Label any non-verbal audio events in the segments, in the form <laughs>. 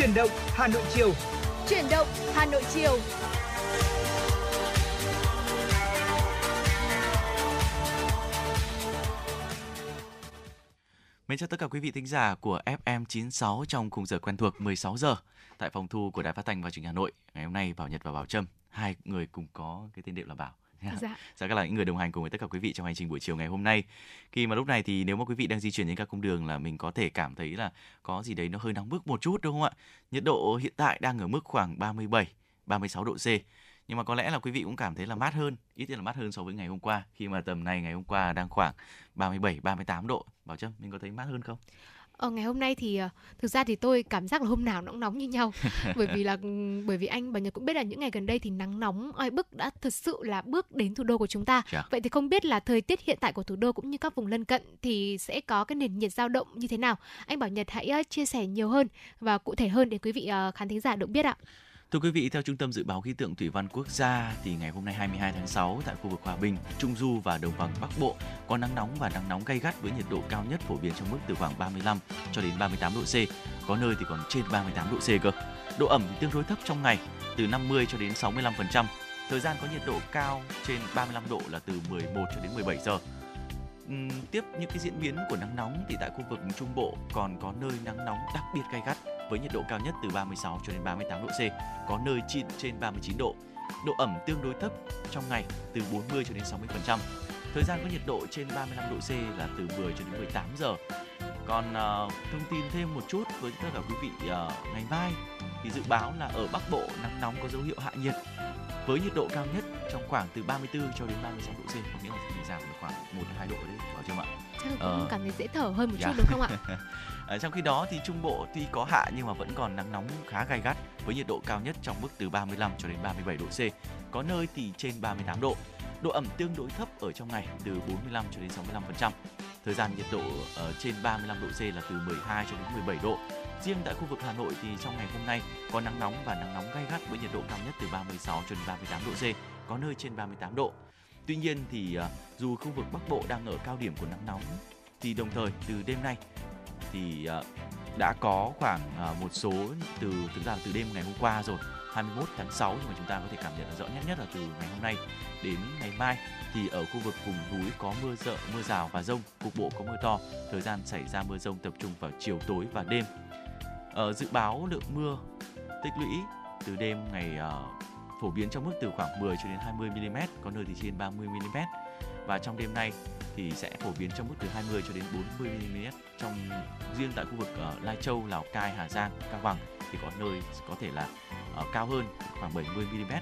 Chuyển động Hà Nội chiều. Chuyển động Hà Nội chiều. Mến chào tất cả quý vị thính giả của FM 96 trong khung giờ quen thuộc 16 giờ tại phòng thu của Đài Phát thanh và Truyền hình Hà Nội. Ngày hôm nay Bảo Nhật và Bảo Trâm, hai người cùng có cái tên đệm là Bảo. Dạ. Sẽ là những người đồng hành cùng với tất cả quý vị trong hành trình buổi chiều ngày hôm nay. Khi mà lúc này thì nếu mà quý vị đang di chuyển trên các cung đường là mình có thể cảm thấy là có gì đấy nó hơi nóng bức một chút đúng không ạ? Nhiệt độ hiện tại đang ở mức khoảng 37, 36 độ C. Nhưng mà có lẽ là quý vị cũng cảm thấy là mát hơn, ít nhất là mát hơn so với ngày hôm qua khi mà tầm này ngày hôm qua đang khoảng 37, 38 độ. Bảo Trâm, mình có thấy mát hơn không? Ờ, ngày hôm nay thì ờ, thực ra thì tôi cảm giác là hôm nào nó cũng nóng như nhau. <laughs> Bởi vì là bởi vì anh bà Nhật cũng biết là những ngày gần đây thì nắng nóng oi bức đã thật sự là bước đến thủ đô của chúng ta. Dạ. vậy thì không biết là thời tiết hiện tại của thủ đô cũng như các vùng lân cận thì sẽ có cái nền nhiệt dao động như thế nào? Anh Bảo Nhật hãy chia sẻ nhiều hơn và cụ thể hơn để quý vị ờ, khán thính giả được biết ạ Thưa quý vị, theo Trung tâm Dự báo Khí tượng Thủy văn Quốc gia thì ngày hôm nay 22 tháng 6 tại khu vực Hòa Bình, Trung Du và Đồng bằng Bắc Bộ có nắng nóng và nắng nóng gay gắt với nhiệt độ cao nhất phổ biến trong mức từ khoảng 35 cho đến 38 độ C, có nơi thì còn trên 38 độ C cơ. Độ ẩm thì tương đối thấp trong ngày, từ 50 cho đến 65%. Thời gian có nhiệt độ cao trên 35 độ là từ 11 cho đến 17 giờ. Tiếp những cái diễn biến của nắng nóng thì tại khu vực Trung Bộ còn có nơi nắng nóng đặc biệt gay gắt với nhiệt độ cao nhất từ 36 cho đến 38 độ C, có nơi trên trên 39 độ. Độ ẩm tương đối thấp trong ngày từ 40 cho đến 60%. Thời gian có nhiệt độ trên 35 độ C là từ 10 cho đến 18 giờ. Còn uh, thông tin thêm một chút với tất cả quý vị uh, ngày mai thì dự báo là ở Bắc Bộ nắng nóng có dấu hiệu hạ nhiệt với nhiệt độ cao nhất trong khoảng từ 34 cho đến 36 độ C, có nghĩa là giảm được khoảng 1 đến 2 độ đấy, bảo chưa ạ? chắc là cũng Ờ. cảm thấy dễ thở hơn một Dạ. chút đúng không ạ Ở <laughs> trong khi đó thì Trung Bộ tuy có hạ nhưng mà vẫn còn nắng nóng khá gay gắt với nhiệt độ cao nhất trong mức từ 35 cho đến 37 độ C, có nơi thì trên 38 độ. Độ ẩm tương đối thấp ở trong ngày từ 45 cho đến 65%. Thời gian nhiệt độ ở trên 35 độ C là từ 12 cho đến 17 độ. Riêng tại khu vực Hà Nội thì trong ngày hôm nay có nắng nóng và nắng nóng gay gắt với nhiệt độ cao nhất từ 36 cho đến 38 độ C, có nơi trên 38 độ. Tuy nhiên thì à, dù khu vực Bắc Bộ đang ở cao điểm của nắng nóng thì đồng thời từ đêm nay thì à, đã có khoảng à, một số từ thực ra từ đêm ngày hôm qua rồi 21 tháng 6 nhưng mà chúng ta có thể cảm nhận rõ nhất nhất là từ ngày hôm nay đến ngày mai thì ở khu vực vùng núi có mưa rợ, mưa rào và rông, cục bộ có mưa to. Thời gian xảy ra mưa rông tập trung vào chiều tối và đêm. Ở dự báo lượng mưa tích lũy từ đêm ngày phổ biến trong mức từ khoảng 10 cho đến 20 mm, có nơi thì trên 30 mm. Và trong đêm nay thì sẽ phổ biến trong mức từ 20 cho đến 40 mm. Trong riêng tại khu vực ở Lai Châu, Lào Cai, Hà Giang, Cao Bằng thì có nơi có thể là ở cao hơn khoảng 70 mm.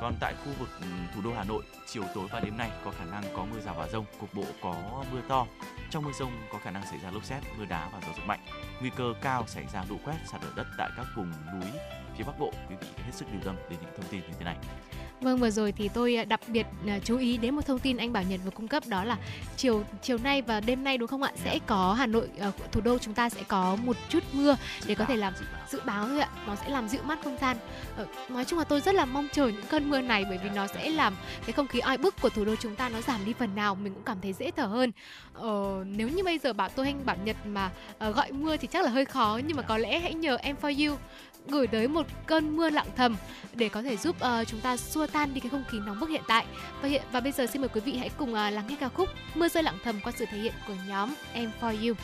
Còn tại khu vực ừ, thủ đô Hà Nội, chiều tối và đêm nay có khả năng có mưa rào và rông, cục bộ có mưa to. Trong mưa rông có khả năng xảy ra lốc xét, mưa đá và gió giật mạnh. Nguy cơ cao xảy ra lũ quét, sạt lở đất tại các vùng núi phía Bắc Bộ. Quý vị hết sức lưu tâm đến những thông tin như thế này. Vâng vừa rồi thì tôi à, đặc biệt à, chú ý đến một thông tin anh Bảo Nhật vừa cung cấp đó là chiều chiều nay và đêm nay đúng không ạ? Sẽ Dạ. có Hà Nội ờ, thủ đô chúng ta sẽ có một chút mưa để có thể làm dự báo. thôi ạ. Nó sẽ làm dịu mát không gian. Ờ, nói chung là tôi rất là mong chờ những cơn mưa này bởi vì nó sẽ làm cái không khí oi bức của thủ đô chúng ta nó giảm đi phần nào, mình cũng cảm thấy dễ thở hơn. Ờ, nếu như bây giờ bảo tôi anh Bảo Nhật mà ờ, gọi mưa thì chắc là hơi khó nhưng mà có lẽ hãy nhờ em for you gửi tới một cơn mưa lặng thầm để có thể giúp ờ, chúng ta xua tan đi cái không khí nóng bức hiện tại. Và hiện, và bây giờ xin mời quý vị hãy cùng à, lắng nghe ca khúc Mưa rơi lặng thầm qua sự thể hiện của nhóm Em for You.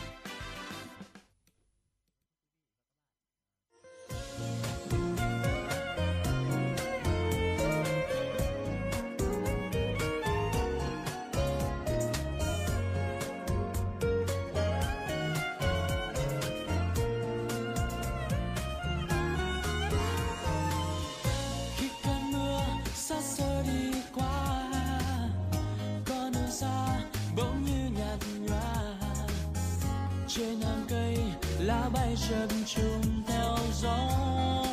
Bay chập trùng theo gió.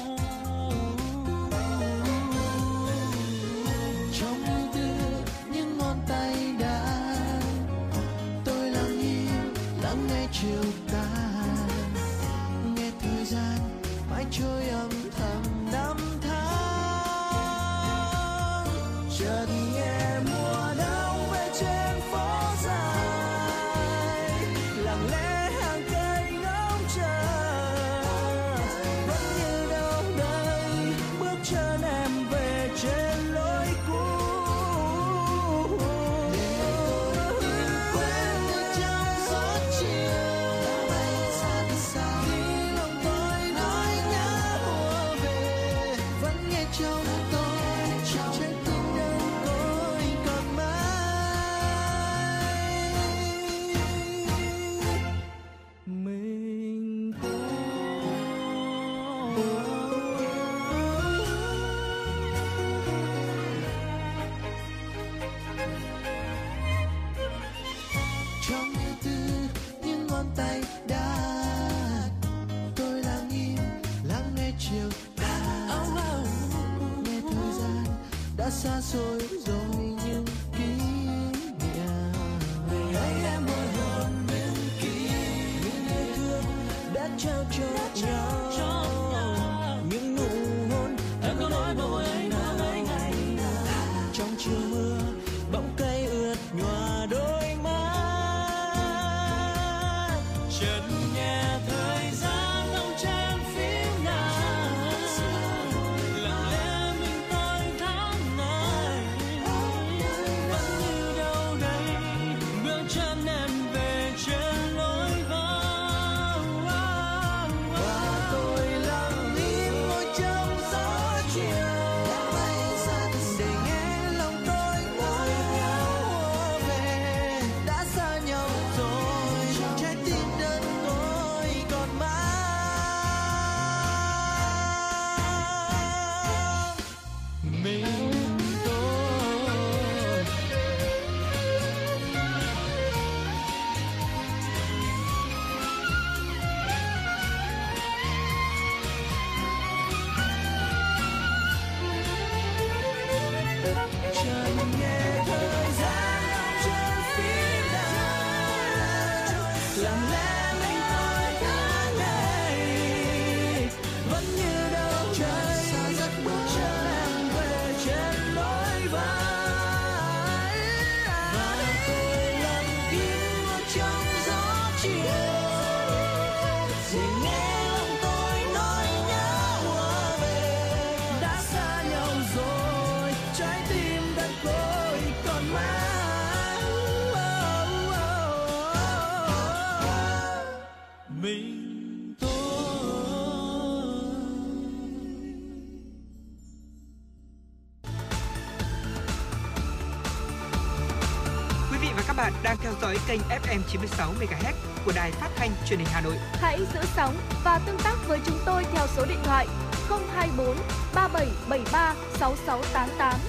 Dõi kênh FM 96 MHz của đài phát thanh truyền hình Hà Nội. Hãy giữ sóng và tương tác với chúng tôi theo số điện thoại 024 3773 6688.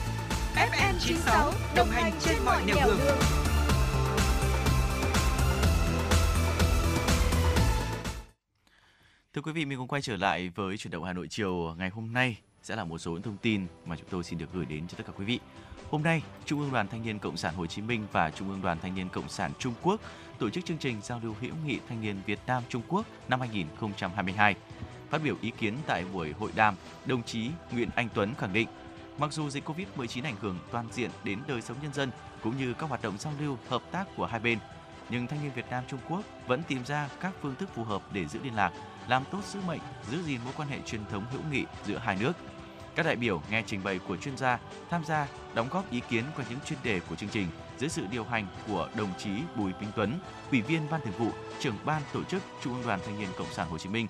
FM 96 đồng hành trên mọi nẻo đường. Thưa quý vị, mình cùng quay trở lại với chuyển động Hà Nội chiều ngày hôm nay sẽ là một số những thông tin mà chúng tôi xin được gửi đến cho tất cả quý vị. Hôm nay, Trung ương Đoàn Thanh niên Cộng sản Hồ Chí Minh và Trung ương Đoàn Thanh niên Cộng sản Trung Quốc tổ chức chương trình giao lưu hữu nghị thanh niên Việt Nam Trung Quốc năm 2022. Phát biểu ý kiến tại buổi hội đàm, đồng chí Nguyễn Anh Tuấn khẳng định, mặc dù dịch Covid-19 ảnh hưởng toàn diện đến đời sống nhân dân cũng như các hoạt động giao lưu hợp tác của hai bên, nhưng thanh niên Việt Nam Trung Quốc vẫn tìm ra các phương thức phù hợp để giữ liên lạc, làm tốt sứ mệnh, giữ gìn mối quan hệ truyền thống hữu nghị giữa hai nước. Các đại biểu nghe trình bày của chuyên gia, tham gia đóng góp ý kiến qua những chuyên đề của chương trình dưới sự điều hành của đồng chí Bùi Minh Tuấn, Ủy viên Ban Thường vụ, trưởng ban tổ chức Trung ương Đoàn Thanh niên Cộng sản Hồ Chí Minh.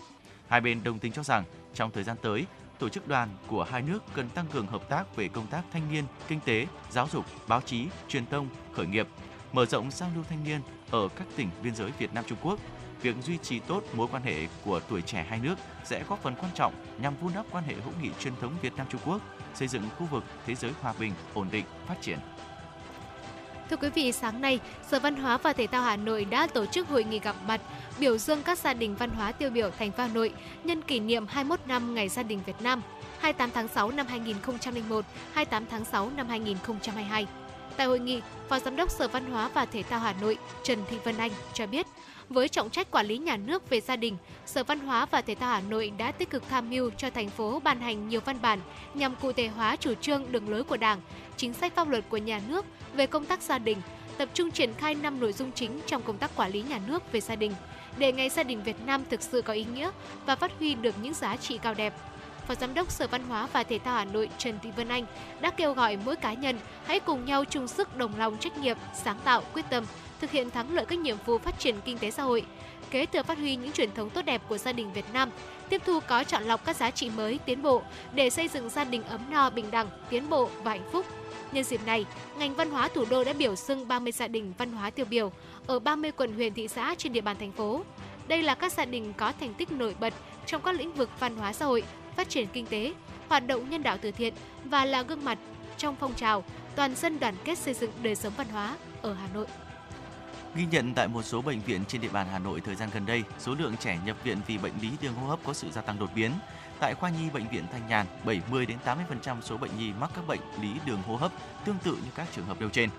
Hai bên đồng tình cho rằng trong thời gian tới, tổ chức đoàn của hai nước cần tăng cường hợp tác về công tác thanh niên, kinh tế, giáo dục, báo chí, truyền thông, khởi nghiệp, mở rộng giao lưu thanh niên ở các tỉnh biên giới Việt Nam Trung Quốc. Việc duy trì tốt mối quan hệ của tuổi trẻ hai nước sẽ góp phần quan trọng nhằm vun đắp quan hệ hữu nghị truyền thống Việt Nam Trung Quốc, xây dựng khu vực thế giới hòa bình, ổn định, phát triển. Thưa quý vị, sáng nay, Sở Văn hóa và Thể thao Hà Nội đã tổ chức hội nghị gặp mặt biểu dương các gia đình văn hóa tiêu biểu thành phố Hà Nội nhân kỷ niệm 21 năm Ngày Gia đình Việt Nam 28 tháng 6 năm 2001, 28 tháng 6 năm 2022. Tại hội nghị, Phó Giám đốc Sở Văn hóa và Thể thao Hà Nội Trần Thị Vân Anh cho biết, với trọng trách quản lý nhà nước về gia đình, Sở Văn hóa và Thể thao Hà Nội đã tích cực tham mưu cho thành phố ban hành nhiều văn bản nhằm cụ thể hóa chủ trương đường lối của Đảng, chính sách pháp luật của nhà nước về công tác gia đình, tập trung triển khai 5 nội dung chính trong công tác quản lý nhà nước về gia đình, để Ngày Gia đình Việt Nam thực sự có ý nghĩa và phát huy được những giá trị cao đẹp. Phó Giám đốc Sở Văn hóa và Thể thao Hà Nội Trần Thị Vân Anh đã kêu gọi mỗi cá nhân hãy cùng nhau chung sức đồng lòng trách nhiệm, sáng tạo, quyết tâm, thực hiện thắng lợi các nhiệm vụ phát triển kinh tế xã hội, kế thừa phát huy những truyền thống tốt đẹp của gia đình Việt Nam, tiếp thu có chọn lọc các giá trị mới, tiến bộ để xây dựng gia đình ấm no, bình đẳng, tiến bộ và hạnh phúc. Nhân dịp này, ngành văn hóa thủ đô đã biểu dương 30 gia đình văn hóa tiêu biểu ở 30 quận huyện thị xã trên địa bàn thành phố. Đây là các gia đình có thành tích nổi bật trong các lĩnh vực văn hóa xã hội, phát triển kinh tế, hoạt động nhân đạo từ thiện và là gương mặt trong phong trào toàn dân đoàn kết xây dựng đời sống văn hóa ở Hà Nội. Ghi nhận tại một số bệnh viện trên địa bàn Hà Nội thời gian gần đây, số lượng trẻ nhập viện vì bệnh lý đường hô hấp có sự gia tăng đột biến. Tại khoa nhi bệnh viện Thanh Nhàn, 70 đến 80% số bệnh nhi mắc các bệnh lý đường hô hấp tương tự như các trường hợp nêu trên.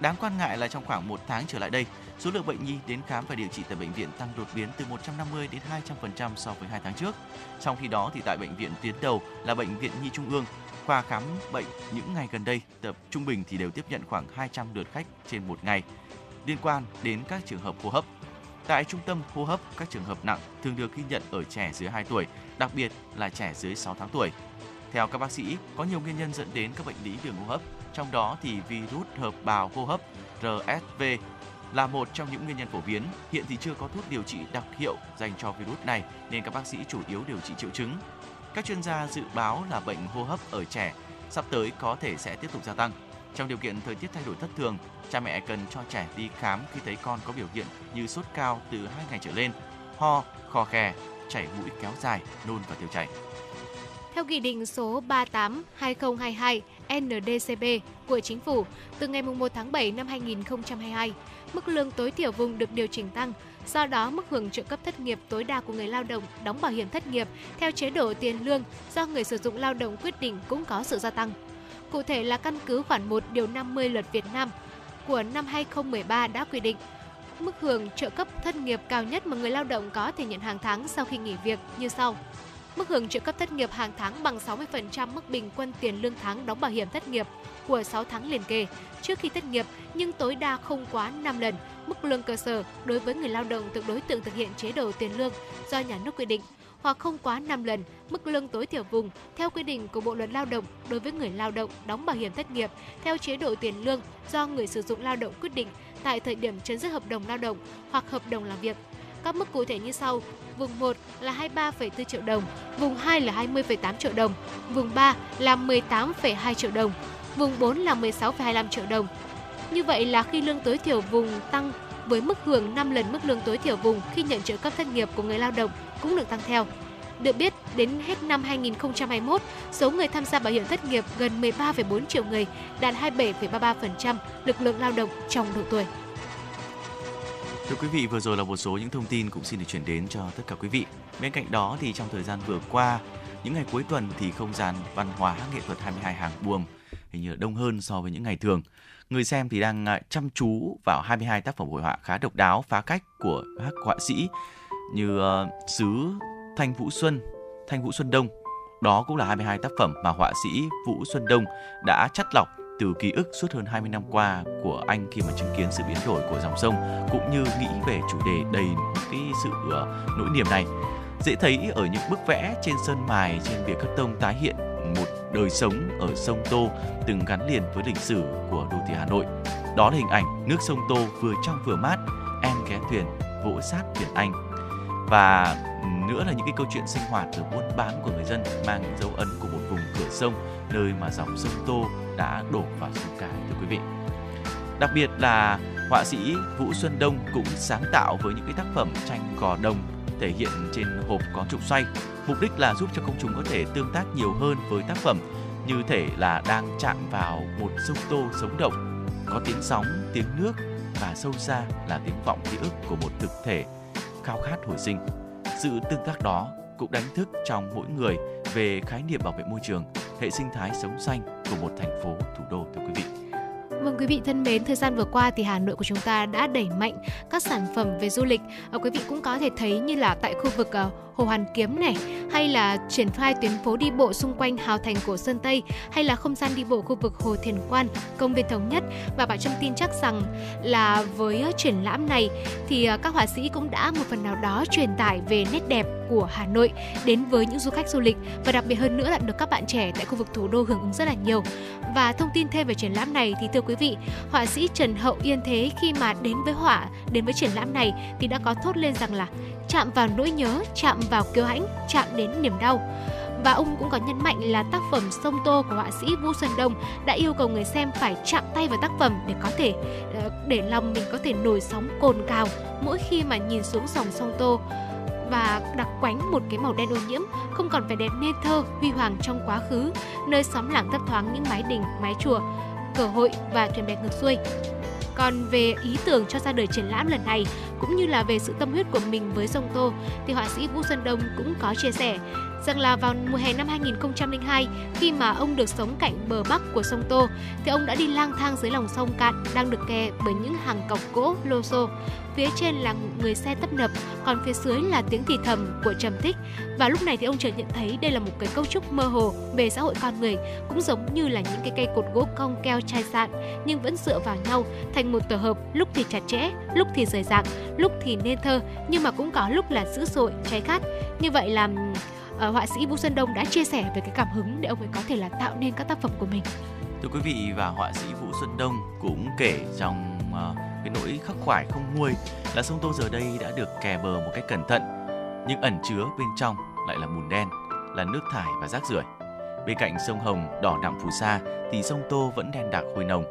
Đáng quan ngại là trong khoảng một tháng trở lại đây, số lượng bệnh nhi đến khám và điều trị tại bệnh viện tăng đột biến từ 150 đến 200% so với hai tháng trước. Trong khi đó thì tại bệnh viện tuyến đầu là bệnh viện Nhi Trung ương, khoa khám bệnh những ngày gần đây tập trung bình thì đều tiếp nhận khoảng 200 lượt khách trên một ngày liên quan đến các trường hợp hô hấp. Tại trung tâm hô hấp, các trường hợp nặng thường được ghi nhận ở trẻ dưới 2 tuổi, đặc biệt là trẻ dưới 6 tháng tuổi. Theo các bác sĩ, có nhiều nguyên nhân dẫn đến các bệnh lý đường hô hấp, trong đó thì virus hợp bào hô hấp RSV là một trong những nguyên nhân phổ biến. Hiện thì chưa có thuốc điều trị đặc hiệu dành cho virus này nên các bác sĩ chủ yếu điều trị triệu chứng. Các chuyên gia dự báo là bệnh hô hấp ở trẻ sắp tới có thể sẽ tiếp tục gia tăng. Trong điều kiện thời tiết thay đổi thất thường, cha mẹ cần cho trẻ đi khám khi thấy con có biểu hiện như sốt cao từ 2 ngày trở lên, ho, khò khè, chảy mũi kéo dài, nôn và tiêu chảy. Theo Nghị định số 38-2022 NDCB của Chính phủ, từ ngày 1 tháng 7 năm 2022, mức lương tối thiểu vùng được điều chỉnh tăng. Do đó, mức hưởng trợ cấp thất nghiệp tối đa của người lao động đóng bảo hiểm thất nghiệp theo chế độ tiền lương do người sử dụng lao động quyết định cũng có sự gia tăng. Cụ thể là căn cứ khoản 1 điều 50 luật Việt Nam của năm 2013 đã quy định mức hưởng trợ cấp thất nghiệp cao nhất mà người lao động có thể nhận hàng tháng sau khi nghỉ việc như sau. Mức hưởng trợ cấp thất nghiệp hàng tháng bằng 60% mức bình quân tiền lương tháng đóng bảo hiểm thất nghiệp của 6 tháng liền kề trước khi thất nghiệp, nhưng tối đa không quá 5 lần, mức lương cơ sở đối với người lao động thuộc đối tượng thực hiện chế độ tiền lương do nhà nước quy định, hoặc không quá 5 lần, mức lương tối thiểu vùng theo quy định của Bộ luật Lao động đối với người lao động đóng bảo hiểm thất nghiệp theo chế độ tiền lương do người sử dụng lao động quyết định tại thời điểm chấm dứt hợp đồng lao động hoặc hợp đồng làm việc. Các mức cụ thể như sau: vùng 1 là 23,4 triệu đồng, vùng 2 là 20,8 triệu đồng, vùng 3 là 18,2 triệu đồng, vùng 4 là 16,25 triệu đồng. Như vậy là khi lương tối thiểu vùng tăng với mức hưởng 5 lần mức lương tối thiểu vùng khi nhận trợ cấp thất nghiệp của người lao động cũng được tăng theo. Được biết, đến hết năm 2021, số người tham gia bảo hiểm thất nghiệp gần 13,4 triệu người, đạt 27,33% lực lượng lao động trong độ tuổi. Thưa quý vị, vừa rồi là một số những thông tin cũng xin được chuyển đến cho tất cả quý vị. Bên cạnh đó thì trong thời gian vừa qua, những ngày cuối tuần thì không gian văn hóa nghệ thuật 22 hàng buồm hình như đông hơn so với những ngày thường. Người xem thì đang à, chăm chú vào 22 tác phẩm hội họa khá độc đáo, phá cách của các họa sĩ như xứ Sứ Thanh Vũ Xuân, Thanh Vũ Xuân Đông. Đó cũng là 22 tác phẩm mà họa sĩ Vũ Xuân Đông đã chắt lọc từ ký ức suốt hơn 20 năm qua của anh khi mà chứng kiến sự biến đổi của dòng sông cũng như nghĩ về chủ đề đầy cái sự uh, nỗi niềm này dễ thấy ở những bức vẽ trên sơn mài trên bìa cắt tông tái hiện một đời sống ở sông Tô từng gắn liền với lịch sử của đô thị Hà Nội. Đó là hình ảnh nước sông Tô vừa trong vừa mát, em ghé thuyền vỗ sát biển Anh. Và nữa là những cái câu chuyện sinh hoạt rồi buôn bán của người dân mang những dấu ấn của một vùng cửa sông nơi mà dòng sông Tô đã đổ vào sông Cái thưa quý vị. Đặc biệt là họa sĩ Vũ Xuân Đông cũng sáng tạo với những cái tác phẩm tranh gò đồng thể hiện trên hộp có trục xoay. Mục đích là giúp cho công chúng có thể tương tác nhiều hơn với tác phẩm như thể là đang chạm vào một sông Tô sống động, có tiếng sóng, tiếng nước và sâu xa là tiếng vọng ký ức của một thực thể khao khát hồi sinh. Sự tương tác đó cũng đánh thức trong mỗi người về khái niệm bảo vệ môi trường, hệ sinh thái sống xanh của một thành phố thủ đô thưa quý vị. Vâng quý vị thân mến, thời gian vừa qua thì Hà Nội của chúng ta đã đẩy mạnh các sản phẩm về du lịch. À, quý vị cũng có thể thấy như là tại khu vực à, Hồ Hoàn Kiếm này hay là triển khai tuyến phố đi bộ xung quanh Hào Thành của Sơn Tây hay là không gian đi bộ khu vực Hồ Thiền Quan, công viên thống nhất và Bảo Trâm tin chắc rằng là với triển lãm này thì à, các họa sĩ cũng đã một phần nào đó truyền tải về nét đẹp của Hà Nội đến với những du khách du lịch và đặc biệt hơn nữa là được các bạn trẻ tại khu vực thủ đô hưởng ứng rất là nhiều. Và thông tin thêm về triển lãm này thì thưa quý vị, họa sĩ Trần Hậu Yên Thế khi mà đến với họa, đến với triển lãm này thì đã có thốt lên rằng là chạm vào nỗi nhớ, chạm vào kiêu hãnh, chạm đến niềm đau. Và ông cũng có nhấn mạnh là tác phẩm Sông Tô của họa sĩ Vũ Xuân Đông đã yêu cầu người xem phải chạm tay vào tác phẩm để có thể ờ, để lòng mình có thể nổi sóng cồn cào mỗi khi mà nhìn xuống dòng sông Tô và đặc quánh một cái màu đen ô nhiễm, không còn vẻ đẹp nên thơ huy hoàng trong quá khứ, nơi xóm làng thấp thoáng những mái đình, mái chùa, cờ hội và thuyền bè ngược xuôi. Còn về ý tưởng cho ra đời triển lãm lần này, cũng như là về sự tâm huyết của mình với sông Tô, thì họa sĩ Vũ Xuân Đông cũng có chia sẻ rằng là vào mùa hè năm 2002 khi mà ông được sống cạnh bờ bắc của sông Tô thì ông đã đi lang thang dưới lòng sông cạn đang được kè bởi những hàng cọc gỗ lô xô. Phía trên là người xe tấp nập, còn phía dưới là tiếng thì thầm của trầm tích. Và lúc này thì ông chợt nhận thấy đây là một cái cấu trúc mơ hồ về xã hội con người, cũng giống như là những cái cây cột gỗ cong keo chai sạn nhưng vẫn dựa vào nhau thành một tổ hợp, lúc thì chặt chẽ, lúc thì rời rạc, lúc thì nên thơ nhưng mà cũng có lúc là dữ dội, cháy khát. Như vậy là uh, họa sĩ Vũ Xuân Đông đã chia sẻ về cái cảm hứng để ông ấy có thể là tạo nên các tác phẩm của mình. Thưa quý vị và họa sĩ Vũ Xuân Đông cũng kể trong uh, cái nỗi khắc khoải không nguôi là sông Tô giờ đây đã được kè bờ một cách cẩn thận nhưng ẩn chứa bên trong lại là bùn đen, là nước thải và rác rưởi. Bên cạnh sông Hồng đỏ đậm phù sa thì sông Tô vẫn đen đặc hôi nồng.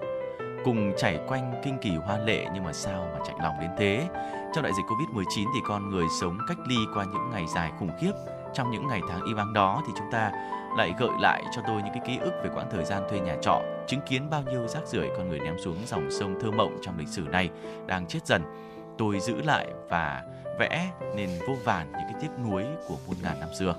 Cùng chảy quanh kinh kỳ hoa lệ nhưng mà sao mà chạy lòng đến thế? Trong đại dịch Covid-19 thì con người sống cách ly qua những ngày dài khủng khiếp trong những ngày tháng im ắng đó thì chúng ta lại gợi lại cho tôi những cái ký ức về quãng thời gian thuê nhà trọ, chứng kiến bao nhiêu rác rưởi con người ném xuống dòng sông thơ mộng trong lịch sử này đang chết dần. Tôi giữ lại và vẽ nên vô vàn những cái tiếc nuối của muôn ngàn năm xưa.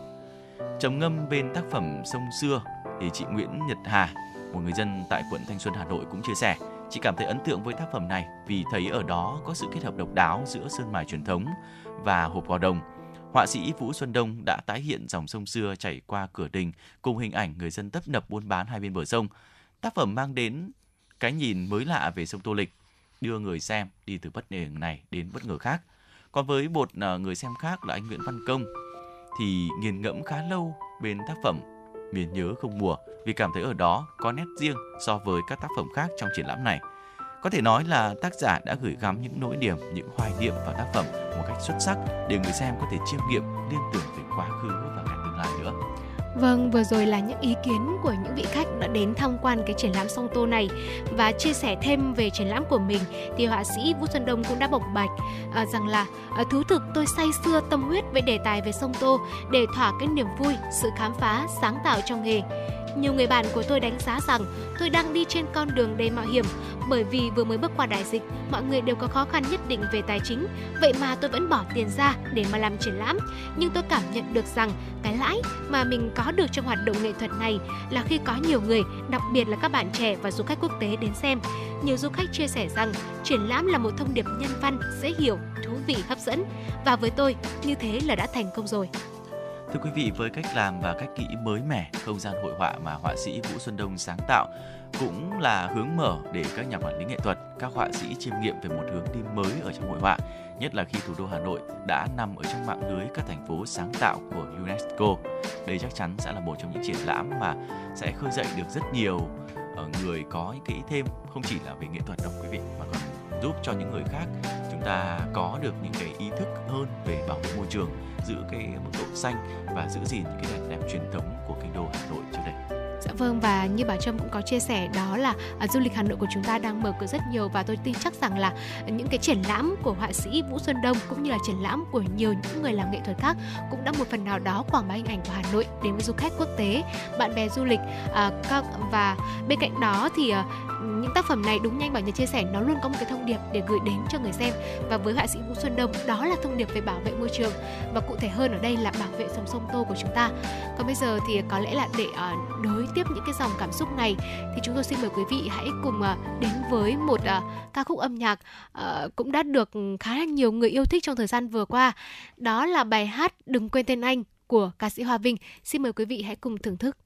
Trầm ngâm bên tác phẩm Sông xưa thì chị Nguyễn Nhật Hà, một người dân tại quận Thanh Xuân Hà Nội cũng chia sẻ, chị cảm thấy ấn tượng với tác phẩm này vì thấy ở đó có sự kết hợp độc đáo giữa sơn mài truyền thống và hộp gò đồng Họa sĩ Vũ Xuân Đông đã tái hiện dòng sông xưa chảy qua cửa đình cùng hình ảnh người dân tấp nập buôn bán hai bên bờ sông. Tác phẩm mang đến cái nhìn mới lạ về sông Tô Lịch, đưa người xem đi từ bất ngờ này đến bất ngờ khác. Còn với một à, người xem khác là anh Nguyễn Văn Công thì nghiền ngẫm khá lâu bên tác phẩm Miền nhớ không mùa vì cảm thấy ở đó có nét riêng so với các tác phẩm khác trong triển lãm này. Có thể nói là tác giả đã gửi gắm những nỗi niềm, những hoài niệm vào tác phẩm một cách xuất sắc để người xem có thể chiêm nghiệm liên tưởng về quá khứ và cả tương lai nữa. Vâng, vừa rồi là những ý kiến của những vị khách đã đến tham quan cái triển lãm song tô này và chia sẻ thêm về triển lãm của mình thì họa sĩ Vũ Xuân Đông cũng đã bộc bạch à, rằng là à, thú thực tôi say xưa tâm huyết với đề tài về sông tô để thỏa cái niềm vui, sự khám phá, sáng tạo trong nghề. Nhiều người bạn của tôi đánh giá rằng tôi đang đi trên con đường đầy mạo hiểm bởi vì vừa mới bước qua đại dịch, mọi người đều có khó khăn nhất định về tài chính, vậy mà tôi vẫn bỏ tiền ra để mà làm triển lãm. Nhưng tôi cảm nhận được rằng cái lãi mà mình có được trong hoạt động nghệ thuật này là khi có nhiều người, đặc biệt là các bạn trẻ và du khách quốc tế đến xem. Nhiều du khách chia sẻ rằng triển lãm là một thông điệp nhân văn, dễ hiểu, thú vị, hấp dẫn và với tôi như thế là đã thành công rồi. Thưa quý vị, với cách làm và cách nghĩ mới mẻ, không gian hội họa mà họa sĩ Vũ Xuân Đông sáng tạo cũng là hướng mở để các nhà quản lý nghệ thuật, các họa sĩ chiêm nghiệm về một hướng đi mới ở trong hội họa, nhất là khi thủ đô Hà Nội đã nằm ở trong mạng lưới các thành phố sáng tạo của UNESCO. Đây chắc chắn sẽ là một trong những triển lãm mà sẽ khơi dậy được rất nhiều ờ, người có những cái thêm không chỉ là về nghệ thuật đâu quý vị mà còn giúp cho những người khác, chúng ta có được những cái ý thức hơn về bảo vệ môi trường, giữ cái mức độ xanh và giữ gìn những cái đẹp đẹp truyền thống của kinh đô Hà Nội vâng và như bà Trâm cũng có chia sẻ đó là à, du lịch Hà Nội của chúng ta đang mở cửa rất nhiều và tôi tin chắc rằng là những cái triển lãm của họa sĩ Vũ Xuân Đông cũng như là triển lãm của nhiều những người làm nghệ thuật khác cũng đã một phần nào đó quảng bá hình ảnh của Hà Nội đến với du khách quốc tế, bạn bè du lịch à, các và bên cạnh đó thì à, những tác phẩm này đúng nhanh bảo nhật chia sẻ nó luôn có một cái thông điệp để gửi đến cho người xem và với họa sĩ Vũ Xuân Đông đó là thông điệp về bảo vệ môi trường và cụ thể hơn ở đây là bảo vệ dòng sông Tô của chúng ta. Còn bây giờ thì có lẽ là để uh, đối tiếp những cái dòng cảm xúc này thì chúng tôi xin mời quý vị hãy cùng à, đến với một à, ca khúc âm nhạc à, cũng đã được khá là nhiều người yêu thích trong thời gian vừa qua. Đó là bài hát Đừng quên tên anh của ca sĩ Hoa Vinh. Xin mời quý vị hãy cùng thưởng thức.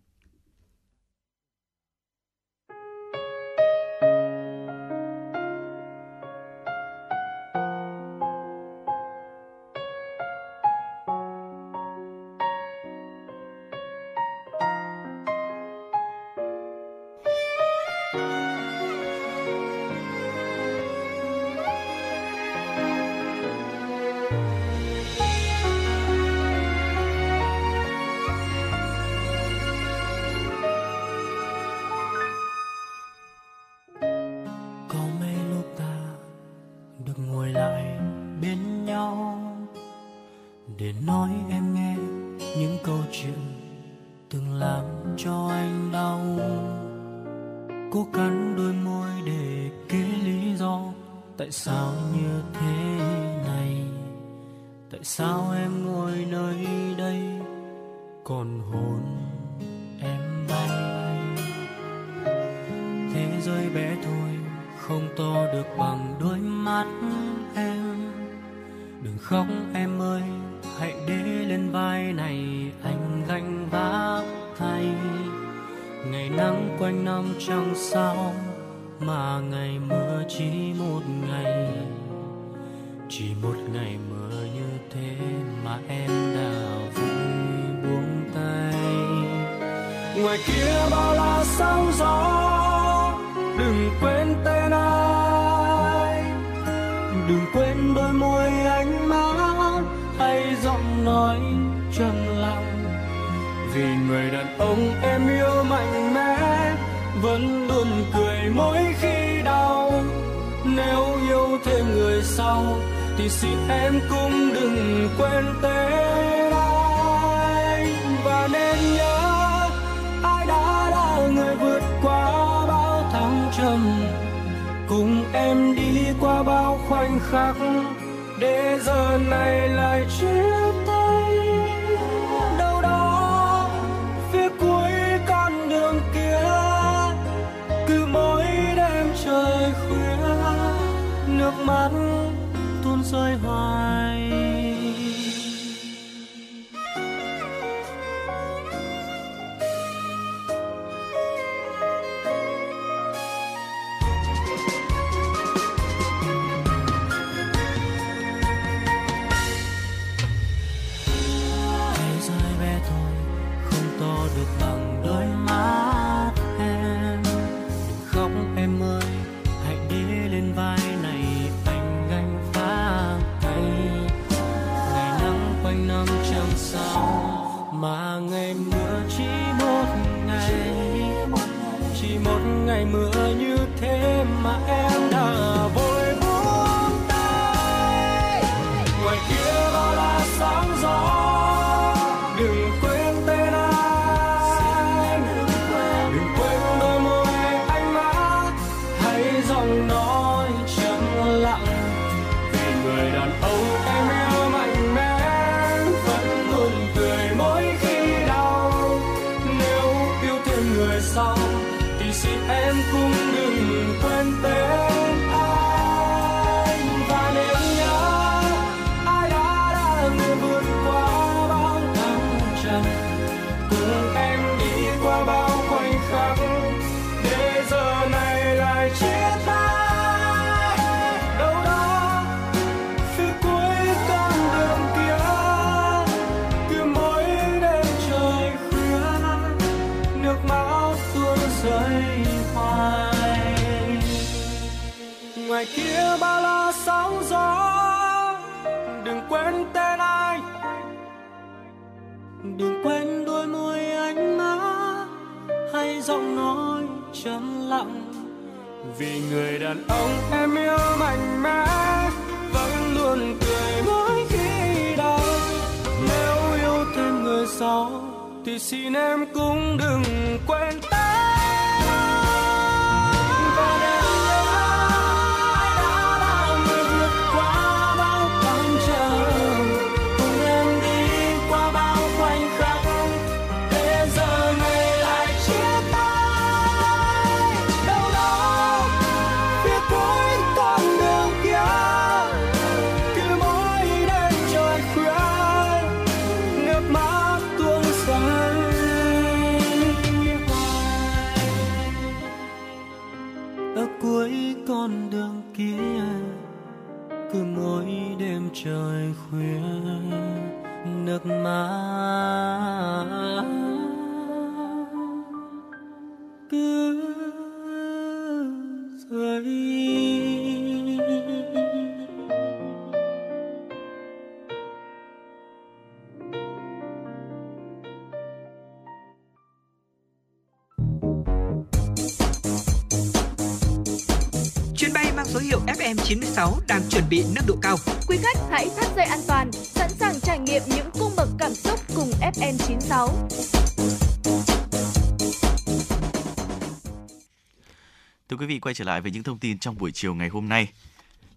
Quay trở lại với những thông tin trong buổi chiều ngày hôm nay.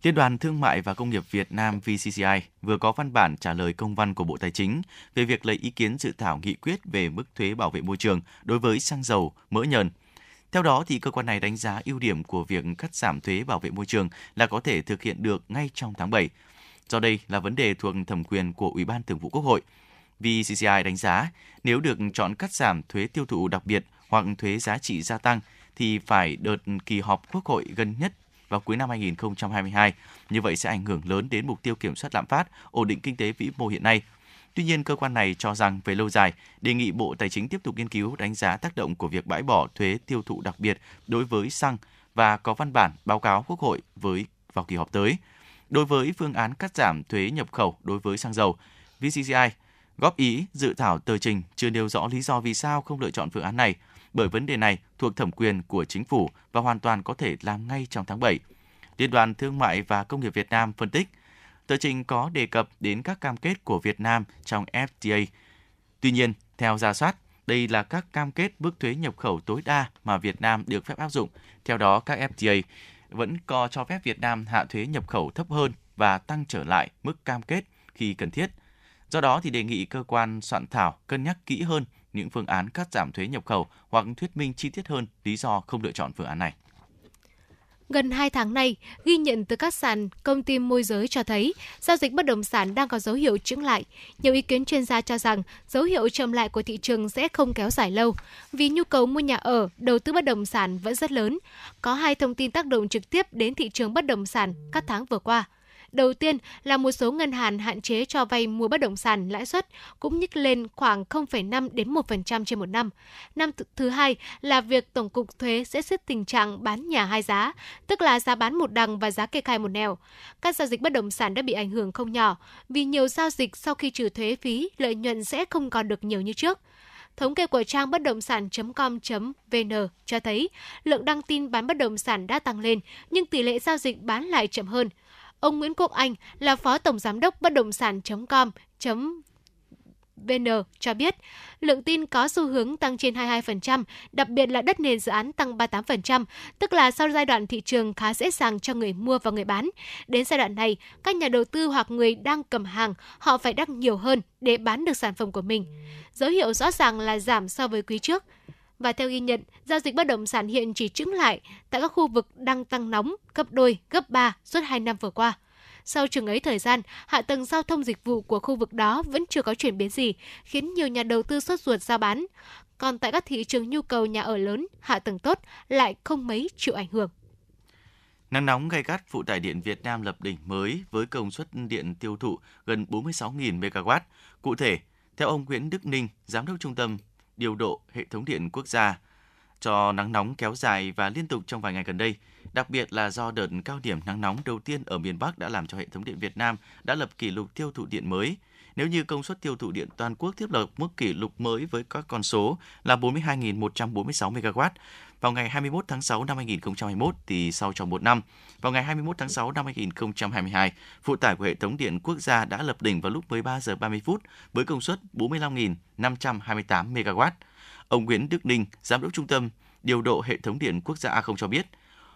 Liên đoàn Thương mại và Công nghiệp Việt Nam VCCI vừa có văn bản trả lời công văn của Bộ Tài chính về việc lấy ý kiến dự thảo nghị quyết về mức thuế bảo vệ môi trường đối với xăng dầu, mỡ nhờn. Theo đó, thì cơ quan này đánh giá ưu điểm của việc cắt giảm thuế bảo vệ môi trường là có thể thực hiện được ngay trong tháng 7. Do đây là vấn đề thuộc thẩm quyền của Ủy ban Thường vụ Quốc hội. VCCI đánh giá nếu được chọn cắt giảm thuế tiêu thụ đặc biệt hoặc thuế giá trị gia tăng thì phải đợt kỳ họp Quốc hội gần nhất vào cuối năm 2022. Như vậy sẽ ảnh hưởng lớn đến mục tiêu kiểm soát lạm phát, ổn định kinh tế vĩ mô hiện nay. Tuy nhiên, cơ quan này cho rằng về lâu dài, đề nghị Bộ Tài chính tiếp tục nghiên cứu đánh giá tác động của việc bãi bỏ thuế tiêu thụ đặc biệt đối với xăng và có văn bản báo cáo Quốc hội với vào kỳ họp tới. Đối với phương án cắt giảm thuế nhập khẩu đối với xăng dầu, VCCI góp ý dự thảo tờ trình chưa nêu rõ lý do vì sao không lựa chọn phương án này, bởi vấn đề này thuộc thẩm quyền của chính phủ và hoàn toàn có thể làm ngay trong tháng 7. Liên đoàn Thương mại và Công nghiệp Việt Nam phân tích, tờ trình có đề cập đến các cam kết của Việt Nam trong FTA. Tuy nhiên, theo giả soát, đây là các cam kết mức thuế nhập khẩu tối đa mà Việt Nam được phép áp dụng. Theo đó, các FTA vẫn có cho phép Việt Nam hạ thuế nhập khẩu thấp hơn và tăng trở lại mức cam kết khi cần thiết. Do đó thì đề nghị cơ quan soạn thảo cân nhắc kỹ hơn những phương án cắt giảm thuế nhập khẩu hoặc thuyết minh chi tiết hơn lý do không lựa chọn phương án này. Gần 2 tháng nay, ghi nhận từ các sàn công ty môi giới cho thấy giao dịch bất động sản đang có dấu hiệu chững lại. Nhiều ý kiến chuyên gia cho rằng dấu hiệu chậm lại của thị trường sẽ không kéo dài lâu vì nhu cầu mua nhà ở, đầu tư bất động sản vẫn rất lớn. Có hai thông tin tác động trực tiếp đến thị trường bất động sản các tháng vừa qua. Đầu tiên là một số ngân hàng hạn chế cho vay mua bất động sản lãi suất cũng nhích lên khoảng 0,5 đến 1% trên một năm. Năm thứ hai là việc Tổng cục Thuế sẽ xếp tình trạng bán nhà hai giá, tức là giá bán một đằng và giá kê khai một nẻo. Các giao dịch bất động sản đã bị ảnh hưởng không nhỏ vì nhiều giao dịch sau khi trừ thuế phí, lợi nhuận sẽ không còn được nhiều như trước. Thống kê của trang bất động sản.com.vn cho thấy lượng đăng tin bán bất động sản đã tăng lên, nhưng tỷ lệ giao dịch bán lại chậm hơn. Ông Nguyễn Quốc Anh là Phó Tổng Giám đốc bất động sản.com VN cho biết, lượng tin có xu hướng tăng trên 22%, đặc biệt là đất nền dự án tăng 38%, tức là sau giai đoạn thị trường khá dễ dàng cho người mua và người bán. Đến giai đoạn này, các nhà đầu tư hoặc người đang cầm hàng, họ phải đăng nhiều hơn để bán được sản phẩm của mình. Dấu hiệu rõ ràng là giảm so với quý trước. Và theo ghi nhận, giao dịch bất động sản hiện chỉ trứng lại tại các khu vực đang tăng nóng gấp đôi, gấp 3 suốt 2 năm vừa qua. Sau chừng ấy thời gian, hạ tầng giao thông dịch vụ của khu vực đó vẫn chưa có chuyển biến gì, khiến nhiều nhà đầu tư sốt ruột ra bán. Còn tại các thị trường nhu cầu nhà ở lớn, hạ tầng tốt lại không mấy chịu ảnh hưởng. Nắng nóng gay gắt phụ tải điện Việt Nam lập đỉnh mới với công suất điện tiêu thụ gần 46.000 MW. Cụ thể, theo ông Nguyễn Đức Ninh, Giám đốc Trung tâm Điều độ Hệ thống Điện Quốc gia, cho nắng nóng kéo dài và liên tục trong vài ngày gần đây, đặc biệt là do đợt cao điểm nắng nóng đầu tiên ở miền Bắc đã làm cho hệ thống điện Việt Nam đã lập kỷ lục tiêu thụ điện mới. Nếu như công suất tiêu thụ điện toàn quốc tiếp lập mức kỷ lục mới với các con số là 42.146 MW vào ngày 21 tháng 6 năm 2021 thì sau trong một năm, vào ngày 21 tháng 6 năm 2022, phụ tải của hệ thống điện quốc gia đã lập đỉnh vào lúc 13 giờ 30 phút với công suất 45.528 MW. Ông Nguyễn Đức Ninh, giám đốc trung tâm điều độ hệ thống điện quốc gia A0 cho biết,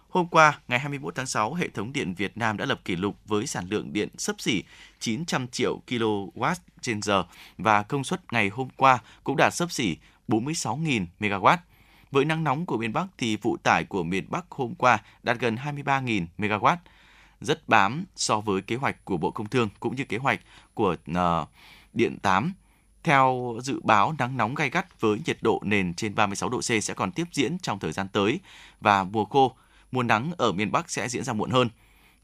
Hôm qua, ngày 21 tháng 6, hệ thống điện Việt Nam đã lập kỷ lục với sản lượng điện sấp xỉ 900 triệu kW trên giờ và công suất ngày hôm qua cũng đạt sấp xỉ 46.000 MW. Với nắng nóng của miền Bắc thì phụ tải của miền Bắc hôm qua đạt gần 23.000 MW, rất bám so với kế hoạch của Bộ Công Thương cũng như kế hoạch của uh, Điện 8 theo dự báo, nắng nóng gay gắt với nhiệt độ nền trên 36 độ C sẽ còn tiếp diễn trong thời gian tới và mùa khô, mùa nắng ở miền Bắc sẽ diễn ra muộn hơn.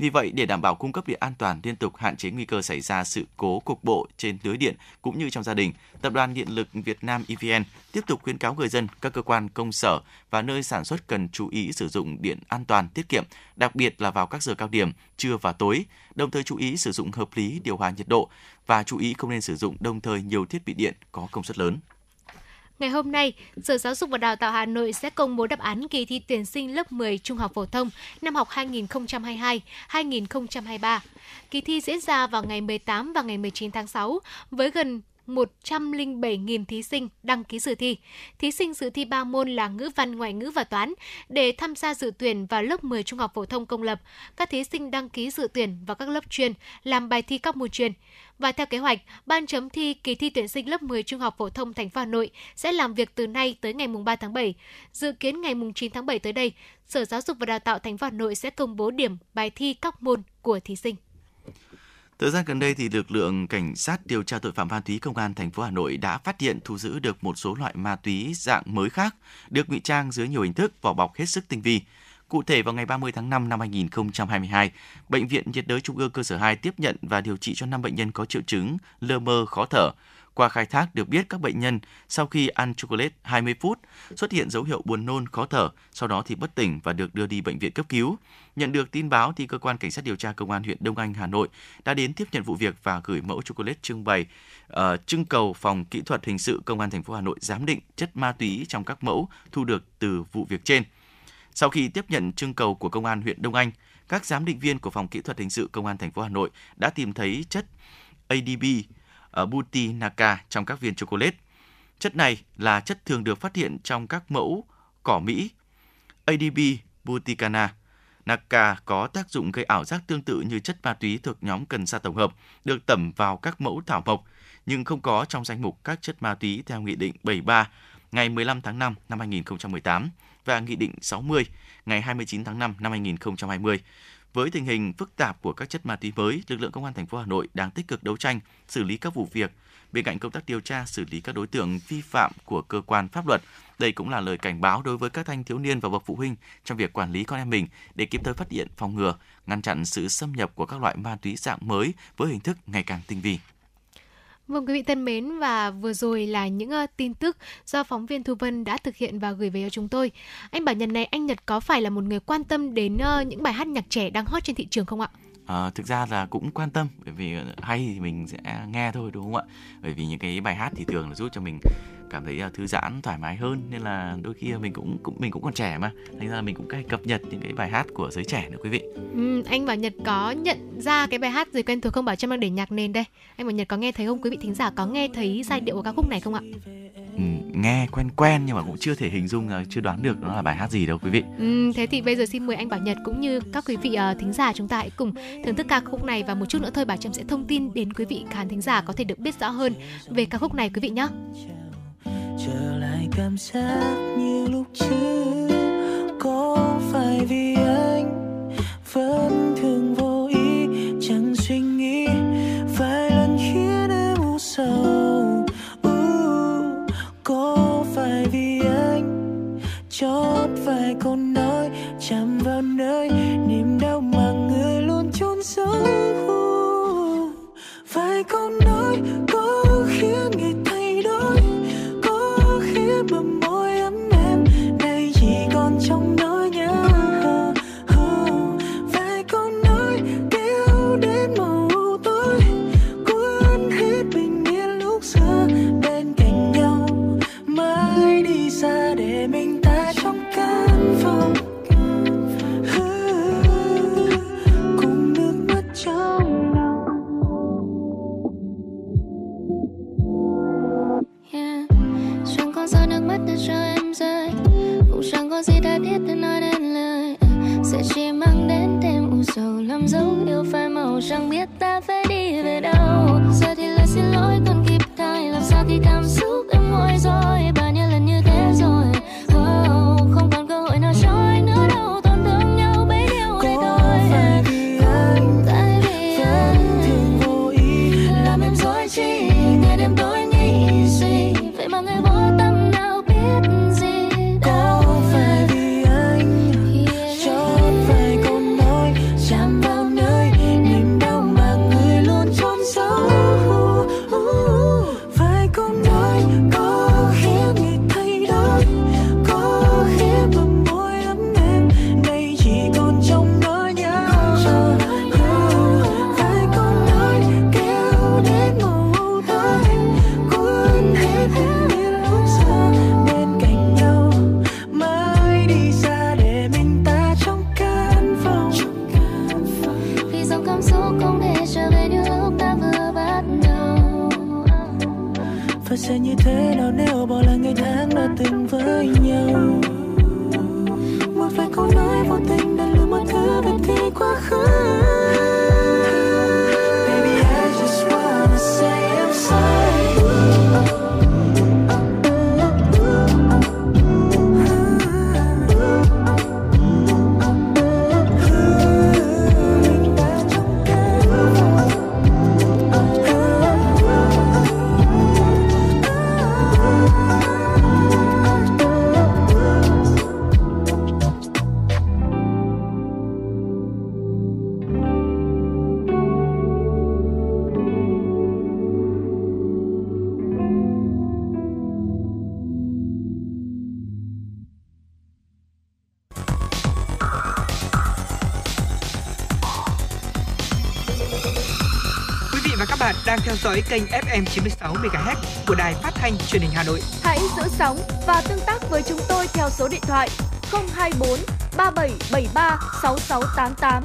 Vì vậy, để đảm bảo cung cấp điện an toàn liên tục hạn chế nguy cơ xảy ra sự cố cục bộ trên lưới điện cũng như trong gia đình, Tập đoàn Điện lực Việt Nam EVN tiếp tục khuyến cáo người dân, các cơ quan công sở và nơi sản xuất cần chú ý sử dụng điện an toàn, tiết kiệm, đặc biệt là vào các giờ cao điểm, trưa và tối, đồng thời chú ý sử dụng hợp lý điều hòa nhiệt độ và chú ý không nên sử dụng đồng thời nhiều thiết bị điện có công suất lớn. Ngày hôm nay, Sở Giáo dục và Đào tạo Hà Nội sẽ công bố đáp án kỳ thi tuyển sinh lớp 10 trung học phổ thông năm học 2022-2023. Kỳ thi diễn ra vào ngày 18 và ngày 19 tháng 6 với gần 107.000 thí sinh đăng ký dự thi. Thí sinh dự thi 3 môn là ngữ văn, ngoại ngữ và toán. Để tham gia dự tuyển vào lớp 10 trung học phổ thông công lập, các thí sinh đăng ký dự tuyển vào các lớp chuyên, làm bài thi các môn chuyên. Và theo kế hoạch, ban chấm thi kỳ thi tuyển sinh lớp 10 trung học phổ thông thành phố Hà Nội sẽ làm việc từ nay tới ngày 3 tháng 7. Dự kiến ngày 9 tháng 7 tới đây, Sở Giáo dục và Đào tạo thành phố Hà Nội sẽ công bố điểm bài thi các môn của thí sinh. Thời gian gần đây thì lực lượng cảnh sát điều tra tội phạm ma túy công an thành phố Hà Nội đã phát hiện thu giữ được một số loại ma túy dạng mới khác được ngụy trang dưới nhiều hình thức vỏ bọc hết sức tinh vi. Cụ thể vào ngày 30 tháng 5 năm 2022, Bệnh viện nhiệt đới Trung ương cơ sở 2 tiếp nhận và điều trị cho 5 bệnh nhân có triệu chứng lơ mơ, khó thở. Qua khai thác được biết các bệnh nhân sau khi ăn chocolate 20 phút xuất hiện dấu hiệu buồn nôn, khó thở, sau đó thì bất tỉnh và được đưa đi bệnh viện cấp cứu. Nhận được tin báo thì cơ quan cảnh sát điều tra công an huyện Đông Anh Hà Nội đã đến tiếp nhận vụ việc và gửi mẫu chocolate trưng bày uh, trưng cầu phòng kỹ thuật hình sự công an thành phố Hà Nội giám định chất ma túy trong các mẫu thu được từ vụ việc trên. Sau khi tiếp nhận trưng cầu của công an huyện Đông Anh, các giám định viên của phòng kỹ thuật hình sự công an thành phố Hà Nội đã tìm thấy chất ADB Butinaka trong các viên chocolate. Chất này là chất thường được phát hiện trong các mẫu cỏ Mỹ. ADB Buticana Naka có tác dụng gây ảo giác tương tự như chất ma túy thuộc nhóm cần sa tổng hợp, được tẩm vào các mẫu thảo mộc, nhưng không có trong danh mục các chất ma túy theo Nghị định 73 ngày 15 tháng 5 năm 2018 và Nghị định 60 ngày 29 tháng 5 năm 2020. Với tình hình phức tạp của các chất ma túy mới, lực lượng công an thành phố Hà Nội đang tích cực đấu tranh, xử lý các vụ việc. Bên cạnh công tác điều tra, xử lý các đối tượng vi phạm của cơ quan pháp luật, đây cũng là lời cảnh báo đối với các thanh thiếu niên và bậc phụ huynh trong việc quản lý con em mình để kịp thời phát hiện, phòng ngừa, ngăn chặn sự xâm nhập của các loại ma túy dạng mới với hình thức ngày càng tinh vi. Vâng quý vị thân mến và vừa rồi là những uh, tin tức do phóng viên Thu Vân đã thực hiện và gửi về cho chúng tôi. Anh bảo Nhật này anh Nhật có phải là một người quan tâm đến uh, những bài hát nhạc trẻ đang hot trên thị trường không ạ? À, thực ra là cũng quan tâm bởi vì hay thì mình sẽ nghe thôi đúng không ạ? Bởi vì những cái bài hát thì thường là giúp cho mình cảm thấy thư giãn thoải mái hơn nên là đôi khi mình cũng cũng mình cũng còn trẻ mà. Thành ra là mình cũng hay cập nhật những cái bài hát của giới trẻ nữa quý vị. Ừ, anh bảo nhật có nhận ra cái bài hát gì quen thuộc không? Bảo trâm đang để nhạc nền đây. Anh bảo nhật có nghe thấy không? Quý vị thính giả có nghe thấy giai điệu của ca khúc này không ạ? Ừ, nghe quen quen nhưng mà cũng chưa thể hình dung chưa đoán được nó là bài hát gì đâu quý vị. Ừ, thế thì bây giờ xin mời anh bảo nhật cũng như các quý vị uh, thính giả chúng ta hãy cùng thưởng thức ca khúc này và một chút nữa thôi bảo trâm sẽ thông tin đến quý vị khán thính giả có thể được biết rõ hơn về ca khúc này quý vị nhé. Trở lại cảm giác như lúc trước có phải vì anh vẫn đang theo dõi kênh FM 96 MHz của đài phát thanh truyền hình Hà Nội. Hãy giữ sóng và tương tác với chúng tôi theo số điện thoại 024 3773 6688.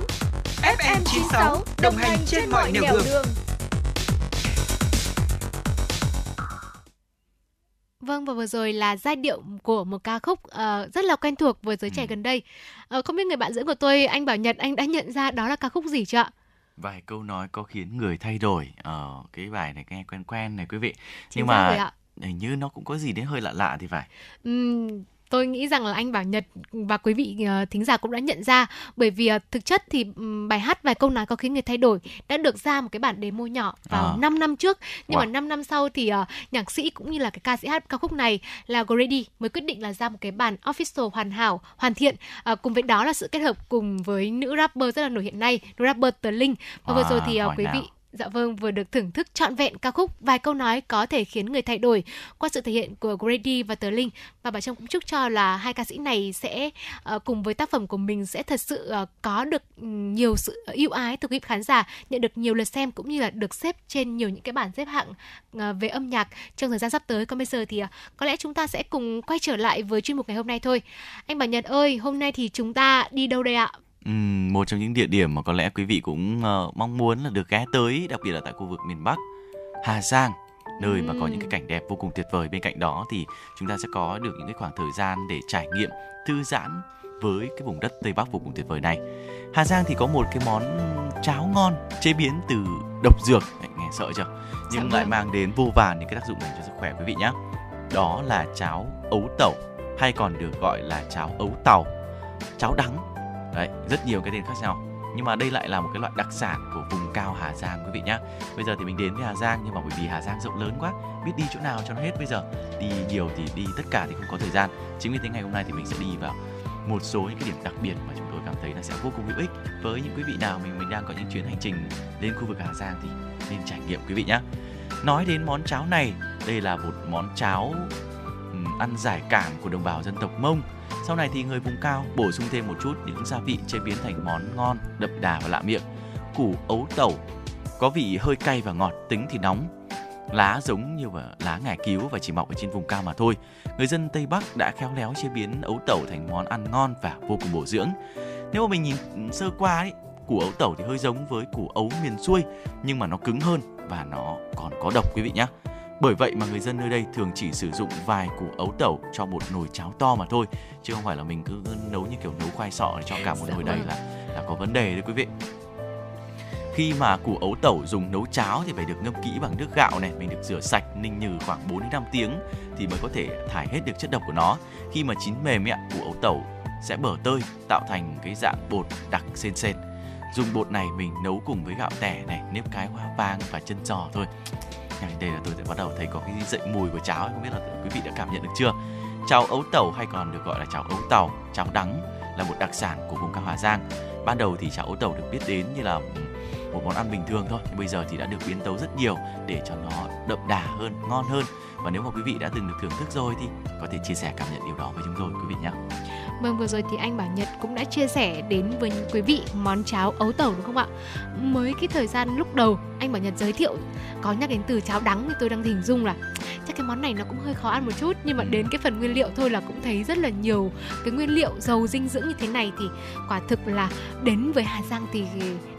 FM 96 đồng hành trên mọi nẻo đường. Vâng và vừa rồi là giai điệu của một ca khúc ờ, rất là quen thuộc với giới trẻ gần đây. Ờ, không biết người bạn dẫn của tôi anh Bảo Nhật anh đã nhận ra đó là ca khúc gì chưa ạ? vài câu nói có khiến người thay đổi cái bài này nghe quen quen này quý vị. Chính nhưng mà hình như nó cũng có gì đến hơi lạ lạ thì phải. Ừm, tôi nghĩ rằng là anh Bảo Nhật và quý vị ờ, thính giả cũng đã nhận ra. Bởi vì ờ, thực chất thì bài hát vài câu nói có khiến người thay đổi đã được ra một cái bản demo nhỏ vào À. 5 năm trước. Nhưng mà Wow. 5 năm sau thì ờ, nhạc sĩ cũng như là cái ca sĩ hát ca khúc này là Grady mới quyết định là ra một cái bản official hoàn hảo hoàn thiện. Ờ, cùng với đó là sự kết hợp cùng với nữ rapper rất là nổi hiện nay nữ rapper Tờ Linh. Và vừa rồi thì ờ, hỏi quý nào. Dạ vâng, vừa được thưởng thức trọn vẹn ca khúc vài câu nói có thể khiến người thay đổi qua sự thể hiện của Grady và Tờ Linh và bà Trâm cũng chúc cho là hai ca sĩ này sẽ ờ, cùng với tác phẩm của mình sẽ thật sự ờ, có được ừ, nhiều sự yêu ái từ quý khán giả, nhận được nhiều lượt xem cũng như là được xếp trên nhiều những cái bảng xếp hạng ờ, về âm nhạc trong thời gian sắp tới. Còn bây giờ thì có lẽ chúng ta sẽ cùng quay trở lại với chuyên mục ngày hôm nay thôi. Anh Bảo Nhật ơi, hôm nay thì chúng ta đi đâu đây ạ? Ừm, một trong những địa điểm mà có lẽ quý vị cũng ờ, mong muốn là được ghé tới đặc biệt là tại khu vực miền Bắc Hà Giang nơi mà có những cái cảnh đẹp vô cùng tuyệt vời bên cạnh đó thì chúng ta sẽ có được những cái khoảng thời gian để trải nghiệm thư giãn với cái vùng đất Tây Bắc vô cùng tuyệt vời này. Hà Giang thì có một cái món cháo ngon chế biến từ độc dược, nghe sợ chưa? Nhưng lại mang đến vô vàn những cái tác dụng dành cho sức khỏe quý vị nhé. Đó là cháo ấu tẩu hay còn được gọi là cháo ấu tàu, cháo đắng. Đấy, rất nhiều cái tên khác nhau. Nhưng mà đây lại là một cái loại đặc sản của vùng cao Hà Giang quý vị nhé. Bây giờ thì mình đến với Hà Giang nhưng mà bởi vì Hà Giang rộng lớn quá, biết đi chỗ nào cho nó hết bây giờ. Đi nhiều thì đi tất cả thì không có thời gian. Chính vì thế ngày hôm nay thì mình sẽ đi vào một số những cái điểm đặc biệt mà chúng tôi cảm thấy là sẽ vô cùng hữu ích với những quý vị nào mình mình đang có những chuyến hành trình lên khu vực Hà Giang thì nên trải nghiệm quý vị nhé. Nói đến món cháo này, đây là một món cháo ăn giải cảm của đồng bào dân tộc Mông. Sau này thì người vùng cao bổ sung thêm một chút những gia vị chế biến thành món ngon, đậm đà và lạ miệng. Củ ấu tẩu có vị hơi cay và ngọt, tính thì nóng. Lá giống như là lá ngải cứu và chỉ mọc ở trên vùng cao mà thôi. Người dân Tây Bắc đã khéo léo chế biến ấu tẩu thành món ăn ngon và vô cùng bổ dưỡng. Nếu mà mình nhìn sơ qua ấy, củ ấu tẩu thì hơi giống với củ ấu miền xuôi nhưng mà nó cứng hơn và nó còn có độc quý vị nhé. Bởi vậy mà người dân nơi đây thường chỉ sử dụng vài củ ấu tẩu cho một nồi cháo to mà thôi chứ không phải là mình cứ nấu như kiểu nấu khoai sọ cho cả một Dạ nồi đầy vâng. là là có vấn đề đấy quý vị. Khi mà củ ấu tẩu dùng nấu cháo thì phải được ngâm kỹ bằng nước gạo này, mình được rửa sạch ninh nhừ khoảng 4 đến 5 tiếng thì mới có thể thải hết được chất độc của nó. Khi mà chín mềm ấy, củ ấu tẩu sẽ bở tơi tạo thành cái dạng bột đặc sên sên. Dùng bột này mình nấu cùng với gạo tẻ này, nếp cái hoa vàng và chân giò thôi. Nhắc đến đây là tôi sẽ bắt đầu thấy có cái dậy mùi của cháo không biết là quý vị đã cảm nhận được chưa? Cháo ấu tẩu hay còn được gọi là cháo ấu tàu, cháo đắng là một đặc sản của vùng cao Hà Giang. Ban đầu thì cháo ấu tẩu được biết đến như là một món ăn bình thường thôi, nhưng bây giờ thì đã được biến tấu rất nhiều để cho nó đậm đà hơn, ngon hơn. Và nếu mà quý vị đã từng được thưởng thức rồi thì có thể chia sẻ cảm nhận điều đó với chúng tôi quý vị nhé. Vâng vừa rồi thì anh Bảo Nhật cũng đã chia sẻ đến với quý vị món cháo ấu tẩu đúng không ạ? Mới cái thời gian lúc đầu, anh bảo nhật giới thiệu, có nhắc đến từ cháo đắng thì tôi đang hình dung là, chắc cái món này nó cũng hơi khó ăn một chút, nhưng mà đến cái phần nguyên liệu thôi là cũng thấy rất là nhiều cái nguyên liệu giàu dinh dưỡng như thế này thì quả thực là đến với Hà Giang thì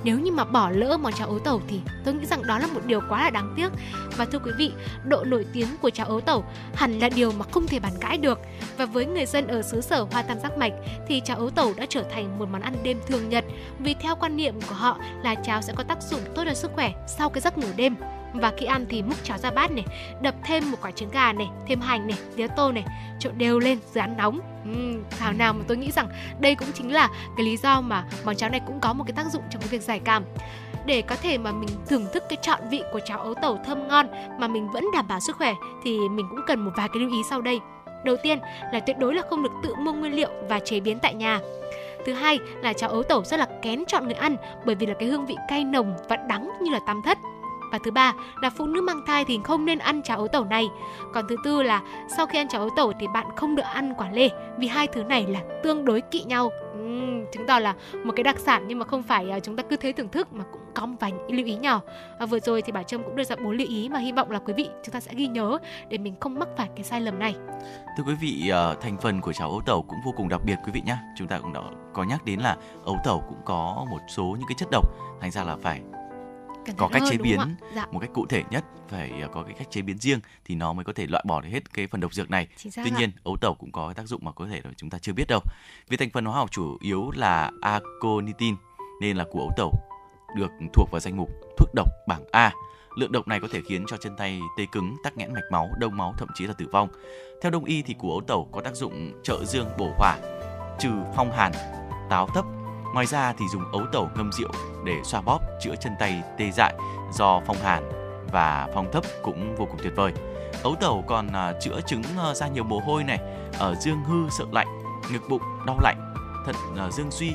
nếu như mà bỏ lỡ món cháo ấu tẩu thì tôi nghĩ rằng đó là một điều quá là đáng tiếc. Và thưa quý vị, độ nổi tiếng của cháo ấu tẩu hẳn là điều mà không thể bàn cãi được. Và với người dân ở xứ sở hoa tam giác mạch thì cháo ấu tẩu đã trở thành một món ăn đêm thường nhật vì theo quan niệm của họ là cháo sẽ có tác dụng tốt cho sức khỏe sau cái giấc ngủ đêm. Và khi ăn thì múc cháo ra bát này đập thêm một quả trứng gà này thêm hành này tía tô này trộn đều lên rồi ăn nóng. Uhm, thảo nào mà tôi nghĩ rằng đây cũng chính là cái lý do mà món cháo này cũng có một cái tác dụng trong cái việc giải cảm. Để có thể mà mình thưởng thức cái trọn vị của cháo ấu tẩu thơm ngon mà mình vẫn đảm bảo sức khỏe thì mình cũng cần một vài cái lưu ý sau đây. Đầu tiên là tuyệt đối là không được tự mua nguyên liệu và chế biến tại nhà thứ hai là cháo ấu tẩu rất là kén chọn người ăn bởi vì là cái hương vị cay nồng và đắng như là tam thất và thứ ba là phụ nữ mang thai thì không nên ăn cháo ấu tẩu này. Còn thứ tư là sau khi ăn cháo ấu tẩu thì bạn không được ăn quả lê vì hai thứ này là tương đối kỵ nhau. Uhm, chứng tỏ là một cái đặc sản nhưng mà không phải à, chúng ta cứ thế thưởng thức mà cũng có một vài những lưu ý nhỏ. Và vừa rồi thì bà Trâm cũng đưa ra bốn lưu ý mà hy vọng là quý vị chúng ta sẽ ghi nhớ để mình không mắc phải cái sai lầm này. Thưa quý vị, ờ, thành phần của cháo ấu tẩu cũng vô cùng đặc biệt quý vị nhé. Chúng ta cũng đã có nhắc đến là ấu tẩu cũng có một số những cái chất độc, thành ra là phải Cẩn có cách hơn, chế biến ạ? Dạ, một cách cụ thể nhất phải ờ, có cái cách chế biến riêng thì nó mới có thể loại bỏ được hết cái phần độc dược này. Tuy ạ. nhiên ấu tẩu cũng có cái tác dụng mà có thể là chúng ta chưa biết đâu. Vì thành phần hóa học chủ yếu là aconitin nên là củ ấu tẩu được thuộc vào danh mục thuốc độc bảng A. Lượng độc này có thể khiến cho chân tay tê cứng tắc nghẽn mạch máu đông máu thậm chí là tử vong. Theo đông y thì củ ấu tẩu có tác dụng trợ dương bổ hỏa trừ phong hàn táo thấp ngoài ra thì dùng ấu tẩu ngâm rượu để xoa bóp chữa chân tay tê dại do phong hàn và phong thấp cũng vô cùng tuyệt vời. Ấu tẩu còn uh, chữa chứng ờ, uh, ra nhiều mồ hôi này, ở dương hư sợ lạnh, ngực bụng đau lạnh, thận uh, dương suy.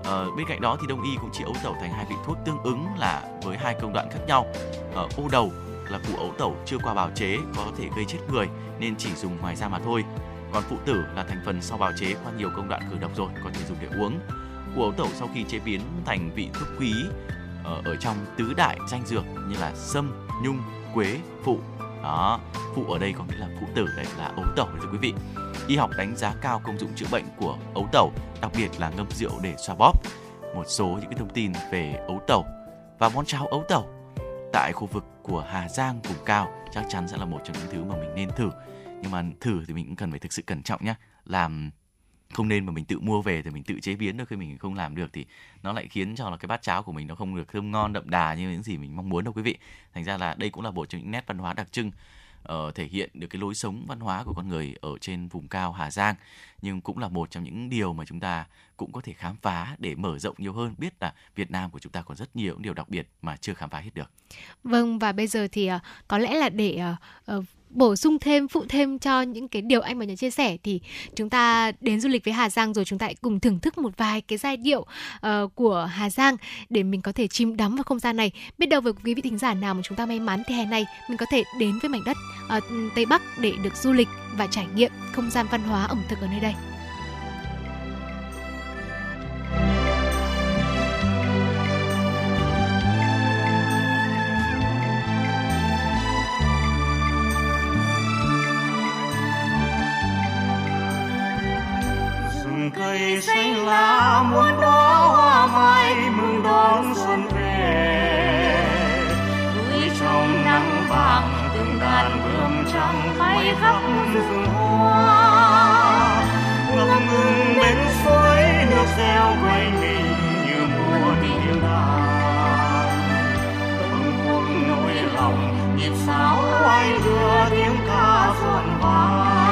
Uh, bên cạnh đó thì đông y cũng chia ấu tẩu thành hai vị thuốc tương ứng là với hai công đoạn khác nhau. Ở ô đầu là củ ấu tẩu chưa qua bào chế có thể gây chết người nên chỉ dùng ngoài da mà thôi. Còn phụ tử là thành phần sau bào chế qua nhiều công đoạn khử độc rồi có thể dùng để uống của ấu tẩu sau khi chế biến thành vị thuốc quý ờ, ở trong tứ đại danh dược như là sâm, nhung, quế, phụ. Đó, phụ ở đây có nghĩa là phụ tử đấy là ấu tẩu thưa quý vị. Y học đánh giá cao công dụng chữa bệnh của ấu tẩu, đặc biệt là ngâm rượu để xoa bóp. Một số những cái thông tin về ấu tẩu và món cháo ấu tẩu tại khu vực của Hà Giang vùng cao chắc chắn sẽ là một trong những thứ mà mình nên thử. Nhưng mà thử thì mình cũng cần phải thực sự cẩn trọng nhé. Làm không nên mà mình tự mua về thì mình tự chế biến đôi khi mình không làm được thì nó lại khiến cho là cái bát cháo của mình nó không được thơm ngon đậm đà như những gì mình mong muốn đâu quý vị. Thành ra là đây cũng là một trong những nét văn hóa đặc trưng uh, thể hiện được cái lối sống văn hóa của con người ở trên vùng cao Hà Giang. Nhưng cũng là một trong những điều mà chúng ta cũng có thể khám phá để mở rộng nhiều hơn biết là Việt Nam của chúng ta còn rất nhiều những điều đặc biệt mà chưa khám phá hết được. Vâng và bây giờ thì uh, có lẽ là để uh, bổ sung thêm phụ thêm cho những cái điều anh và nhà chia sẻ thì chúng ta đến du lịch với Hà Giang rồi chúng ta hãy cùng thưởng thức một vài cái giai điệu uh, của Hà Giang để mình có thể chìm đắm vào không gian này. Biết đâu với quý vị thính giả nào mà chúng ta may mắn thì hè này mình có thể đến với mảnh đất uh, Tây Bắc để được du lịch và trải nghiệm không gian văn hóa ẩm thực ở nơi đây. Rừng cây xanh lá muôn đó hoa mai mừng đón xuân về. Núi trong nắng vàng từng đàn bướm trắng bay khắp rừng hoa. Ngập ngừng bên suối nước reo quanh mình như mùa tiếng đàn. Bâng khuâng nỗi lòng nhịp sáo oai đưa tiếng ca rộn vang.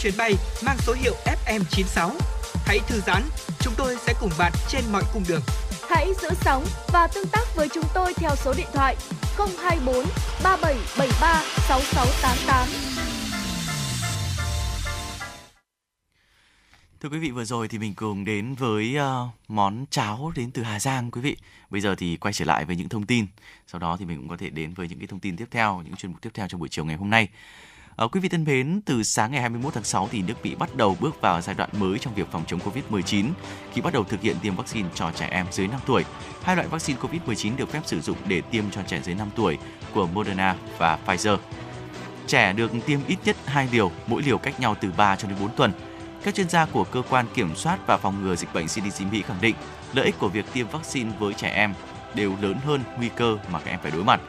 Chuyến bay mang số hiệu FM96. Hãy thư giãn, chúng tôi sẽ cùng bạn trên mọi cung đường. hãy giữ sóng và tương tác với chúng tôi theo số điện thoại 024 3773 6688 Thưa quý vị vừa rồi thì mình cùng đến với ờ, món cháo đến từ Hà Giang quý vị. Bây giờ thì quay trở lại với những thông tin. Sau đó thì mình cũng có thể đến với những cái thông tin tiếp theo, những chuyên mục tiếp theo trong buổi chiều ngày hôm nay. À, quý vị thân mến, từ sáng ngày 21 tháng 6 thì nước Mỹ bắt đầu bước vào giai đoạn mới trong việc phòng chống Covid-19 khi bắt đầu thực hiện tiêm vaccine cho trẻ em dưới 5 tuổi. Hai loại vaccine Covid-19 được phép sử dụng để tiêm cho trẻ dưới 5 tuổi của Moderna và Pfizer. Trẻ được tiêm ít nhất 2 liều, mỗi liều cách nhau từ 3 cho đến 4 tuần. Các chuyên gia của cơ quan kiểm soát và phòng ngừa dịch bệnh CDC Mỹ khẳng định lợi ích của việc tiêm vaccine với trẻ em đều lớn hơn nguy cơ mà các em phải đối mặt.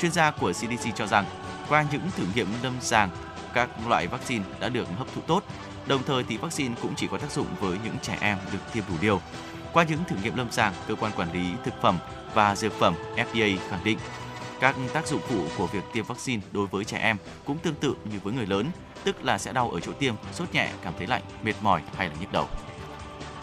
Chuyên gia của CDC cho rằng qua những thử nghiệm lâm sàng, các loại vaccine đã được hấp thụ tốt. Đồng thời thì vaccine cũng chỉ có tác dụng với những trẻ em được tiêm đủ liều. Qua những thử nghiệm lâm sàng, cơ quan quản lý thực phẩm và dược phẩm FDA khẳng định các tác dụng phụ của việc tiêm vaccine đối với trẻ em cũng tương tự như với người lớn, tức là sẽ đau ở chỗ tiêm, sốt nhẹ, cảm thấy lạnh, mệt mỏi hay là nhức đầu.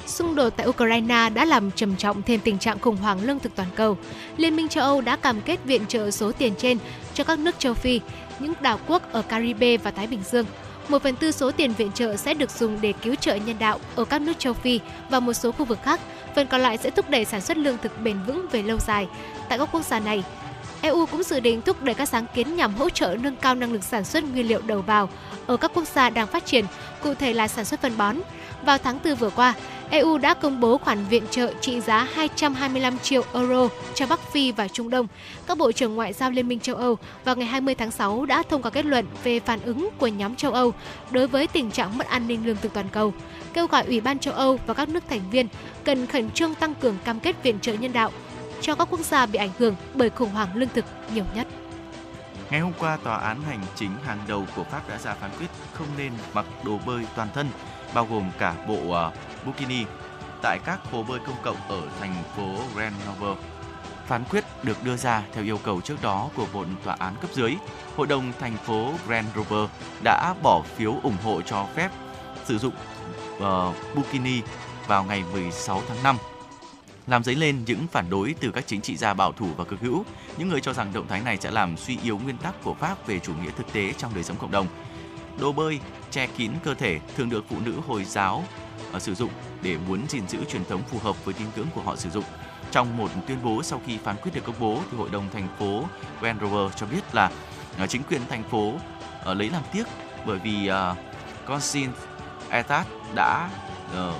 Xung đột tại Ukraine đã làm trầm trọng thêm tình trạng khủng hoảng lương thực toàn cầu. Liên minh châu Âu đã cam kết viện trợ số tiền trên cho các nước châu Phi, những đảo quốc ở Caribe và Thái Bình Dương. Một phần tư số tiền viện trợ sẽ được dùng để cứu trợ nhân đạo ở các nước châu Phi và một số khu vực khác. Phần còn lại sẽ thúc đẩy sản xuất lương thực bền vững về lâu dài tại các quốc gia này. EU cũng dự định thúc đẩy các sáng kiến nhằm hỗ trợ nâng cao năng lực sản xuất nguyên liệu đầu vào ở các quốc gia đang phát triển, cụ thể là sản xuất phân bón. Vào tháng 4 vừa qua, EU đã công bố khoản viện trợ trị giá 225 triệu euro cho Bắc Phi và Trung Đông. Các bộ trưởng ngoại giao Liên minh châu Âu vào ngày 20 tháng 6 đã thông qua kết luận về phản ứng của nhóm châu Âu đối với tình trạng mất an ninh lương thực toàn cầu, kêu gọi Ủy ban châu Âu và các nước thành viên cần khẩn trương tăng cường cam kết viện trợ nhân đạo cho các quốc gia bị ảnh hưởng bởi khủng hoảng lương thực nhiều nhất. Ngày hôm qua, tòa án hành chính hàng đầu của Pháp đã ra phán quyết không nên mặc đồ bơi toàn thân, bao gồm cả bộ ờ, uh, bikini tại các hồ bơi công cộng ở thành phố Grenoble. Phán quyết được đưa ra theo yêu cầu trước đó của một tòa án cấp dưới. Hội đồng thành phố Grenoble đã bỏ phiếu ủng hộ cho phép sử dụng ờ, uh, bikini vào ngày 16 tháng 5 làm dấy lên những phản đối từ các chính trị gia bảo thủ và cực hữu. Những người cho rằng động thái này sẽ làm suy yếu nguyên tắc của Pháp về chủ nghĩa thực tế trong đời sống cộng đồng. Đồ bơi che kín cơ thể thường được phụ nữ Hồi giáo ờ, sử dụng để muốn gìn giữ truyền thống phù hợp với tín ngưỡng của họ sử dụng. Trong một tuyên bố sau khi phán quyết được công bố, thì Hội đồng thành phố Vancouver cho biết là ờ, chính quyền thành phố uh, lấy làm tiếc bởi vì uh, Consin Etat đã uh,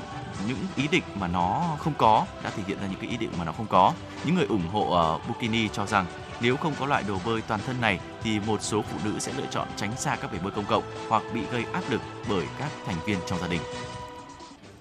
những ý định mà nó không có đã thể hiện ra những cái ý định mà nó không có những người ủng hộ uh, bikini cho rằng nếu không có loại đồ bơi toàn thân này thì một số phụ nữ sẽ lựa chọn tránh xa các bể bơi công cộng hoặc bị gây áp lực bởi các thành viên trong gia đình.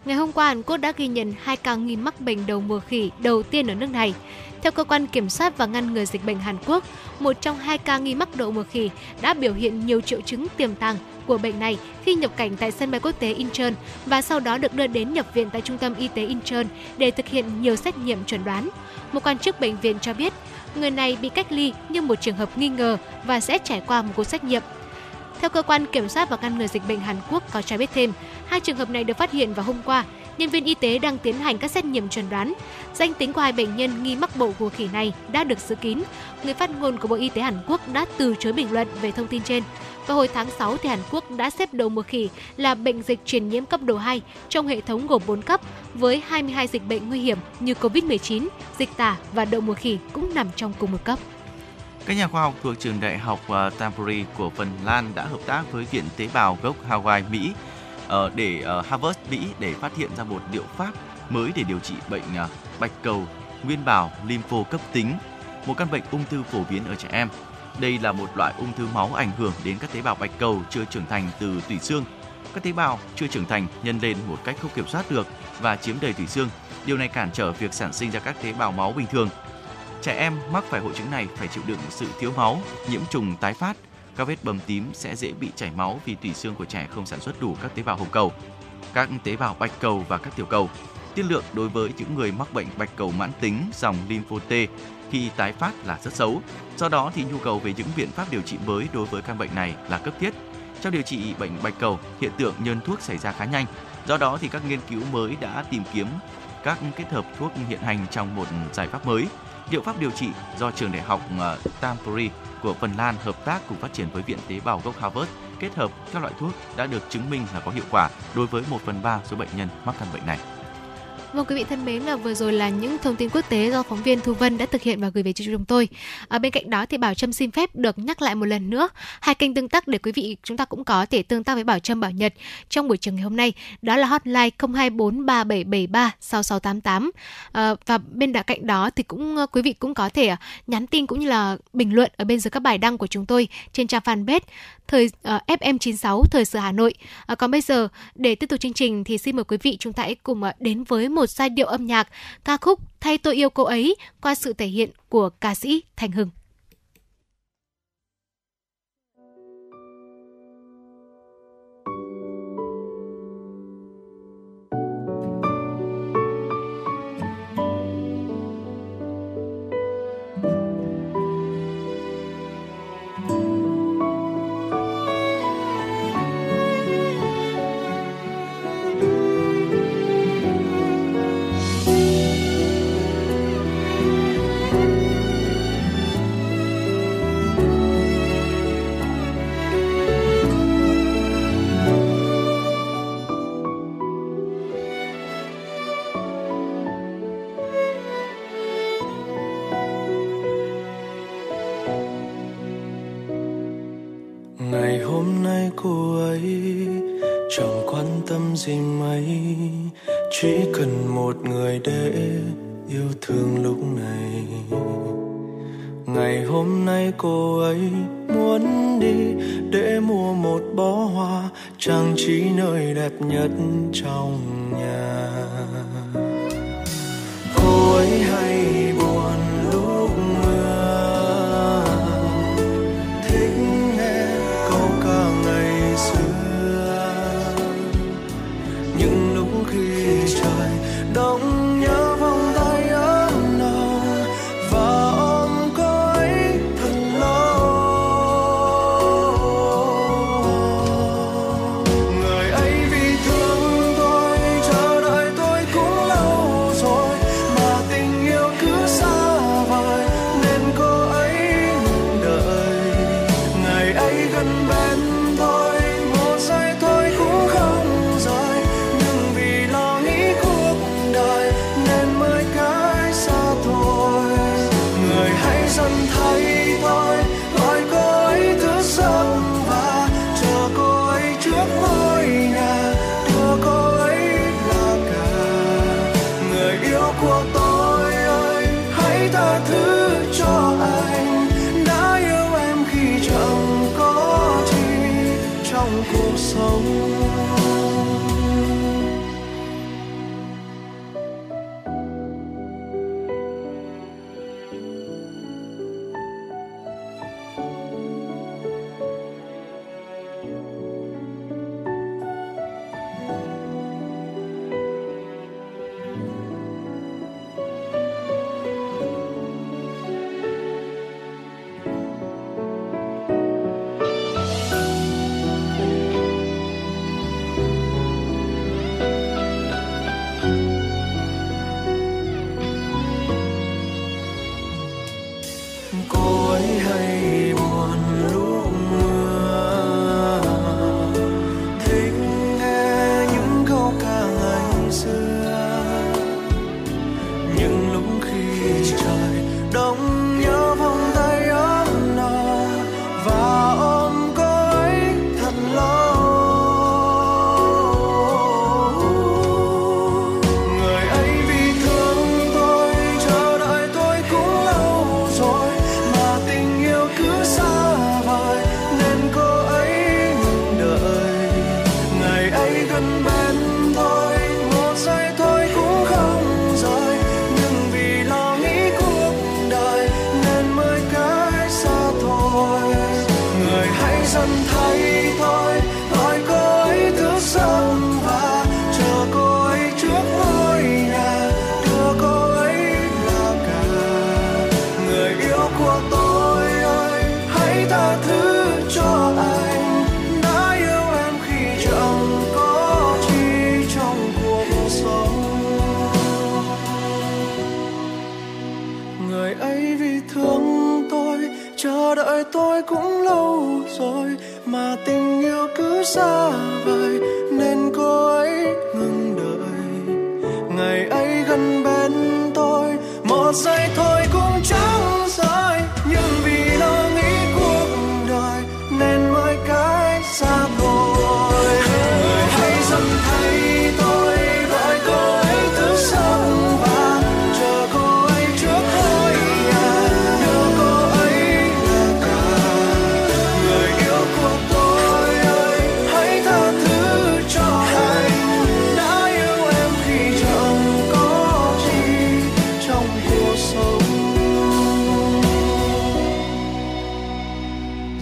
Ngày hôm qua, Hàn Quốc đã ghi nhận hai ca nghi mắc bệnh đầu mùa khỉ đầu tiên ở nước này. Theo cơ quan kiểm soát và ngăn ngừa dịch bệnh Hàn Quốc, một trong hai ca nghi mắc đậu mùa khỉ đã biểu hiện nhiều triệu chứng tiềm tàng của bệnh này khi nhập cảnh tại sân bay quốc tế Incheon và sau đó được đưa đến nhập viện tại trung tâm y tế Incheon để thực hiện nhiều xét nghiệm chuẩn đoán. Một quan chức bệnh viện cho biết, người này bị cách ly như một trường hợp nghi ngờ và sẽ trải qua một cuộc xét nghiệm. Theo cơ quan kiểm soát và ngăn ngừa dịch bệnh Hàn Quốc có cho biết thêm, hai trường hợp này được phát hiện vào hôm qua. Nhân viên y tế đang tiến hành các xét nghiệm chuẩn đoán. Danh tính của hai bệnh nhân nghi mắc bộ của khỉ này đã được giữ kín. Người phát ngôn của Bộ Y tế Hàn Quốc đã từ chối bình luận về thông tin trên và hồi tháng 6 thì Hàn Quốc đã xếp đậu mùa khỉ là bệnh dịch truyền nhiễm cấp độ 2 trong hệ thống gồm 4 cấp với 22 dịch bệnh nguy hiểm như Covid-19, dịch tả và đậu mùa khỉ cũng nằm trong cùng một cấp. Các nhà khoa học thuộc trường đại học à, Tampere của Phần Lan đã hợp tác với Viện Tế bào gốc Hawaii, Mỹ ờ, để ờ, Harvard, Mỹ để phát hiện ra một liệu pháp mới để điều trị bệnh à, bạch cầu nguyên bào lympho cấp tính, một căn bệnh ung thư phổ biến ở trẻ em. Đây là một loại ung thư máu ảnh hưởng đến các tế bào bạch cầu chưa trưởng thành từ tủy xương. Các tế bào chưa trưởng thành nhân lên một cách không kiểm soát được và chiếm đầy tủy xương. Điều này cản trở việc sản sinh ra các tế bào máu bình thường. Trẻ em mắc phải hội chứng này phải chịu đựng sự thiếu máu, nhiễm trùng tái phát. Các vết bầm tím sẽ dễ bị chảy máu vì tủy xương của trẻ không sản xuất đủ các tế bào hồng cầu. Các tế bào bạch cầu và các tiểu cầu tiên lượng đối với những người mắc bệnh bạch cầu mãn tính dòng lympho T khi tái phát là rất xấu. Do đó thì nhu cầu về những biện pháp điều trị mới đối với căn bệnh này là cấp thiết. Trong điều trị bệnh bạch cầu, hiện tượng nhơn thuốc xảy ra khá nhanh. Do đó thì các nghiên cứu mới đã tìm kiếm các kết hợp thuốc hiện hành trong một giải pháp mới. Liệu pháp điều trị do trường đại học ờ, Tampere của Phần Lan hợp tác cùng phát triển với Viện Tế bào gốc Harvard kết hợp các loại thuốc đã được chứng minh là có hiệu quả đối với 1 phần 3 số bệnh nhân mắc căn bệnh này. Vâng quý vị thân mến là vừa rồi là những thông tin quốc tế do phóng viên Thu Vân đã thực hiện và gửi về cho chúng tôi. Ở bên cạnh đó thì Bảo Trâm xin phép được nhắc lại một lần nữa hai kênh tương tác để quý vị chúng ta cũng có thể tương tác với Bảo Trâm Bảo Nhật trong buổi trường ngày hôm nay. Đó là hotline 02437736688. À, ờ, và bên cạnh đó thì cũng ờ, quý vị cũng có thể ờ, nhắn tin cũng như là bình luận ở bên dưới các bài đăng của chúng tôi trên trang fanpage thời uh, FM96 thời sự Hà Nội. Uh, còn bây giờ để tiếp tục chương trình thì xin mời quý vị chúng ta hãy cùng uh, đến với một một giai điệu âm nhạc, ca khúc Thay tôi yêu cô ấy qua sự thể hiện của ca sĩ Thành Hưng. gì mấy. Chỉ cần một người để yêu thương lúc này. Ngày hôm nay cô ấy muốn đi để mua một bó hoa, trang trí nơi đẹp nhất trong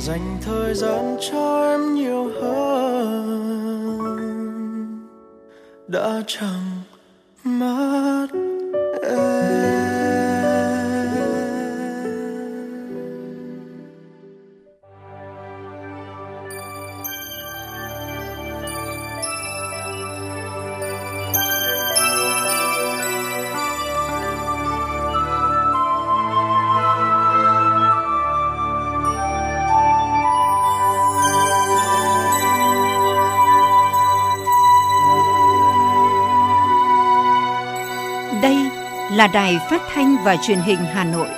dành thời gian cho em nhiều hơn. Đã chẳng mất em. là Đài Phát thanh và Truyền hình Hà Nội.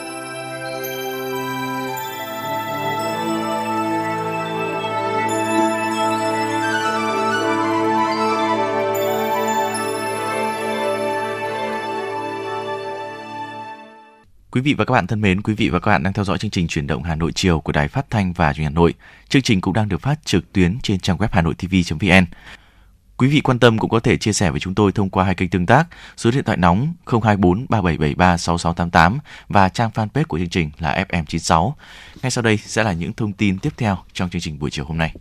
Quý vị và các bạn thân mến, quý vị và các bạn đang theo dõi chương trình chuyển động Hà Nội chiều của Đài Phát thanh và Truyền hình Hà Nội. Chương trình cũng đang được phát trực tuyến trên trang web hanoitv.vn. Quý vị quan tâm cũng có thể chia sẻ với chúng tôi thông qua hai kênh tương tác, số điện thoại nóng 024 3773 6688 và trang fanpage của chương trình là FM96. Ngay sau đây sẽ là những thông tin tiếp theo trong chương trình buổi chiều hôm nay.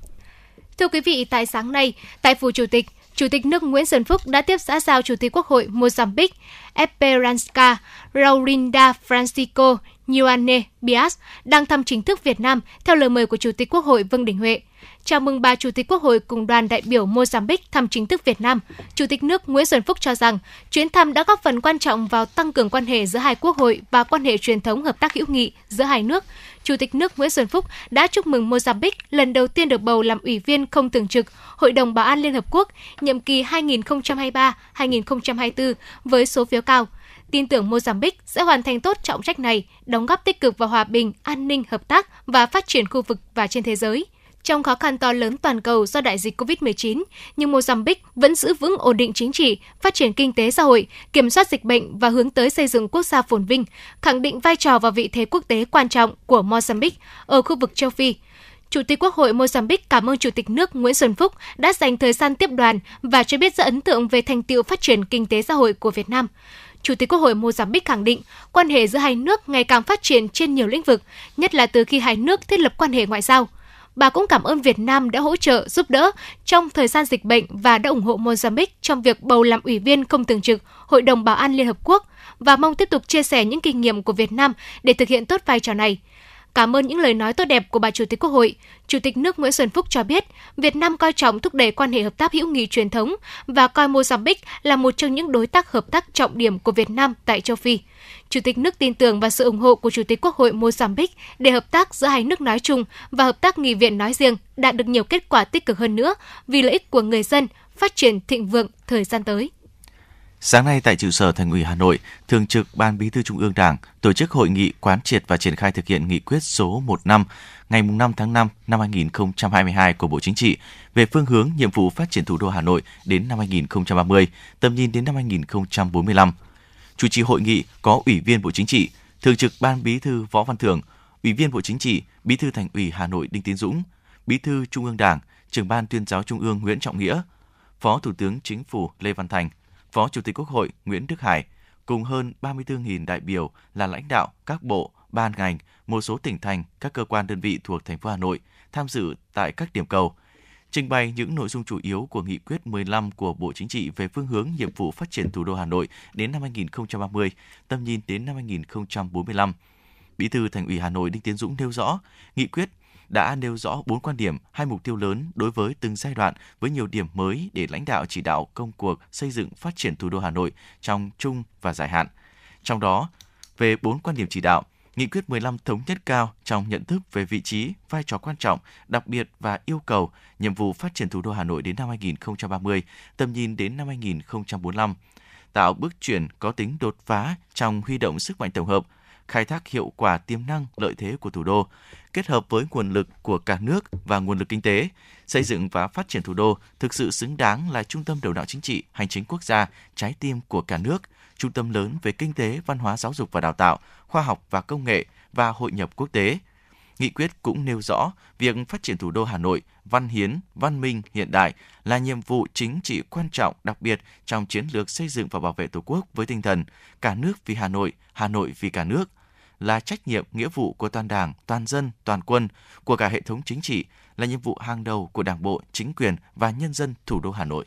Thưa quý vị, tại sáng nay, tại Phủ Chủ tịch, Chủ tịch nước Nguyễn Xuân Phúc đã tiếp xã giao Chủ tịch Quốc hội Mozambique Esperanza Raulinda Francisco Ioane Bias đang thăm chính thức Việt Nam theo lời mời của Chủ tịch Quốc hội Vương Đình Huệ. Chào mừng bà Chủ tịch Quốc hội cùng đoàn đại biểu Mozambique thăm chính thức Việt Nam. Chủ tịch nước Nguyễn Xuân Phúc cho rằng chuyến thăm đã góp phần quan trọng vào tăng cường quan hệ giữa hai quốc hội và quan hệ truyền thống hợp tác hữu nghị giữa hai nước. Chủ tịch nước Nguyễn Xuân Phúc đã chúc mừng Mozambique lần đầu tiên được bầu làm ủy viên không thường trực Hội đồng Bảo an Liên Hợp Quốc nhiệm kỳ 2023-2024 với số phiếu cao tin tưởng Mozambique sẽ hoàn thành tốt trọng trách này, đóng góp tích cực vào hòa bình, an ninh, hợp tác và phát triển khu vực và trên thế giới. Trong khó khăn to lớn toàn cầu do đại dịch COVID-19, nhưng Mozambique vẫn giữ vững ổn định chính trị, phát triển kinh tế xã hội, kiểm soát dịch bệnh và hướng tới xây dựng quốc gia phồn vinh, khẳng định vai trò và vị thế quốc tế quan trọng của Mozambique ở khu vực châu Phi. Chủ tịch Quốc hội Mozambique cảm ơn Chủ tịch nước Nguyễn Xuân Phúc đã dành thời gian tiếp đoàn và cho biết rất ấn tượng về thành tiệu phát triển kinh tế xã hội của Việt Nam. Chủ tịch Quốc hội Mozambique khẳng định quan hệ giữa hai nước ngày càng phát triển trên nhiều lĩnh vực, nhất là từ khi hai nước thiết lập quan hệ ngoại giao. Bà cũng cảm ơn Việt Nam đã hỗ trợ giúp đỡ trong thời gian dịch bệnh và đã ủng hộ Mozambique trong việc bầu làm ủy viên không thường trực Hội đồng Bảo an Liên Hợp Quốc và mong tiếp tục chia sẻ những kinh nghiệm của Việt Nam để thực hiện tốt vai trò này. Cảm ơn những lời nói tốt đẹp của bà Chủ tịch Quốc hội. Chủ tịch nước Nguyễn Xuân Phúc cho biết, Việt Nam coi trọng thúc đẩy quan hệ hợp tác hữu nghị truyền thống và coi Mozambique là một trong những đối tác hợp tác trọng điểm của Việt Nam tại châu Phi. Chủ tịch nước tin tưởng vào sự ủng hộ của Chủ tịch Quốc hội Mozambique để hợp tác giữa hai nước nói chung và hợp tác nghị viện nói riêng đạt được nhiều kết quả tích cực hơn nữa vì lợi ích của người dân, phát triển thịnh vượng thời gian tới. Sáng nay tại trụ sở Thành ủy Hà Nội, Thường trực Ban Bí thư Trung ương Đảng tổ chức hội nghị quán triệt và triển khai thực hiện nghị quyết số 15 ngày 5 tháng 5 năm 2022 của Bộ Chính trị về phương hướng nhiệm vụ phát triển thủ đô Hà Nội đến năm 2030, tầm nhìn đến năm 2045. Chủ trì hội nghị có Ủy viên Bộ Chính trị, Thường trực Ban Bí thư Võ Văn Thưởng, Ủy viên Bộ Chính trị, Bí thư Thành ủy Hà Nội Đinh Tiến Dũng, Bí thư Trung ương Đảng, Trưởng ban Tuyên giáo Trung ương Nguyễn Trọng Nghĩa, Phó Thủ tướng Chính phủ Lê Văn Thành, Phó Chủ tịch Quốc hội Nguyễn Đức Hải cùng hơn 34.000 đại biểu là lãnh đạo các bộ, ban ngành, một số tỉnh thành, các cơ quan đơn vị thuộc thành phố Hà Nội tham dự tại các điểm cầu, trình bày những nội dung chủ yếu của nghị quyết 15 của Bộ Chính trị về phương hướng nhiệm vụ phát triển thủ đô Hà Nội đến năm 2030, tầm nhìn đến năm 2045. Bí thư Thành ủy Hà Nội Đinh Tiến Dũng nêu rõ, nghị quyết đã nêu rõ bốn quan điểm, hai mục tiêu lớn đối với từng giai đoạn với nhiều điểm mới để lãnh đạo chỉ đạo công cuộc xây dựng phát triển thủ đô Hà Nội trong trung và dài hạn. Trong đó, về bốn quan điểm chỉ đạo, Nghị quyết 15 thống nhất cao trong nhận thức về vị trí, vai trò quan trọng, đặc biệt và yêu cầu nhiệm vụ phát triển thủ đô Hà Nội đến năm 2030, tầm nhìn đến năm 2045, tạo bước chuyển có tính đột phá trong huy động sức mạnh tổng hợp, khai thác hiệu quả tiềm năng lợi thế của thủ đô, kết hợp với nguồn lực của cả nước và nguồn lực kinh tế, xây dựng và phát triển thủ đô thực sự xứng đáng là trung tâm đầu não chính trị, hành chính quốc gia, trái tim của cả nước, trung tâm lớn về kinh tế, văn hóa giáo dục và đào tạo, khoa học và công nghệ và hội nhập quốc tế. Nghị quyết cũng nêu rõ việc phát triển thủ đô Hà Nội văn hiến, văn minh, hiện đại là nhiệm vụ chính trị quan trọng đặc biệt trong chiến lược xây dựng và bảo vệ Tổ quốc với tinh thần cả nước vì Hà Nội, Hà Nội vì cả nước, là trách nhiệm nghĩa vụ của toàn Đảng, toàn dân, toàn quân, của cả hệ thống chính trị, là nhiệm vụ hàng đầu của Đảng bộ, chính quyền và nhân dân thủ đô Hà Nội.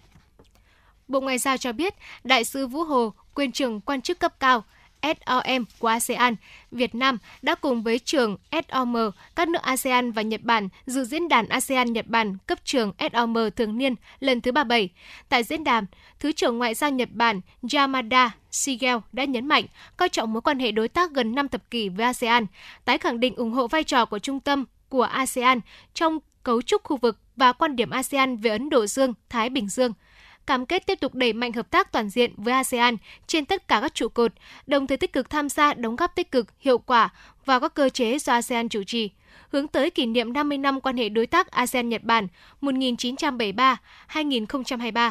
Bộ Ngoại giao cho biết, Đại sứ Vũ Hồ, quyền trưởng quan chức cấp cao SOM của ASEAN, Việt Nam đã cùng với trường SOM, các nước ASEAN và Nhật Bản dự diễn đàn ASEAN-Nhật Bản cấp trường SOM thường niên lần thứ 37. Tại diễn đàn, Thứ trưởng Ngoại giao Nhật Bản Yamada Shigeo đã nhấn mạnh coi trọng mối quan hệ đối tác gần 5 thập kỷ với ASEAN, tái khẳng định ủng hộ vai trò của trung tâm của ASEAN trong cấu trúc khu vực và quan điểm ASEAN về Ấn Độ Dương, Thái Bình Dương – cam kết tiếp tục đẩy mạnh hợp tác toàn diện với ASEAN trên tất cả các trụ cột, đồng thời tích cực tham gia đóng góp tích cực, hiệu quả vào các cơ chế do ASEAN chủ trì hướng tới kỷ niệm 50 năm quan hệ đối tác ASEAN-Nhật Bản 1973-2023.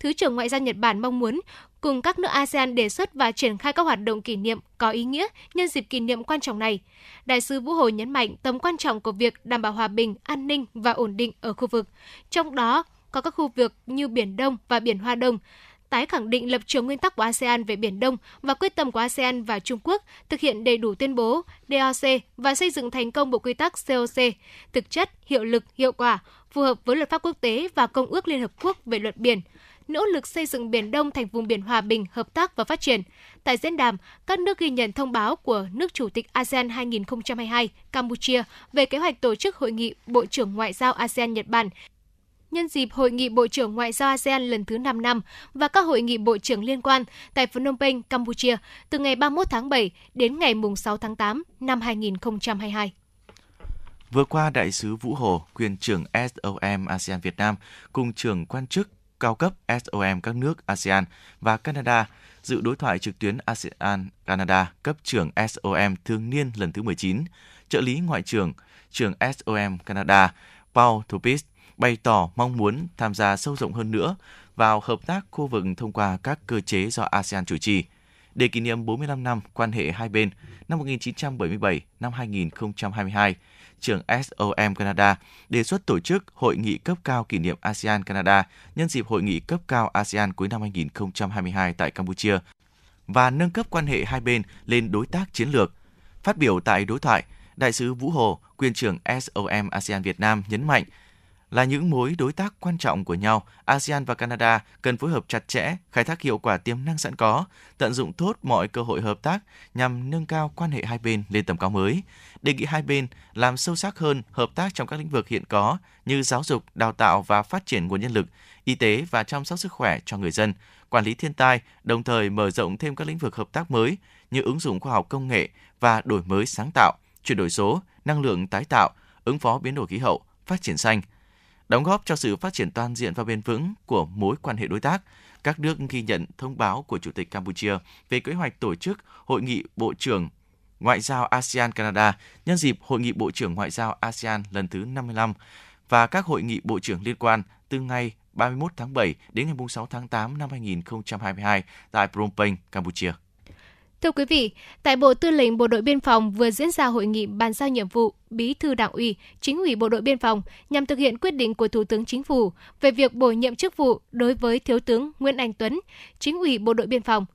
Thứ trưởng Ngoại giao Nhật Bản mong muốn cùng các nước ASEAN đề xuất và triển khai các hoạt động kỷ niệm có ý nghĩa nhân dịp kỷ niệm quan trọng này. Đại sứ Vũ Hồ nhấn mạnh tầm quan trọng của việc đảm bảo hòa bình, an ninh và ổn định ở khu vực, trong đó có các khu vực như Biển Đông và Biển Hoa Đông, tái khẳng định lập trường nguyên tắc của ASEAN về Biển Đông và quyết tâm của ASEAN và Trung Quốc thực hiện đầy đủ tuyên bố DOC và xây dựng thành công bộ quy tắc COC, thực chất, hiệu lực, hiệu quả, phù hợp với luật pháp quốc tế và Công ước Liên Hợp Quốc về luật biển, nỗ lực xây dựng Biển Đông thành vùng biển hòa bình, hợp tác và phát triển. Tại diễn đàn, các nước ghi nhận thông báo của nước Chủ tịch ASEAN 2022 Campuchia về kế hoạch tổ chức hội nghị Bộ trưởng Ngoại giao ASEAN Nhật Bản nhân dịp Hội nghị Bộ trưởng Ngoại giao ASEAN lần thứ 5 năm và các hội nghị bộ trưởng liên quan tại Phnom Penh, Campuchia từ ngày 31 tháng 7 đến ngày 6 tháng 8 năm 2022. Vừa qua, Đại sứ Vũ Hồ, quyền trưởng SOM ASEAN Việt Nam cùng trưởng quan chức cao cấp SOM các nước ASEAN và Canada dự đối thoại trực tuyến ASEAN Canada cấp trưởng SOM thường niên lần thứ 19. Trợ lý ngoại trưởng trưởng SOM Canada Paul Thupis bày tỏ mong muốn tham gia sâu rộng hơn nữa vào hợp tác khu vực thông qua các cơ chế do ASEAN chủ trì. Để kỷ niệm 45 năm quan hệ hai bên năm 1977 năm 2022, trưởng SOM Canada đề xuất tổ chức hội nghị cấp cao kỷ niệm ASEAN Canada nhân dịp hội nghị cấp cao ASEAN cuối năm 2022 tại Campuchia và nâng cấp quan hệ hai bên lên đối tác chiến lược. Phát biểu tại đối thoại, Đại sứ Vũ Hồ, quyền trưởng SOM ASEAN Việt Nam nhấn mạnh là những mối đối tác quan trọng của nhau, ASEAN và Canada cần phối hợp chặt chẽ, khai thác hiệu quả tiềm năng sẵn có, tận dụng tốt mọi cơ hội hợp tác nhằm nâng cao quan hệ hai bên lên tầm cao mới. Đề nghị hai bên làm sâu sắc hơn hợp tác trong các lĩnh vực hiện có như giáo dục, đào tạo và phát triển nguồn nhân lực, y tế và chăm sóc sức khỏe cho người dân, quản lý thiên tai, đồng thời mở rộng thêm các lĩnh vực hợp tác mới như ứng dụng khoa học công nghệ và đổi mới sáng tạo, chuyển đổi số, năng lượng tái tạo, ứng phó biến đổi khí hậu, phát triển xanh – đóng góp cho sự phát triển toàn diện và bền vững của mối quan hệ đối tác. Các nước ghi nhận thông báo của Chủ tịch Campuchia về kế hoạch tổ chức Hội nghị Bộ trưởng Ngoại giao ASEAN Canada nhân dịp Hội nghị Bộ trưởng Ngoại giao ASEAN lần thứ 55 và các hội nghị bộ trưởng liên quan từ ngày 31 tháng 7 đến ngày 6 tháng 8 năm 2022 tại Phnom Penh, Campuchia. Thưa quý vị, tại Bộ Tư lệnh Bộ đội Biên phòng vừa diễn ra hội nghị bàn giao nhiệm vụ Bí thư Đảng ủy, Chính ủy Bộ đội Biên phòng nhằm thực hiện quyết định của Thủ tướng Chính phủ về việc bổ nhiệm chức vụ đối với Thiếu tướng Nguyễn Anh Tuấn, Chính ủy Bộ đội Biên phòng.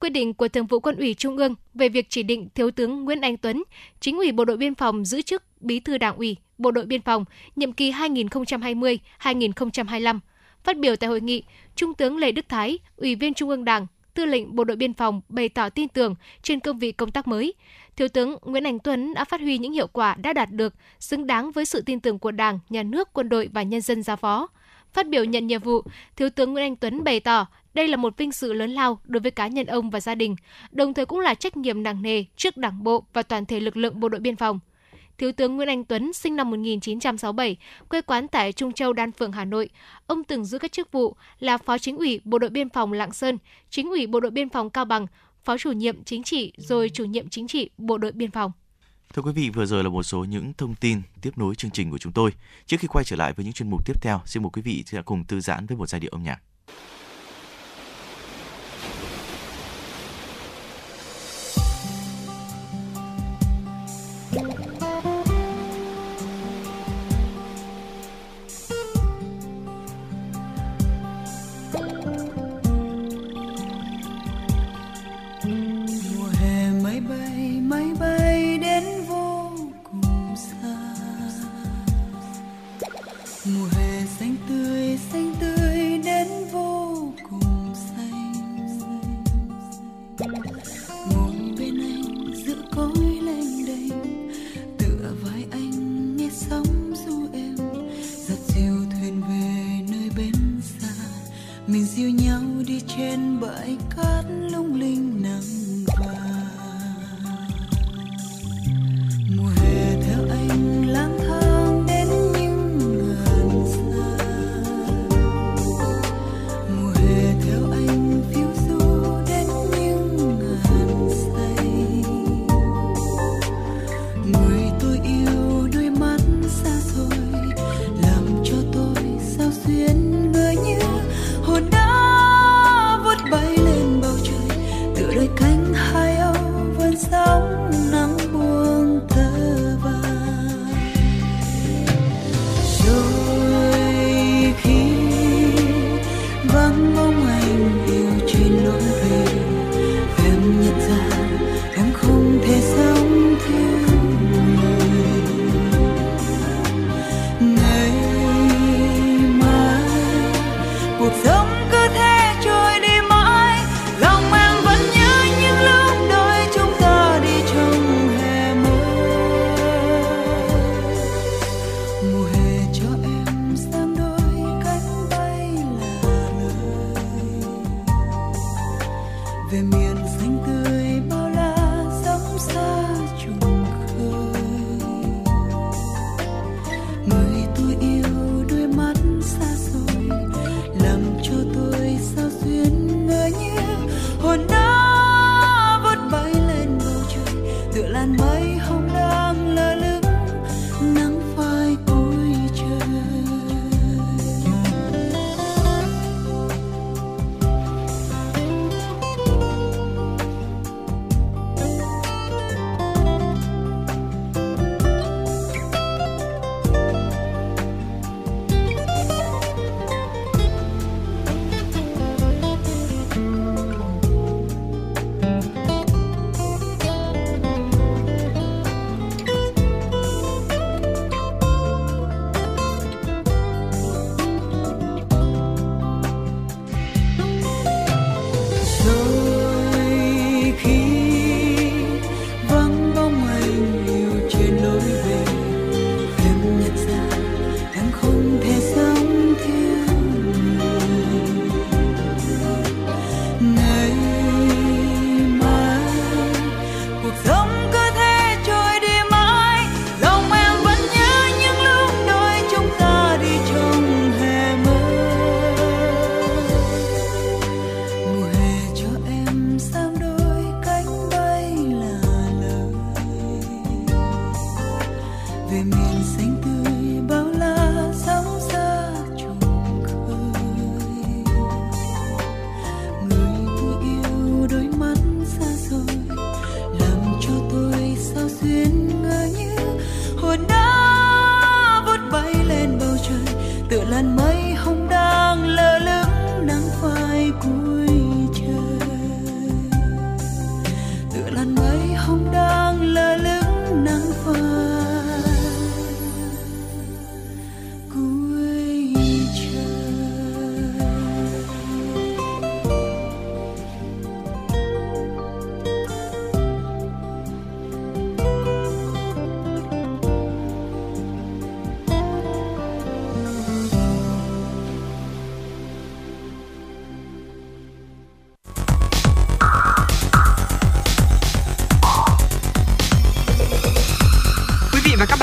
Quyết định của Thường vụ Quân ủy Trung ương về việc chỉ định Thiếu tướng Nguyễn Anh Tuấn, Chính ủy Bộ đội Biên phòng giữ chức Bí thư Đảng ủy Bộ đội Biên phòng nhiệm kỳ 2020-2025. Phát biểu tại hội nghị, Trung tướng Lê Đức Thái, Ủy viên Trung ương Đảng, Tư lệnh Bộ đội Biên phòng bày tỏ tin tưởng trên cương vị công tác mới. Thiếu tướng Nguyễn Anh Tuấn đã phát huy những hiệu quả đã đạt được, xứng đáng với sự tin tưởng của Đảng, Nhà nước, quân đội và nhân dân giao phó. Phát biểu nhận nhiệm vụ, Thiếu tướng Nguyễn Anh Tuấn bày tỏ đây là một vinh dự lớn lao đối với cá nhân ông và gia đình, đồng thời cũng là trách nhiệm nặng nề trước Đảng bộ và toàn thể lực lượng bộ đội biên phòng. Thiếu tướng Nguyễn Anh Tuấn sinh năm 1967, quê quán tại Trung Châu, Đan Phượng, Hà Nội. Ông từng giữ các chức vụ là Phó Chính ủy Bộ đội Biên phòng Lạng Sơn, Chính ủy Bộ đội Biên phòng Cao Bằng, Phó chủ nhiệm chính trị rồi chủ nhiệm chính trị Bộ đội Biên phòng. Thưa quý vị, vừa rồi là một số những thông tin tiếp nối chương trình của chúng tôi. Trước khi quay trở lại với những chuyên mục tiếp theo, xin mời quý vị sẽ cùng thư giãn với một giai điệu âm nhạc. Dìu nhau đi trên bãi cát lung linh.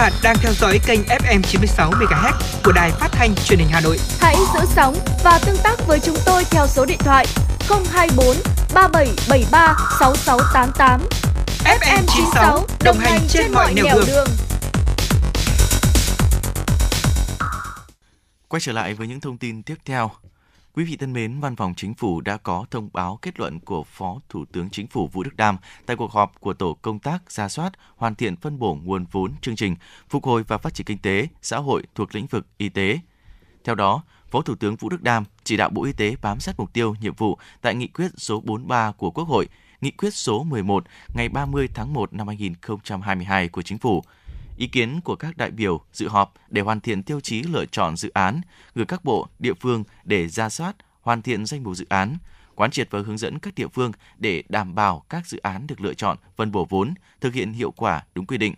Bạn đang theo dõi kênh FM 96 MHz của đài phát thanh truyền hình Hà Nội. Hãy giữ sóng và tương tác với chúng tôi theo số điện thoại 024 3773 6688. FM 96 đồng hành trên mọi nẻo đường. đường. Quay trở lại với những thông tin tiếp theo. Quý vị thân mến, Văn phòng Chính phủ đã có thông báo kết luận của Phó Thủ tướng Chính phủ Vũ Đức Đam tại cuộc họp của Tổ công tác ra soát, hoàn thiện phân bổ nguồn vốn chương trình phục hồi và phát triển kinh tế, xã hội thuộc lĩnh vực y tế. Theo đó, Phó Thủ tướng Vũ Đức Đam chỉ đạo Bộ Y tế bám sát mục tiêu, nhiệm vụ tại nghị quyết số 43 của Quốc hội, nghị quyết số 11 ngày 30 tháng 1 năm 2022 của Chính phủ – ý kiến của các đại biểu dự họp để hoàn thiện tiêu chí lựa chọn dự án, gửi các bộ, địa phương để ra soát, hoàn thiện danh mục dự án, quán triệt và hướng dẫn các địa phương để đảm bảo các dự án được lựa chọn phân bổ vốn, thực hiện hiệu quả đúng quy định.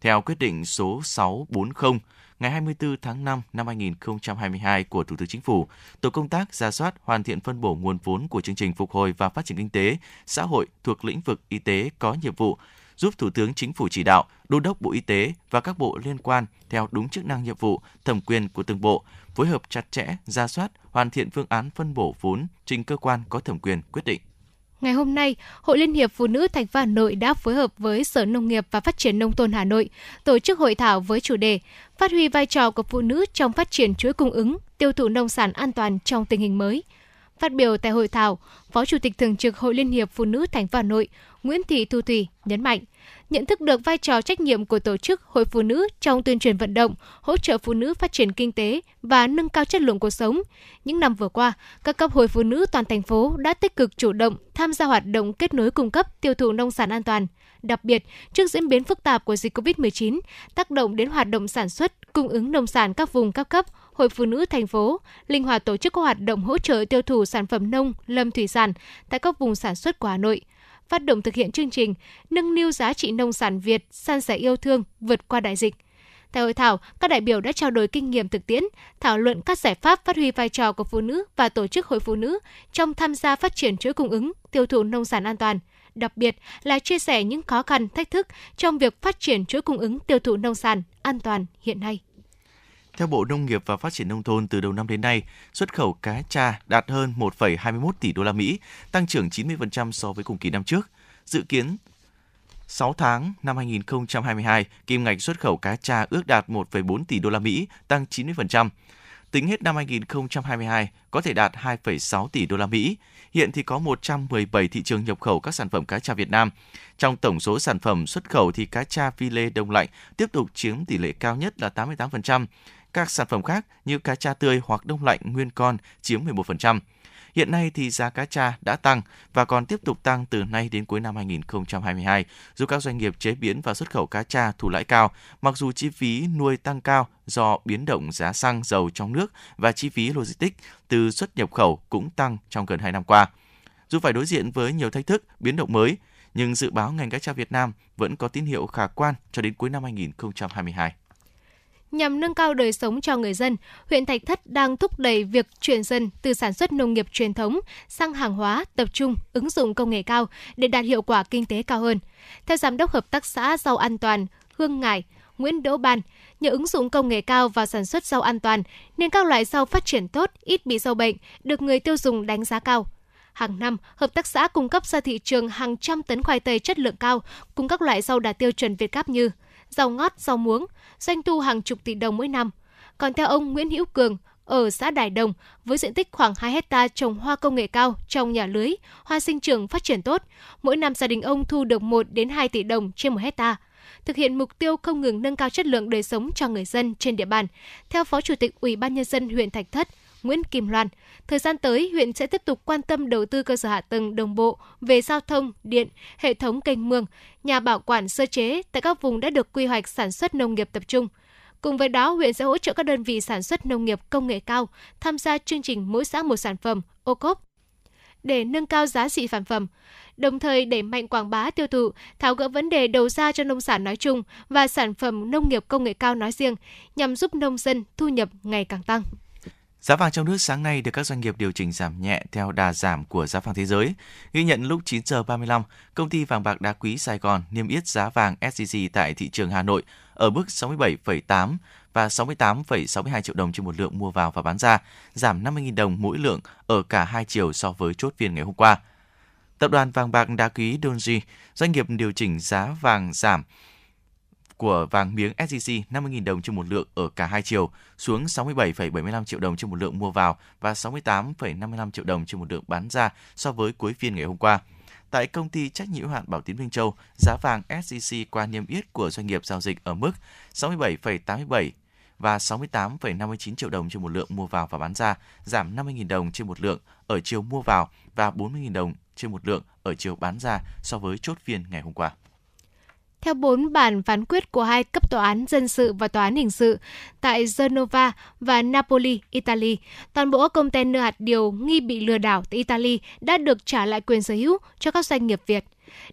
Theo quyết định số 640 ngày 24 tháng 5 năm 2022 của Thủ tướng Chính phủ, tổ công tác ra soát hoàn thiện phân bổ nguồn vốn của chương trình phục hồi và phát triển kinh tế, xã hội thuộc lĩnh vực y tế có nhiệm vụ giúp Thủ tướng Chính phủ chỉ đạo, đôn đốc Bộ Y tế và các bộ liên quan theo đúng chức năng nhiệm vụ, thẩm quyền của từng bộ, phối hợp chặt chẽ, ra soát, hoàn thiện phương án phân bổ vốn trình cơ quan có thẩm quyền quyết định. Ngày hôm nay, Hội Liên hiệp Phụ nữ thành phố Hà Nội đã phối hợp với Sở Nông nghiệp và Phát triển Nông thôn Hà Nội tổ chức hội thảo với chủ đề Phát huy vai trò của phụ nữ trong phát triển chuỗi cung ứng, tiêu thụ nông sản an toàn trong tình hình mới. Phát biểu tại hội thảo, Phó Chủ tịch Thường trực Hội Liên hiệp Phụ nữ thành phố Hà Nội Nguyễn Thị Thu Thủy nhấn mạnh, nhận thức được vai trò trách nhiệm của tổ chức hội phụ nữ trong tuyên truyền vận động, hỗ trợ phụ nữ phát triển kinh tế và nâng cao chất lượng cuộc sống. Những năm vừa qua, các cấp hội phụ nữ toàn thành phố đã tích cực chủ động tham gia hoạt động kết nối cung cấp tiêu thụ nông sản an toàn. Đặc biệt, trước diễn biến phức tạp của dịch COVID-19, tác động đến hoạt động sản xuất, cung ứng nông sản các vùng các cấp, Hội Phụ nữ thành phố linh hoạt tổ chức các hoạt động hỗ trợ tiêu thụ sản phẩm nông, lâm thủy sản tại các vùng sản xuất của Hà Nội phát động thực hiện chương trình nâng niu giá trị nông sản Việt, san sẻ yêu thương vượt qua đại dịch. Tại hội thảo, các đại biểu đã trao đổi kinh nghiệm thực tiễn, thảo luận các giải pháp phát huy vai trò của phụ nữ và tổ chức hội phụ nữ trong tham gia phát triển chuỗi cung ứng, tiêu thụ nông sản an toàn. Đặc biệt là chia sẻ những khó khăn, thách thức trong việc phát triển chuỗi cung ứng tiêu thụ nông sản an toàn hiện nay. Theo Bộ Nông nghiệp và Phát triển nông thôn từ đầu năm đến nay, xuất khẩu cá tra đạt hơn 1,21 tỷ đô la Mỹ, tăng trưởng 90% so với cùng kỳ năm trước. Dự kiến 6 tháng năm 2022, kim ngạch xuất khẩu cá tra ước đạt 1,4 tỷ đô la Mỹ, tăng 90%. Tính hết năm 2022 có thể đạt 2,6 tỷ đô la Mỹ. Hiện thì có 117 thị trường nhập khẩu các sản phẩm cá tra Việt Nam. Trong tổng số sản phẩm xuất khẩu thì cá tra phi lê đông lạnh tiếp tục chiếm tỷ lệ cao nhất là 88%. Các sản phẩm khác như cá tra tươi hoặc đông lạnh nguyên con chiếm 11%. Hiện nay thì giá cá tra đã tăng và còn tiếp tục tăng từ nay đến cuối năm 2022, giúp các doanh nghiệp chế biến và xuất khẩu cá tra thu lãi cao, mặc dù chi phí nuôi tăng cao do biến động giá xăng dầu trong nước và chi phí logistics từ xuất nhập khẩu cũng tăng trong gần 2 năm qua. Dù phải đối diện với nhiều thách thức, biến động mới, nhưng dự báo ngành cá tra Việt Nam vẫn có tín hiệu khả quan cho đến cuối năm 2022. Nhằm nâng cao đời sống cho người dân, huyện Thạch Thất đang thúc đẩy việc chuyển dần từ sản xuất nông nghiệp truyền thống sang hàng hóa tập trung, ứng dụng công nghệ cao để đạt hiệu quả kinh tế cao hơn. Theo Giám đốc Hợp tác xã Rau An Toàn Hương Ngải, Nguyễn Đỗ Ban, nhờ ứng dụng công nghệ cao vào sản xuất rau an toàn nên các loại rau phát triển tốt, ít bị sâu bệnh, được người tiêu dùng đánh giá cao. Hàng năm, hợp tác xã cung cấp ra thị trường hàng trăm tấn khoai tây chất lượng cao cùng các loại rau đạt tiêu chuẩn Việt Gáp như rau ngót, rau muống, doanh thu hàng chục tỷ đồng mỗi năm. Còn theo ông Nguyễn Hữu Cường, ở xã Đài Đồng, với diện tích khoảng 2 hecta trồng hoa công nghệ cao trong nhà lưới, hoa sinh trưởng phát triển tốt, mỗi năm gia đình ông thu được 1 đến 2 tỷ đồng trên một hecta thực hiện mục tiêu không ngừng nâng cao chất lượng đời sống cho người dân trên địa bàn. Theo Phó Chủ tịch Ủy ban nhân dân huyện Thạch Thất, Nguyễn Kim Loan, thời gian tới huyện sẽ tiếp tục quan tâm đầu tư cơ sở hạ tầng đồng bộ về giao thông, điện, hệ thống kênh mương, nhà bảo quản sơ chế tại các vùng đã được quy hoạch sản xuất nông nghiệp tập trung. Cùng với đó, huyện sẽ hỗ trợ các đơn vị sản xuất nông nghiệp công nghệ cao tham gia chương trình mỗi xã một sản phẩm ô cốp để nâng cao giá trị sản phẩm, đồng thời đẩy mạnh quảng bá tiêu thụ, tháo gỡ vấn đề đầu ra cho nông sản nói chung và sản phẩm nông nghiệp công nghệ cao nói riêng nhằm giúp nông dân thu nhập ngày càng tăng. Giá vàng trong nước sáng nay được các doanh nghiệp điều chỉnh giảm nhẹ theo đà giảm của giá vàng thế giới. Ghi nhận lúc 9 giờ 35, công ty vàng bạc đá quý Sài Gòn niêm yết giá vàng SJC tại thị trường Hà Nội ở mức 67,8 và 68,62 triệu đồng trên một lượng mua vào và bán ra, giảm 50.000 đồng mỗi lượng ở cả hai chiều so với chốt phiên ngày hôm qua. Tập đoàn vàng bạc đá quý Donji, doanh nghiệp điều chỉnh giá vàng giảm của vàng miếng SJC 50.000 đồng trên một lượng ở cả hai chiều xuống 67,75 triệu đồng trên một lượng mua vào và 68,55 triệu đồng trên một lượng bán ra so với cuối phiên ngày hôm qua. Tại công ty trách nhiệm hạn Bảo Tín Minh Châu, giá vàng SJC qua niêm yết của doanh nghiệp giao dịch ở mức 67,87 và 68,59 triệu đồng trên một lượng mua vào và bán ra, giảm 50.000 đồng trên một lượng ở chiều mua vào và 40.000 đồng trên một lượng ở chiều bán ra so với chốt phiên ngày hôm qua. Theo bốn bản phán quyết của hai cấp tòa án dân sự và tòa án hình sự tại Genova và Napoli, Italy, toàn bộ container hạt điều nghi bị lừa đảo tại Italy đã được trả lại quyền sở hữu cho các doanh nghiệp Việt.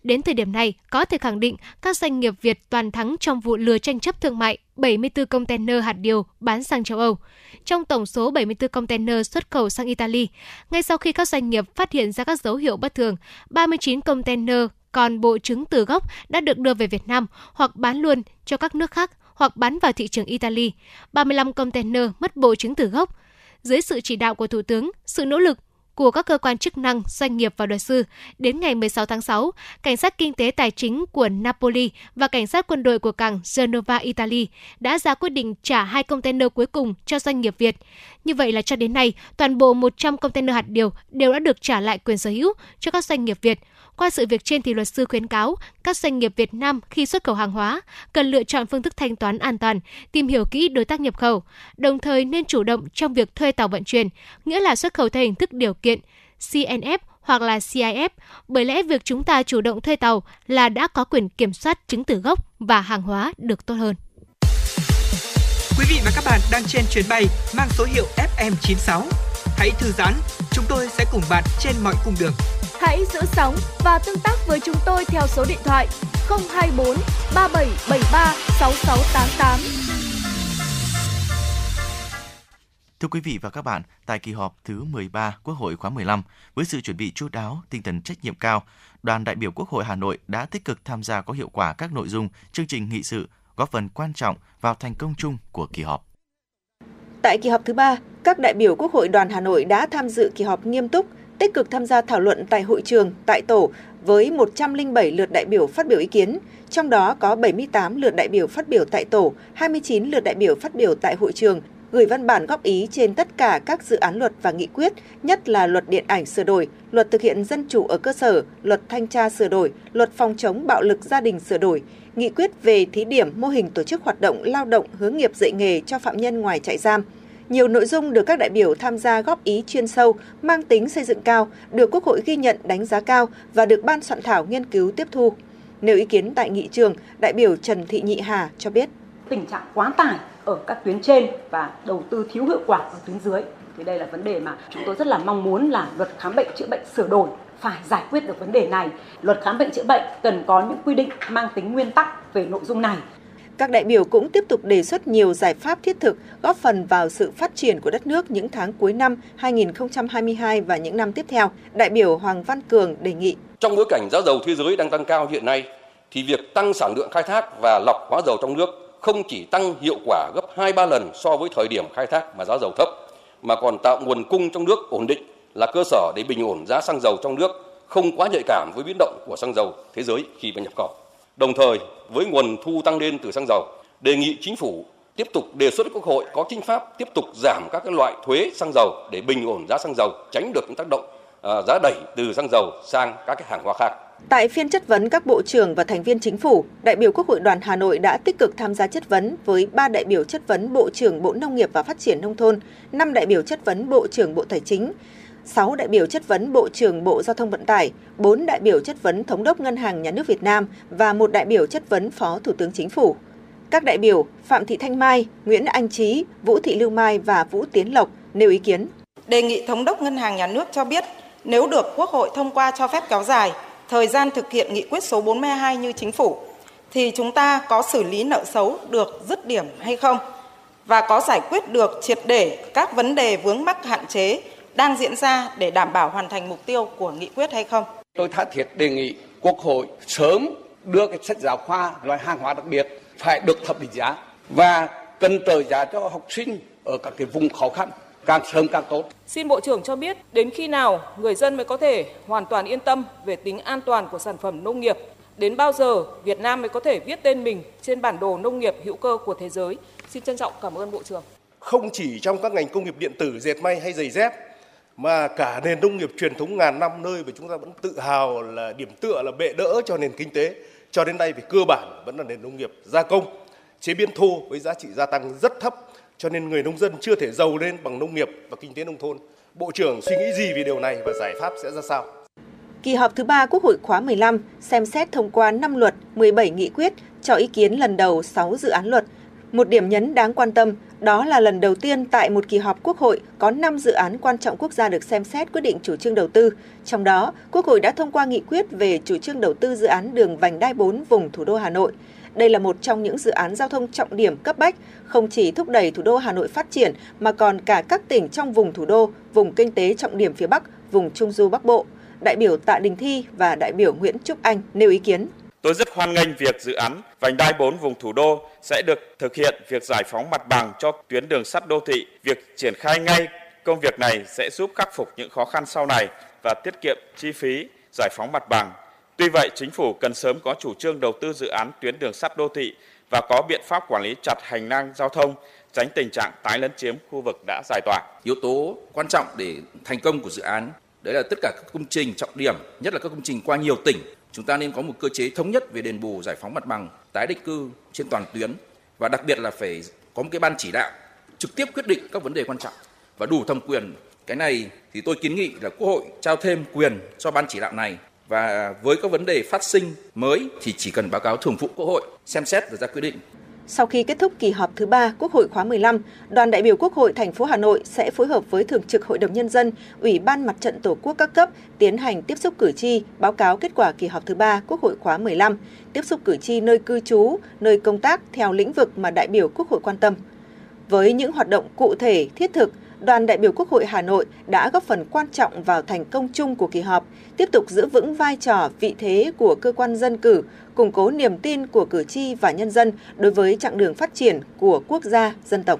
Đến thời điểm này, có thể khẳng định các doanh nghiệp Việt toàn thắng trong vụ lừa tranh chấp thương mại 74 container hạt điều bán sang châu Âu. Trong tổng số 74 container xuất khẩu sang Italy, ngay sau khi các doanh nghiệp phát hiện ra các dấu hiệu bất thường, 39 container còn bộ trứng từ gốc đã được đưa về Việt Nam hoặc bán luôn cho các nước khác hoặc bán vào thị trường Italy. 35 container mất bộ trứng từ gốc. Dưới sự chỉ đạo của Thủ tướng, sự nỗ lực của các cơ quan chức năng, doanh nghiệp và luật sư, đến ngày 16 tháng 6, Cảnh sát Kinh tế Tài chính của Napoli và Cảnh sát quân đội của cảng Genova, Italy đã ra quyết định trả hai container cuối cùng cho doanh nghiệp Việt. Như vậy là cho đến nay, toàn bộ 100 container hạt điều đều đã được trả lại quyền sở hữu cho các doanh nghiệp Việt. Qua sự việc trên thì luật sư khuyến cáo các doanh nghiệp Việt Nam khi xuất khẩu hàng hóa cần lựa chọn phương thức thanh toán an toàn, tìm hiểu kỹ đối tác nhập khẩu, đồng thời nên chủ động trong việc thuê tàu vận chuyển, nghĩa là xuất khẩu theo hình thức điều kiện CNF hoặc là CIF, bởi lẽ việc chúng ta chủ động thuê tàu là đã có quyền kiểm soát chứng từ gốc và hàng hóa được tốt hơn. Quý vị và các bạn đang trên chuyến bay mang số hiệu FM96. Hãy thư giãn, chúng tôi sẽ cùng bạn trên mọi cung đường. Hãy giữ sóng và tương tác với chúng tôi theo số điện thoại 024 3773 6688. Thưa quý vị và các bạn, tại kỳ họp thứ 13 Quốc hội khóa 15, với sự chuẩn bị chu đáo, tinh thần trách nhiệm cao, đoàn đại biểu Quốc hội Hà Nội đã tích cực tham gia có hiệu quả các nội dung chương trình nghị sự, góp phần quan trọng vào thành công chung của kỳ họp. Tại kỳ họp thứ ba, các đại biểu Quốc hội đoàn Hà Nội đã tham dự kỳ họp nghiêm túc, tích cực tham gia thảo luận tại hội trường, tại tổ với 107 lượt đại biểu phát biểu ý kiến, trong đó có 78 lượt đại biểu phát biểu tại tổ, 29 lượt đại biểu phát biểu tại hội trường, gửi văn bản góp ý trên tất cả các dự án luật và nghị quyết, nhất là luật điện ảnh sửa đổi, luật thực hiện dân chủ ở cơ sở, luật thanh tra sửa đổi, luật phòng chống bạo lực gia đình sửa đổi, nghị quyết về thí điểm mô hình tổ chức hoạt động lao động hướng nghiệp dạy nghề cho phạm nhân ngoài trại giam. Nhiều nội dung được các đại biểu tham gia góp ý chuyên sâu, mang tính xây dựng cao, được Quốc hội ghi nhận đánh giá cao và được ban soạn thảo nghiên cứu tiếp thu. Nêu ý kiến tại nghị trường, đại biểu Trần Thị Nhị Hà cho biết. Tình trạng quá tải ở các tuyến trên và đầu tư thiếu hiệu quả ở tuyến dưới. Thì đây là vấn đề mà chúng tôi rất là mong muốn là luật khám bệnh chữa bệnh sửa đổi phải giải quyết được vấn đề này. Luật khám bệnh chữa bệnh cần có những quy định mang tính nguyên tắc về nội dung này. Các đại biểu cũng tiếp tục đề xuất nhiều giải pháp thiết thực góp phần vào sự phát triển của đất nước những tháng cuối năm 2022 và những năm tiếp theo. Đại biểu Hoàng Văn Cường đề nghị. Trong bối cảnh giá dầu thế giới đang tăng cao hiện nay, thì việc tăng sản lượng khai thác và lọc hóa dầu trong nước không chỉ tăng hiệu quả gấp 2-3 lần so với thời điểm khai thác mà giá dầu thấp, mà còn tạo nguồn cung trong nước ổn định là cơ sở để bình ổn giá xăng dầu trong nước, không quá nhạy cảm với biến động của xăng dầu thế giới khi mà nhập khẩu. Đồng thời, với nguồn thu tăng lên từ xăng dầu, đề nghị chính phủ tiếp tục đề xuất với Quốc hội có chính pháp tiếp tục giảm các cái loại thuế xăng dầu để bình ổn giá xăng dầu, tránh được những tác động à, giá đẩy từ xăng dầu sang các cái hàng hóa khác. Tại phiên chất vấn các bộ trưởng và thành viên chính phủ, đại biểu Quốc hội đoàn Hà Nội đã tích cực tham gia chất vấn với 3 đại biểu chất vấn Bộ trưởng Bộ Nông nghiệp và Phát triển Nông thôn, 5 đại biểu chất vấn Bộ trưởng Bộ Tài chính, 6 đại biểu chất vấn Bộ trưởng Bộ Giao thông Vận tải, 4 đại biểu chất vấn Thống đốc Ngân hàng Nhà nước Việt Nam và một đại biểu chất vấn Phó Thủ tướng Chính phủ. Các đại biểu Phạm Thị Thanh Mai, Nguyễn Anh Trí, Vũ Thị Lưu Mai và Vũ Tiến Lộc nêu ý kiến. Đề nghị Thống đốc Ngân hàng Nhà nước cho biết nếu được Quốc hội thông qua cho phép kéo dài thời gian thực hiện nghị quyết số 42 như chính phủ thì chúng ta có xử lý nợ xấu được dứt điểm hay không? và có giải quyết được triệt để các vấn đề vướng mắc hạn chế đang diễn ra để đảm bảo hoàn thành mục tiêu của nghị quyết hay không? Tôi tha thiết đề nghị Quốc hội sớm đưa cái sách giáo khoa loại hàng hóa đặc biệt phải được thẩm định giá và cần trợ giá cho học sinh ở các cái vùng khó khăn càng sớm càng tốt. Xin Bộ trưởng cho biết đến khi nào người dân mới có thể hoàn toàn yên tâm về tính an toàn của sản phẩm nông nghiệp? Đến bao giờ Việt Nam mới có thể viết tên mình trên bản đồ nông nghiệp hữu cơ của thế giới? Xin trân trọng cảm ơn Bộ trưởng. Không chỉ trong các ngành công nghiệp điện tử, dệt may hay giày dép mà cả nền nông nghiệp truyền thống ngàn năm nơi mà chúng ta vẫn tự hào là điểm tựa là bệ đỡ cho nền kinh tế cho đến nay về cơ bản vẫn là nền nông nghiệp gia công chế biến thô với giá trị gia tăng rất thấp cho nên người nông dân chưa thể giàu lên bằng nông nghiệp và kinh tế nông thôn. Bộ trưởng suy nghĩ gì về điều này và giải pháp sẽ ra sao? Kỳ họp thứ ba Quốc hội khóa 15 xem xét thông qua 5 luật, 17 nghị quyết, cho ý kiến lần đầu 6 dự án luật. Một điểm nhấn đáng quan tâm đó là lần đầu tiên tại một kỳ họp Quốc hội có 5 dự án quan trọng quốc gia được xem xét quyết định chủ trương đầu tư. Trong đó, Quốc hội đã thông qua nghị quyết về chủ trương đầu tư dự án đường vành đai 4 vùng thủ đô Hà Nội. Đây là một trong những dự án giao thông trọng điểm cấp bách, không chỉ thúc đẩy thủ đô Hà Nội phát triển mà còn cả các tỉnh trong vùng thủ đô, vùng kinh tế trọng điểm phía Bắc, vùng Trung du Bắc Bộ. Đại biểu Tạ Đình Thi và đại biểu Nguyễn Trúc Anh nêu ý kiến. Tôi rất hoan nghênh việc dự án vành đai 4 vùng thủ đô sẽ được thực hiện việc giải phóng mặt bằng cho tuyến đường sắt đô thị. Việc triển khai ngay công việc này sẽ giúp khắc phục những khó khăn sau này và tiết kiệm chi phí giải phóng mặt bằng. Tuy vậy, chính phủ cần sớm có chủ trương đầu tư dự án tuyến đường sắt đô thị và có biện pháp quản lý chặt hành lang giao thông, tránh tình trạng tái lấn chiếm khu vực đã giải tỏa. Yếu tố quan trọng để thành công của dự án đấy là tất cả các công trình trọng điểm, nhất là các công trình qua nhiều tỉnh Chúng ta nên có một cơ chế thống nhất về đền bù giải phóng mặt bằng, tái định cư trên toàn tuyến và đặc biệt là phải có một cái ban chỉ đạo trực tiếp quyết định các vấn đề quan trọng và đủ thẩm quyền. Cái này thì tôi kiến nghị là Quốc hội trao thêm quyền cho ban chỉ đạo này và với các vấn đề phát sinh mới thì chỉ cần báo cáo thường vụ Quốc hội xem xét và ra quyết định. Sau khi kết thúc kỳ họp thứ ba Quốc hội khóa 15, đoàn đại biểu Quốc hội thành phố Hà Nội sẽ phối hợp với Thường trực Hội đồng Nhân dân, Ủy ban Mặt trận Tổ quốc các cấp tiến hành tiếp xúc cử tri, báo cáo kết quả kỳ họp thứ ba Quốc hội khóa 15, tiếp xúc cử tri nơi cư trú, nơi công tác theo lĩnh vực mà đại biểu Quốc hội quan tâm. Với những hoạt động cụ thể, thiết thực, đoàn đại biểu Quốc hội Hà Nội đã góp phần quan trọng vào thành công chung của kỳ họp, tiếp tục giữ vững vai trò, vị thế của cơ quan dân cử, củng cố niềm tin của cử tri và nhân dân đối với chặng đường phát triển của quốc gia, dân tộc.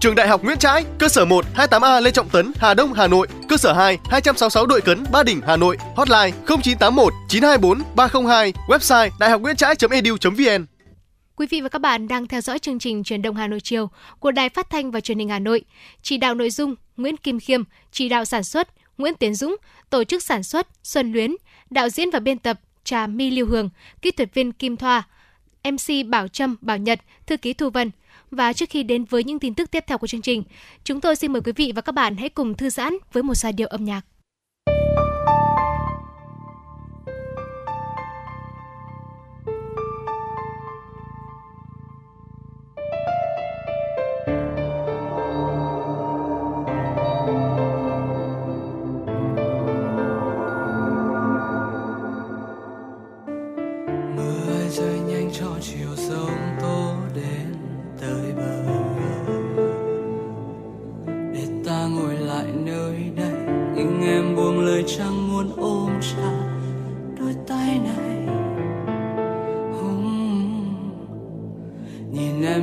Trường Đại học Nguyễn Trãi, cơ sở 1 28A Lê Trọng Tấn, Hà Đông, Hà Nội, cơ sở 2 266 Đội Cấn, Ba Đình, Hà Nội, hotline 0981 924 302, website đạihocnguyentrai.edu.vn. Quý vị và các bạn đang theo dõi chương trình Truyền động Hà Nội chiều của Đài Phát thanh và Truyền hình Hà Nội. Chỉ đạo nội dung Nguyễn Kim Khiêm, chỉ đạo sản xuất Nguyễn Tiến Dũng, tổ chức sản xuất Xuân Luyến, đạo diễn và biên tập Trà My Lưu Hương, kỹ thuật viên Kim Thoa, MC Bảo Trâm, Bảo Nhật, thư ký Thu Vân. Và trước khi đến với những tin tức tiếp theo của chương trình, chúng tôi xin mời quý vị và các bạn hãy cùng thư giãn với một giai điệu âm nhạc.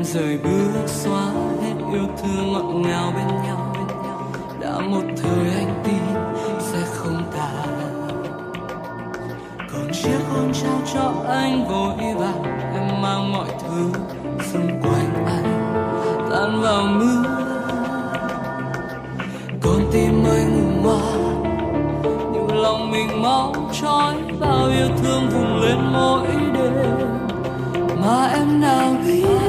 Em rời bước xóa hết yêu thương ngọt ngào bên nhau. Đã một thời anh tin sẽ không tàn còn chiếc hôn trao cho anh vội vàng, em mang mọi thứ xung quanh anh, tan vào mưa. Con tim anh ngủ ngoan nhưng lòng mình máu trói, bao yêu thương vùng lên mỗi đêm. Mà em nào biết?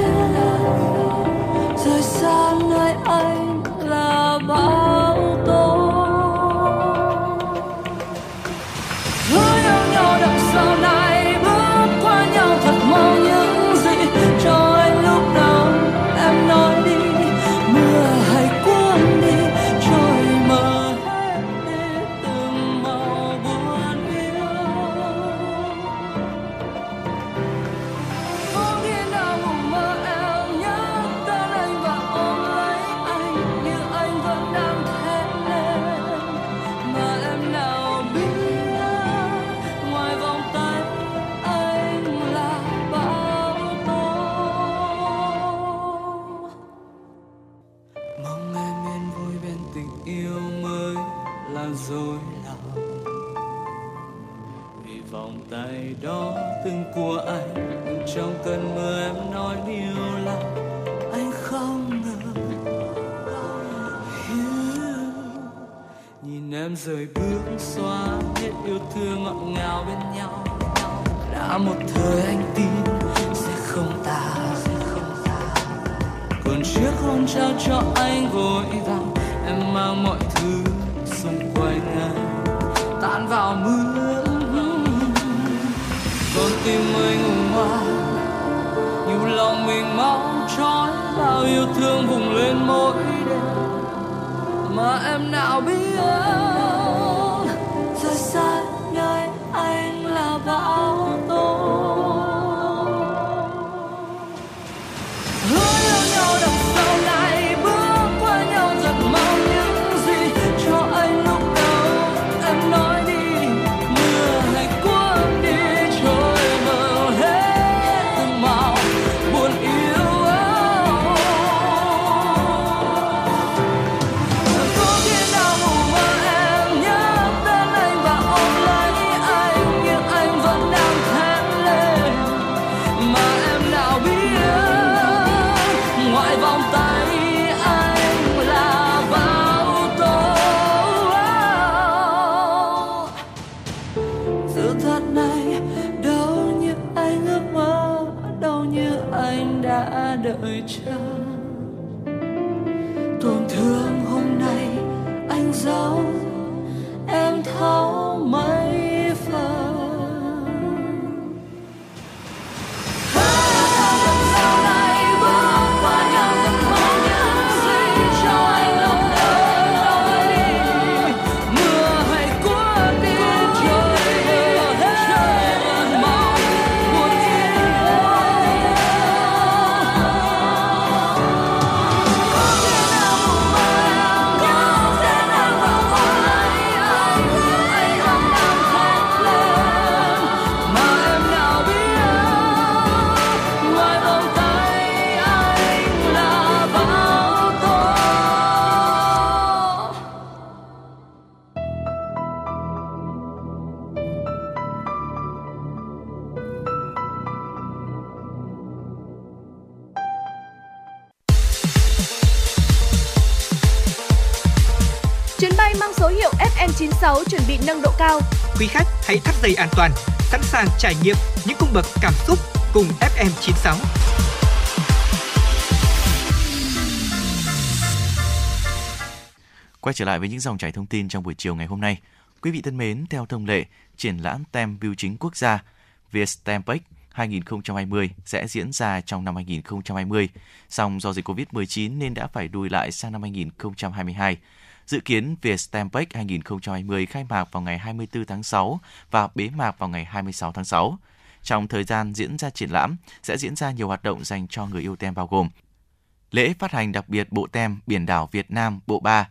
Toàn, sẵn sàng trải nghiệm những cung bậc cảm xúc cùng FM96. Quay trở lại với những dòng chảy thông tin trong buổi chiều ngày hôm nay. Quý vị thân mến, theo thông lệ, triển lãm tem bưu chính quốc gia Vietstempex 2020 sẽ diễn ra trong năm 2020. Song do dịch Covid-19 nên đã phải lùi lại sang năm 2022. Dự kiến Vietstampex 2020 khai mạc vào ngày 24 tháng 6 và bế mạc vào ngày 26 tháng 6. Trong thời gian diễn ra triển lãm, sẽ diễn ra nhiều hoạt động dành cho người yêu tem bao gồm lễ phát hành đặc biệt bộ tem Biển đảo Việt Nam Bộ 3,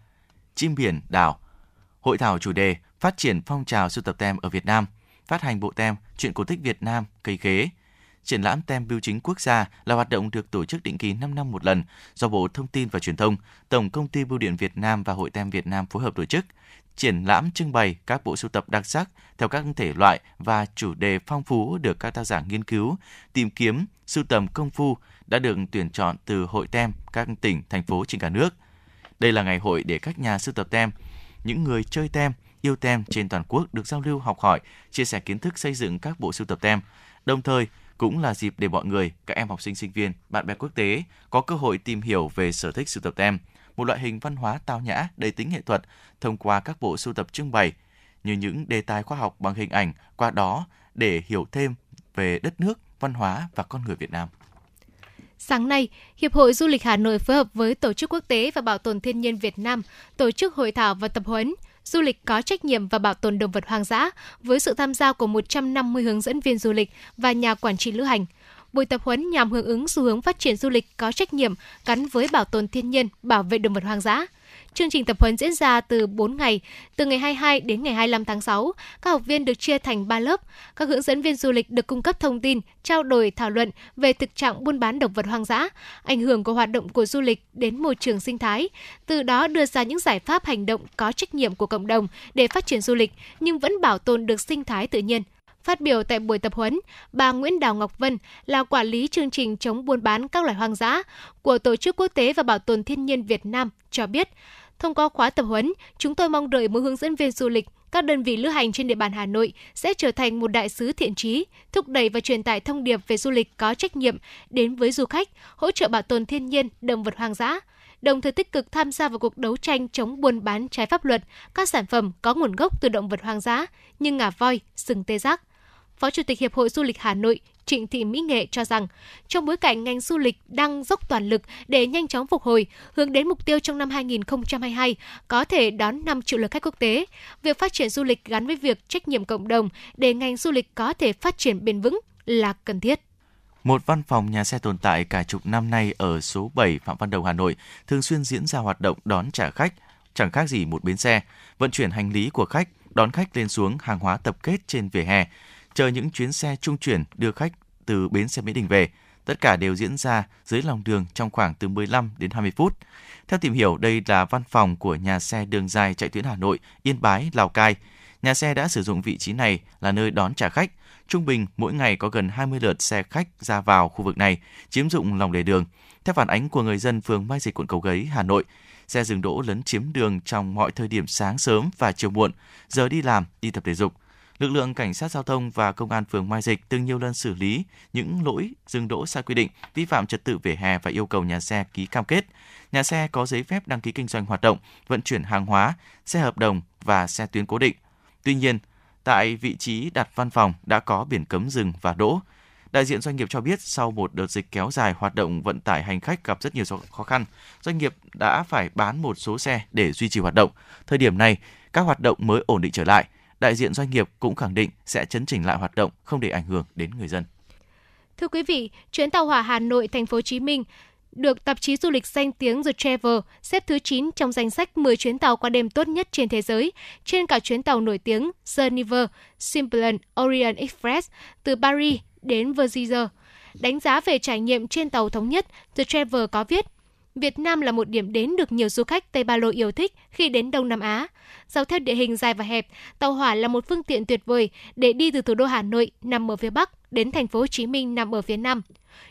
Chim biển đảo, hội thảo chủ đề Phát triển phong trào sưu tập tem ở Việt Nam, phát hành bộ tem Chuyện cổ tích Việt Nam, cây khế. Triển lãm tem bưu chính quốc gia là hoạt động được tổ chức định kỳ 5 năm một lần do Bộ Thông tin và Truyền thông, Tổng công ty Bưu điện Việt Nam và Hội tem Việt Nam phối hợp tổ chức. triển lãm trưng bày các bộ sưu tập đặc sắc theo các thể loại và chủ đề phong phú được các tác giả nghiên cứu, tìm kiếm, sưu tầm công phu đã được tuyển chọn từ hội tem các tỉnh, thành phố trên cả nước. Đây là ngày hội để các nhà sưu tập tem, những người chơi tem, yêu tem trên toàn quốc được giao lưu học hỏi, chia sẻ kiến thức xây dựng các bộ sưu tập tem. Đồng thời, cũng là dịp để mọi người, các em học sinh sinh viên, bạn bè quốc tế có cơ hội tìm hiểu về sở thích sưu tập tem, một loại hình văn hóa tao nhã đầy tính nghệ thuật thông qua các bộ sưu tập trưng bày như những đề tài khoa học bằng hình ảnh qua đó để hiểu thêm về đất nước, văn hóa và con người Việt Nam. Sáng nay, Hiệp hội Du lịch Hà Nội phối hợp với Tổ chức Quốc tế và Bảo tồn Thiên nhiên Việt Nam tổ chức hội thảo và tập huấn du lịch có trách nhiệm và bảo tồn động vật hoang dã với sự tham gia của 150 hướng dẫn viên du lịch và nhà quản trị lữ hành. Buổi tập huấn nhằm hưởng ứng xu hướng phát triển du lịch có trách nhiệm gắn với bảo tồn thiên nhiên, bảo vệ động vật hoang dã. Chương trình tập huấn diễn ra từ 4 ngày, từ ngày 22 đến ngày 25 tháng 6. Các học viên được chia thành 3 lớp. Các hướng dẫn viên du lịch được cung cấp thông tin, trao đổi thảo luận về thực trạng buôn bán động vật hoang dã, ảnh hưởng của hoạt động của du lịch đến môi trường sinh thái, từ đó đưa ra những giải pháp hành động có trách nhiệm của cộng đồng để phát triển du lịch nhưng vẫn bảo tồn được sinh thái tự nhiên. Phát biểu tại buổi tập huấn, bà Nguyễn Đào Ngọc Vân là quản lý chương trình chống buôn bán các loài hoang dã của Tổ chức Quốc tế và Bảo tồn Thiên nhiên Việt Nam cho biết, thông qua khóa tập huấn, chúng tôi mong đợi mỗi hướng dẫn viên du lịch, các đơn vị lữ hành trên địa bàn Hà Nội sẽ trở thành một đại sứ thiện trí, thúc đẩy và truyền tải thông điệp về du lịch có trách nhiệm đến với du khách, hỗ trợ bảo tồn thiên nhiên, động vật hoang dã, đồng thời tích cực tham gia vào cuộc đấu tranh chống buôn bán trái pháp luật các sản phẩm có nguồn gốc từ động vật hoang dã như ngà voi, sừng tê giác. Phó Chủ tịch Hiệp hội Du lịch Hà Nội Trịnh Thị Mỹ Nghệ cho rằng, trong bối cảnh ngành du lịch đang dốc toàn lực để nhanh chóng phục hồi, hướng đến mục tiêu trong năm 2022 có thể đón 5 triệu lượt khách quốc tế, việc phát triển du lịch gắn với việc trách nhiệm cộng đồng để ngành du lịch có thể phát triển bền vững là cần thiết. Một văn phòng nhà xe tồn tại cả chục năm nay ở số 7 Phạm Văn Đồng, Hà Nội thường xuyên diễn ra hoạt động đón trả khách, chẳng khác gì một bến xe, vận chuyển hành lý của khách, đón khách lên xuống hàng hóa tập kết trên vỉa hè chờ những chuyến xe trung chuyển đưa khách từ bến xe Mỹ Đình về. Tất cả đều diễn ra dưới lòng đường trong khoảng từ 15 đến 20 phút. Theo tìm hiểu, đây là văn phòng của nhà xe đường dài chạy tuyến Hà Nội, Yên Bái, Lào Cai. Nhà xe đã sử dụng vị trí này là nơi đón trả khách. Trung bình, mỗi ngày có gần 20 lượt xe khách ra vào khu vực này, chiếm dụng lòng lề đường. Theo phản ánh của người dân phường Mai Dịch, quận Cầu Giấy, Hà Nội, xe dừng đỗ lấn chiếm đường trong mọi thời điểm sáng sớm và chiều muộn, giờ đi làm, đi tập thể dục lực lượng cảnh sát giao thông và công an phường Mai Dịch từng nhiều lần xử lý những lỗi dừng đỗ sai quy định, vi phạm trật tự vỉa hè và yêu cầu nhà xe ký cam kết. Nhà xe có giấy phép đăng ký kinh doanh hoạt động, vận chuyển hàng hóa, xe hợp đồng và xe tuyến cố định. Tuy nhiên, tại vị trí đặt văn phòng đã có biển cấm dừng và đỗ. Đại diện doanh nghiệp cho biết sau một đợt dịch kéo dài hoạt động vận tải hành khách gặp rất nhiều khó khăn, doanh nghiệp đã phải bán một số xe để duy trì hoạt động. Thời điểm này, các hoạt động mới ổn định trở lại – đại diện doanh nghiệp cũng khẳng định sẽ chấn chỉnh lại hoạt động không để ảnh hưởng đến người dân. Thưa quý vị, chuyến tàu hỏa Hà Nội Thành phố Hồ Chí Minh được tạp chí du lịch danh tiếng The Travel xếp thứ 9 trong danh sách 10 chuyến tàu qua đêm tốt nhất trên thế giới, trên cả chuyến tàu nổi tiếng Geneva Simplon Orient Express từ Paris đến Versailles. Đánh giá về trải nghiệm trên tàu thống nhất, The Travel có viết Việt Nam là một điểm đến được nhiều du khách Tây Ba Lô yêu thích khi đến Đông Nam Á. Dọc theo địa hình dài và hẹp, tàu hỏa là một phương tiện tuyệt vời để đi từ thủ đô Hà Nội nằm ở phía Bắc đến thành phố Hồ Chí Minh nằm ở phía Nam.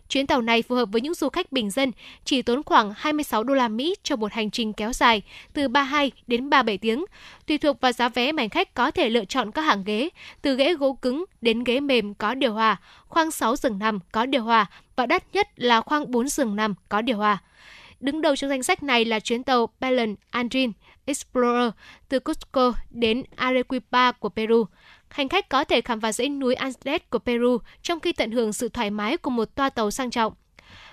Chuyến tàu này phù hợp với những du khách bình dân, chỉ tốn khoảng 26 đô la Mỹ cho một hành trình kéo dài từ 32 đến 37 tiếng. Tùy thuộc vào giá vé, hành khách có thể lựa chọn các hạng ghế, từ ghế gỗ cứng đến ghế mềm có điều hòa, khoang 6 giường nằm có điều hòa và đắt nhất là khoang 4 giường nằm có điều hòa. Đứng đầu trong danh sách này là chuyến tàu Belen Andrin Explorer từ Cusco đến Arequipa của Peru. Hành khách có thể khám phá dãy núi Andes của Peru trong khi tận hưởng sự thoải mái của một toa tàu sang trọng.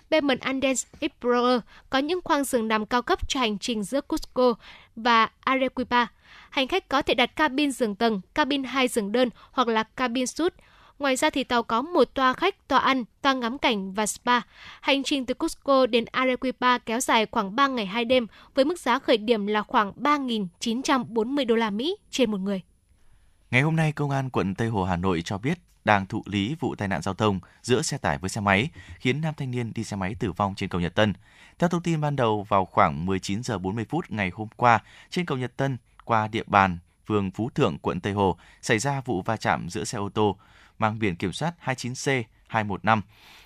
Bemen Andes Explorer có những khoang giường nằm cao cấp cho hành trình giữa Cusco và Arequipa. Hành khách có thể đặt cabin giường tầng, cabin 2 giường đơn hoặc là cabin suite Ngoài ra thì tàu có một toa khách, toa ăn, toa ngắm cảnh và spa. Hành trình từ Cusco đến Arequipa kéo dài khoảng 3 ngày 2 đêm với mức giá khởi điểm là khoảng 3.940 đô la Mỹ trên một người. Ngày hôm nay, Công an quận Tây Hồ Hà Nội cho biết đang thụ lý vụ tai nạn giao thông giữa xe tải với xe máy, khiến nam thanh niên đi xe máy tử vong trên cầu Nhật Tân. Theo thông tin ban đầu, vào khoảng 19 giờ 40 phút ngày hôm qua, trên cầu Nhật Tân, qua địa bàn phường Phú Thượng, quận Tây Hồ, xảy ra vụ va chạm giữa xe ô tô mang biển kiểm soát 29C 215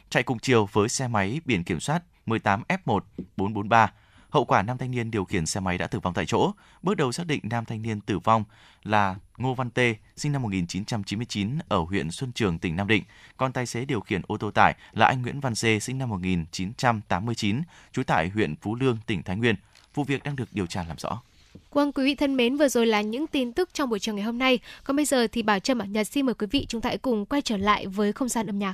chạy cùng chiều với xe máy biển kiểm soát 18F1 443. Hậu quả nam thanh niên điều khiển xe máy đã tử vong tại chỗ. Bước đầu xác định nam thanh niên tử vong là Ngô Văn Tê, sinh năm 1999 ở huyện Xuân Trường, tỉnh Nam Định. Còn tài xế điều khiển ô tô tải là anh Nguyễn Văn Dê, sinh năm 1989, trú tại huyện Phú Lương, tỉnh Thái Nguyên. Vụ việc đang được điều tra làm rõ. Vâng, quý vị thân mến, vừa rồi là những tin tức trong buổi chiều ngày hôm nay. Còn bây giờ thì Bảo Trâm ở Nhật xin mời quý vị chúng ta hãy cùng quay trở lại với không gian âm nhạc.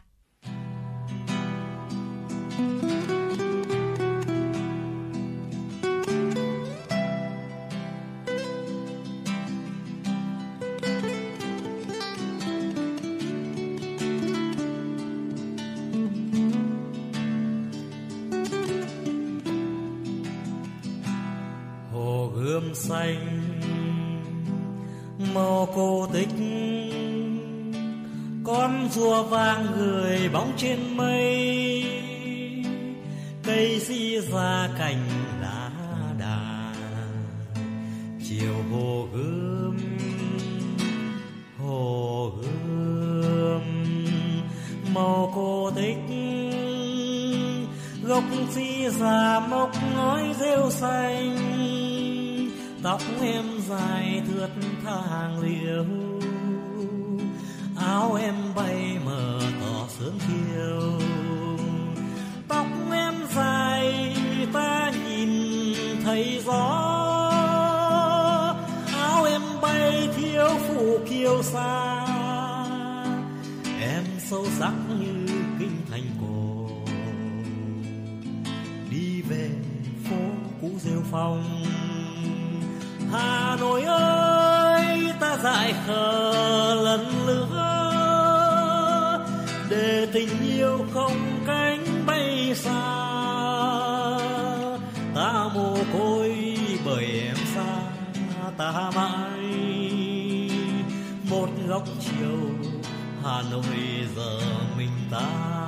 Gươm xanh màu cô tích. Con rùa vàng người bóng trên mây, cây di ra cành lá đà. Chiều hồ gươm hồ gươm màu cô tích. Gốc di già mốc ngói rêu xanh tóc em dài thướt tha hàng liễu. Áo em bay mờ tỏ sướng chiều tóc em dài, ta nhìn thấy gió. Áo em bay thiếu phụ kiêu xa em sâu sắc như kinh thành cổ. Đi về phố cũ rêu phong. Lại khờ lần nữa để tình yêu không cánh bay xa. Ta mồ côi bởi em xa, ta mãi một góc chiều, Hà Nội giờ mình ta.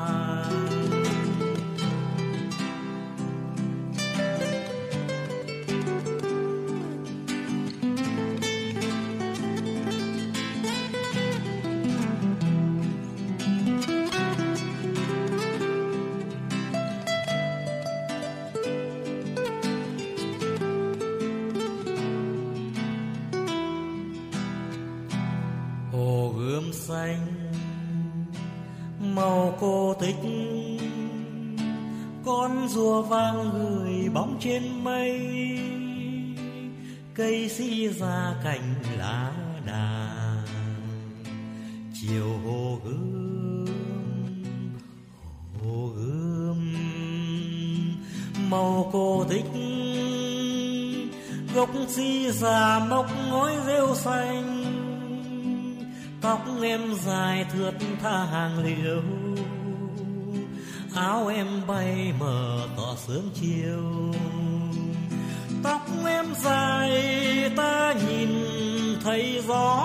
Trên mây, cây si ra cành lá đà chiều hồ gươm hồ gươm, màu cô tích. Gốc si già mọc ngói rêu xanh, tóc em dài thượt tha hàng liễu áo em bay mờ tỏ sớm chiều. Tóc em dài, ta nhìn thấy gió.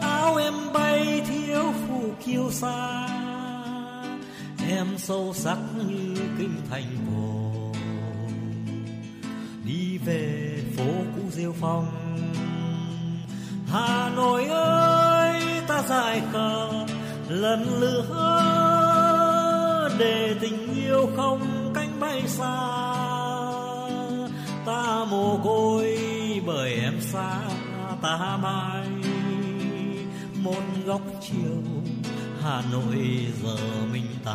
Áo em bay thiếu phù kiêu xa em sâu sắc như kinh thành cổ đi về phố cũ Diêu phong. Hà Nội ơi, ta dài khờ lần nữa để tình yêu không cánh bay xa. Ta mồ côi bởi em xa, ta mai một góc chiều, Hà Nội giờ mình ta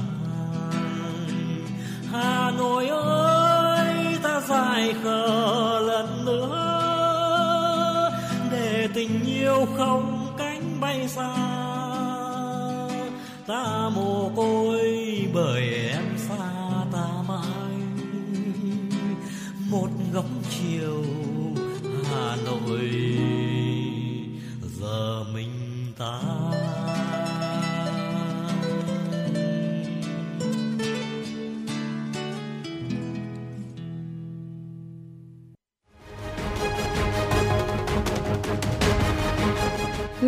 Hà Nội ơi, ta dài khờ lần nữa. Để tình yêu không cánh bay xa ta mồ côi bởi em xa ta mãi. Một góc chiều Hà Nội, giờ mình ta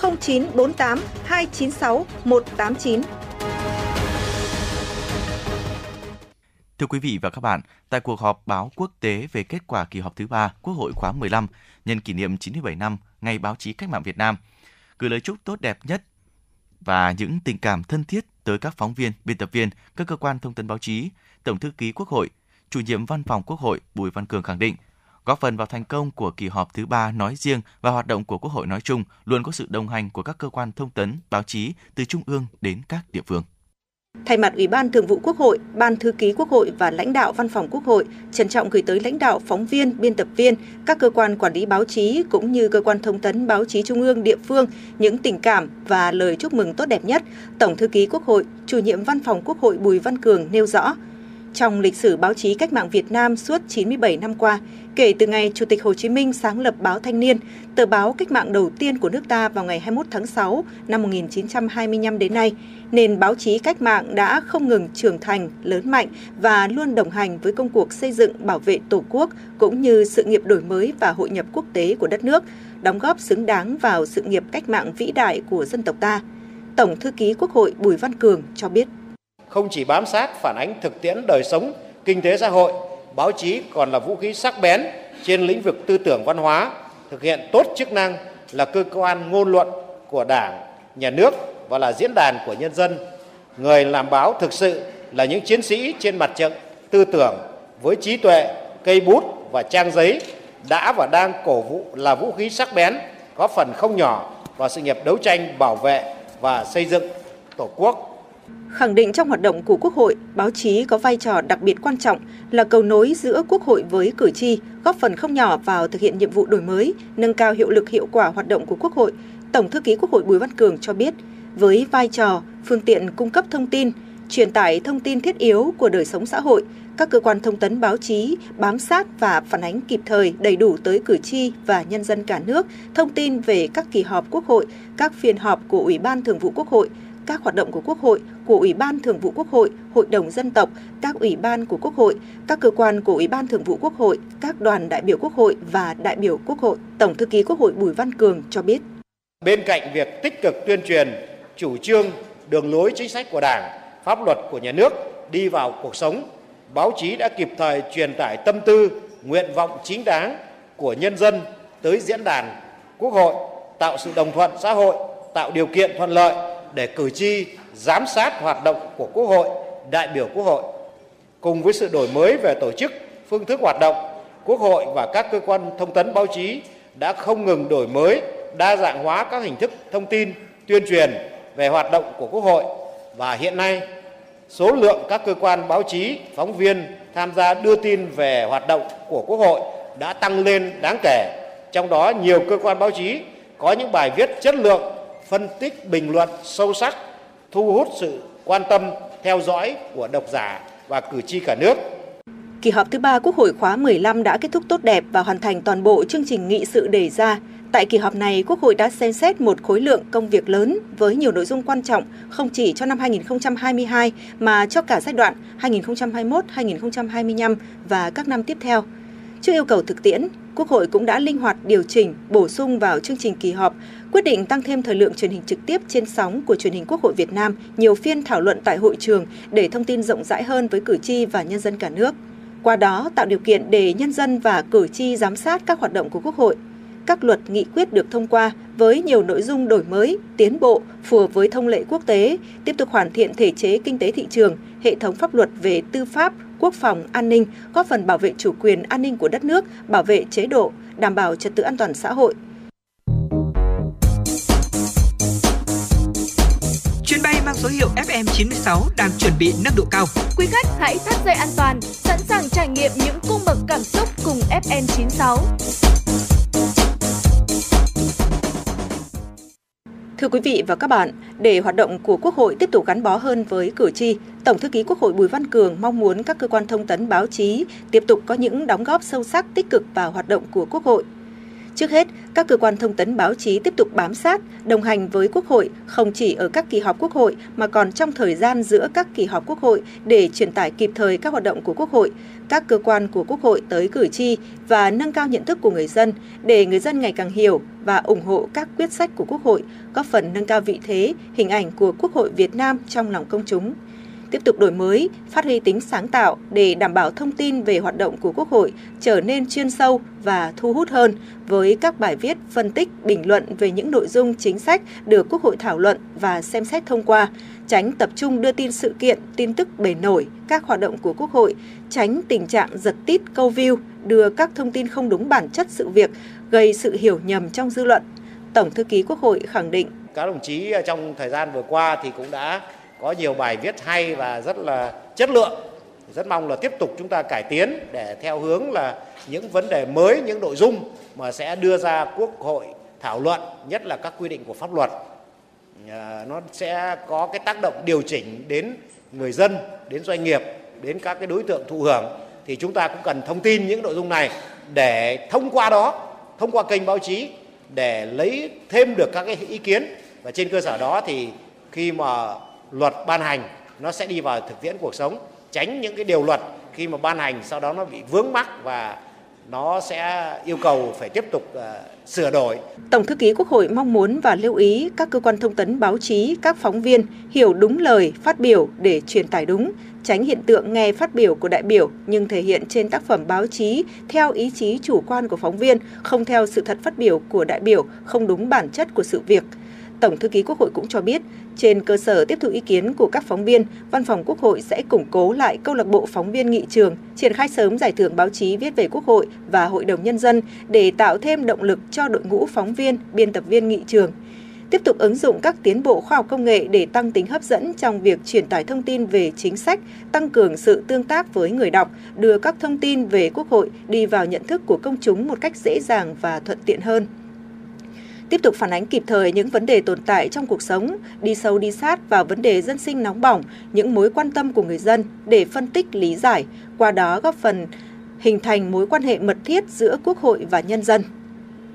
0948 296 189. Thưa quý vị và các bạn, tại cuộc họp báo quốc tế về kết quả kỳ họp thứ ba Quốc hội khóa 15 nhân kỷ niệm 97 năm Ngày báo chí cách mạng Việt Nam, gửi lời chúc tốt đẹp nhất và những tình cảm thân thiết tới các phóng viên, biên tập viên, các cơ quan thông tấn báo chí, Tổng thư ký Quốc hội, chủ nhiệm Văn phòng Quốc hội Bùi Văn Cường khẳng định, góp phần vào thành công của kỳ họp thứ ba nói riêng và hoạt động của Quốc hội nói chung luôn có sự đồng hành của các cơ quan thông tấn, báo chí từ trung ương đến các địa phương. Thay mặt Ủy ban Thường vụ Quốc hội, Ban Thư ký Quốc hội và lãnh đạo Văn phòng Quốc hội trân trọng gửi tới lãnh đạo, phóng viên, biên tập viên, các cơ quan quản lý báo chí cũng như cơ quan thông tấn báo chí trung ương, địa phương những tình cảm và lời chúc mừng tốt đẹp nhất. Tổng Thư ký Quốc hội, chủ nhiệm Văn phòng Quốc hội Bùi Văn Cường nêu rõ, trong lịch sử báo chí cách mạng Việt Nam suốt 97 năm qua, kể từ ngày Chủ tịch Hồ Chí Minh sáng lập báo Thanh niên, tờ báo cách mạng đầu tiên của nước ta vào ngày 21 tháng 6 năm 1925 đến nay, nền báo chí cách mạng đã không ngừng trưởng thành, lớn mạnh và luôn đồng hành với công cuộc xây dựng bảo vệ Tổ quốc cũng như sự nghiệp đổi mới và hội nhập quốc tế của đất nước, đóng góp xứng đáng vào sự nghiệp cách mạng vĩ đại của dân tộc ta. Tổng thư ký Quốc hội Bùi Văn Cường cho biết không chỉ bám sát phản ánh thực tiễn đời sống, kinh tế xã hội, báo chí còn là vũ khí sắc bén trên lĩnh vực tư tưởng văn hóa, thực hiện tốt chức năng là cơ quan ngôn luận của Đảng, nhà nước và là diễn đàn của nhân dân. Người làm báo thực sự là những chiến sĩ trên mặt trận tư tưởng với trí tuệ, cây bút và trang giấy đã và đang cổ vũ là vũ khí sắc bén có phần không nhỏ vào sự nghiệp đấu tranh bảo vệ và xây dựng Tổ quốc khẳng định trong hoạt động của Quốc hội, báo chí có vai trò đặc biệt quan trọng là cầu nối giữa Quốc hội với cử tri, góp phần không nhỏ vào thực hiện nhiệm vụ đổi mới, nâng cao hiệu lực hiệu quả hoạt động của Quốc hội. Tổng thư ký Quốc hội Bùi Văn Cường cho biết, với vai trò phương tiện cung cấp thông tin, truyền tải thông tin thiết yếu của đời sống xã hội, các cơ quan thông tấn báo chí bám sát và phản ánh kịp thời đầy đủ tới cử tri và nhân dân cả nước thông tin về các kỳ họp Quốc hội, các phiên họp của Ủy ban Thường vụ Quốc hội, các hoạt động của Quốc hội, của Ủy ban Thường vụ Quốc hội, Hội đồng dân tộc, các ủy ban của Quốc hội, các cơ quan của Ủy ban Thường vụ Quốc hội, các đoàn đại biểu Quốc hội và đại biểu Quốc hội. Tổng thư ký Quốc hội Bùi Văn Cường cho biết. Bên cạnh việc tích cực tuyên truyền chủ trương, đường lối chính sách của Đảng, pháp luật của nhà nước đi vào cuộc sống, báo chí đã kịp thời truyền tải tâm tư, nguyện vọng chính đáng của nhân dân tới diễn đàn Quốc hội, tạo sự đồng thuận xã hội, tạo điều kiện thuận lợi để cử tri giám sát hoạt động của Quốc hội, đại biểu Quốc hội. Cùng với sự đổi mới về tổ chức, phương thức hoạt động, Quốc hội và các cơ quan thông tấn báo chí đã không ngừng đổi mới, đa dạng hóa các hình thức thông tin, tuyên truyền về hoạt động của Quốc hội và hiện nay số lượng các cơ quan báo chí, phóng viên tham gia đưa tin về hoạt động của Quốc hội đã tăng lên đáng kể. Trong đó nhiều cơ quan báo chí có những bài viết chất lượng phân tích bình luận sâu sắc, thu hút sự quan tâm, theo dõi của độc giả và cử tri cả nước. Kỳ họp thứ ba Quốc hội khóa 15 đã kết thúc tốt đẹp và hoàn thành toàn bộ chương trình nghị sự đề ra. Tại kỳ họp này, Quốc hội đã xem xét một khối lượng công việc lớn với nhiều nội dung quan trọng không chỉ cho năm 2022 mà cho cả giai đoạn 2021-2025 và các năm tiếp theo. Trước yêu cầu thực tiễn, Quốc hội cũng đã linh hoạt điều chỉnh, bổ sung vào chương trình kỳ họp, quyết định tăng thêm thời lượng truyền hình trực tiếp trên sóng của truyền hình Quốc hội Việt Nam, nhiều phiên thảo luận tại hội trường để thông tin rộng rãi hơn với cử tri và nhân dân cả nước. Qua đó tạo điều kiện để nhân dân và cử tri giám sát các hoạt động của Quốc hội. các luật nghị quyết được thông qua với nhiều nội dung đổi mới, tiến bộ, phù hợp với thông lệ quốc tế, tiếp tục hoàn thiện thể chế kinh tế thị trường, hệ thống pháp luật về tư pháp, quốc phòng, an ninh, góp phần bảo vệ chủ quyền an ninh của đất nước, bảo vệ chế độ, đảm bảo trật tự an toàn xã hội. Chuyến bay mang số hiệu FM96 đang chuẩn bị nâng độ cao. Quý khách hãy thắt dây an toàn, sẵn sàng trải nghiệm những cung bậc cảm xúc cùng FN96. Thưa quý vị và các bạn, để hoạt động của Quốc hội tiếp tục gắn bó hơn với cử tri, Tổng thư ký Quốc hội Bùi Văn Cường mong muốn các cơ quan thông tấn báo chí tiếp tục có những đóng góp sâu sắc tích cực vào hoạt động của Quốc hội. Trước hết, các cơ quan thông tấn báo chí tiếp tục bám sát, đồng hành với Quốc hội không chỉ ở các kỳ họp Quốc hội mà còn trong thời gian giữa các kỳ họp Quốc hội để truyền tải kịp thời các hoạt động của Quốc hội, các cơ quan của Quốc hội tới cử tri và nâng cao nhận thức của người dân để người dân ngày càng hiểu và ủng hộ các quyết sách của Quốc hội, góp phần nâng cao vị thế, hình ảnh của Quốc hội Việt Nam trong lòng công chúng tiếp tục đổi mới, phát huy tính sáng tạo để đảm bảo thông tin về hoạt động của Quốc hội trở nên chuyên sâu và thu hút hơn với các bài viết phân tích, bình luận về những nội dung chính sách được Quốc hội thảo luận và xem xét thông qua, tránh tập trung đưa tin sự kiện, tin tức bề nổi, các hoạt động của Quốc hội, tránh tình trạng giật tít câu view, đưa các thông tin không đúng bản chất sự việc, gây sự hiểu nhầm trong dư luận. Tổng thư ký Quốc hội khẳng định các đồng chí trong thời gian vừa qua thì cũng đã có nhiều bài viết hay và rất là chất lượng. Rất mong là tiếp tục chúng ta cải tiến để theo hướng là những vấn đề mới, những nội dung mà sẽ đưa ra quốc hội thảo luận, nhất là các quy định của pháp luật. À, nó sẽ có cái tác động điều chỉnh đến người dân, đến doanh nghiệp, đến các cái đối tượng thụ hưởng. Thì chúng ta cũng cần thông tin những nội dung này để thông qua đó, thông qua kênh báo chí để lấy thêm được các cái ý kiến. Và trên cơ sở đó thì khi mà luật ban hành nó sẽ đi vào thực tiễn cuộc sống tránh những cái điều luật khi mà ban hành sau đó nó bị vướng mắc và nó sẽ yêu cầu phải tiếp tục uh, sửa đổi. Tổng thư ký Quốc hội mong muốn và lưu ý các cơ quan thông tấn báo chí, các phóng viên hiểu đúng lời phát biểu để truyền tải đúng, tránh hiện tượng nghe phát biểu của đại biểu nhưng thể hiện trên tác phẩm báo chí theo ý chí chủ quan của phóng viên, không theo sự thật phát biểu của đại biểu, không đúng bản chất của sự việc. Tổng thư ký Quốc hội cũng cho biết, trên cơ sở tiếp thu ý kiến của các phóng viên, Văn phòng Quốc hội sẽ củng cố lại câu lạc bộ phóng viên nghị trường, triển khai sớm giải thưởng báo chí viết về Quốc hội và Hội đồng Nhân dân để tạo thêm động lực cho đội ngũ phóng viên, biên tập viên nghị trường. Tiếp tục ứng dụng các tiến bộ khoa học công nghệ để tăng tính hấp dẫn trong việc truyền tải thông tin về chính sách, tăng cường sự tương tác với người đọc, đưa các thông tin về Quốc hội đi vào nhận thức của công chúng một cách dễ dàng và thuận tiện hơn tiếp tục phản ánh kịp thời những vấn đề tồn tại trong cuộc sống, đi sâu đi sát vào vấn đề dân sinh nóng bỏng, những mối quan tâm của người dân để phân tích lý giải, qua đó góp phần hình thành mối quan hệ mật thiết giữa Quốc hội và nhân dân.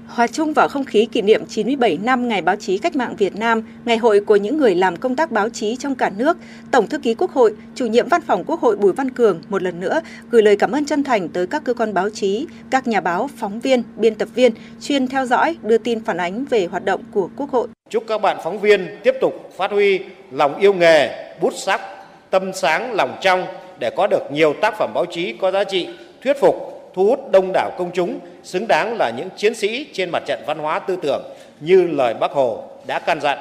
Hòa chung vào không khí kỷ niệm 97 năm Ngày Báo chí Cách mạng Việt Nam, Ngày hội của những người làm công tác báo chí trong cả nước, Tổng thư ký Quốc hội, chủ nhiệm Văn phòng Quốc hội Bùi Văn Cường một lần nữa gửi lời cảm ơn chân thành tới các cơ quan báo chí, các nhà báo, phóng viên, biên tập viên chuyên theo dõi, đưa tin phản ánh về hoạt động của Quốc hội. Chúc các bạn phóng viên tiếp tục phát huy lòng yêu nghề, bút sắc, tâm sáng, lòng trong để có được nhiều tác phẩm báo chí có giá trị, thuyết phục, thu hút đông đảo công chúng, xứng đáng là những chiến sĩ trên mặt trận văn hóa tư tưởng như lời Bác Hồ đã căn dặn.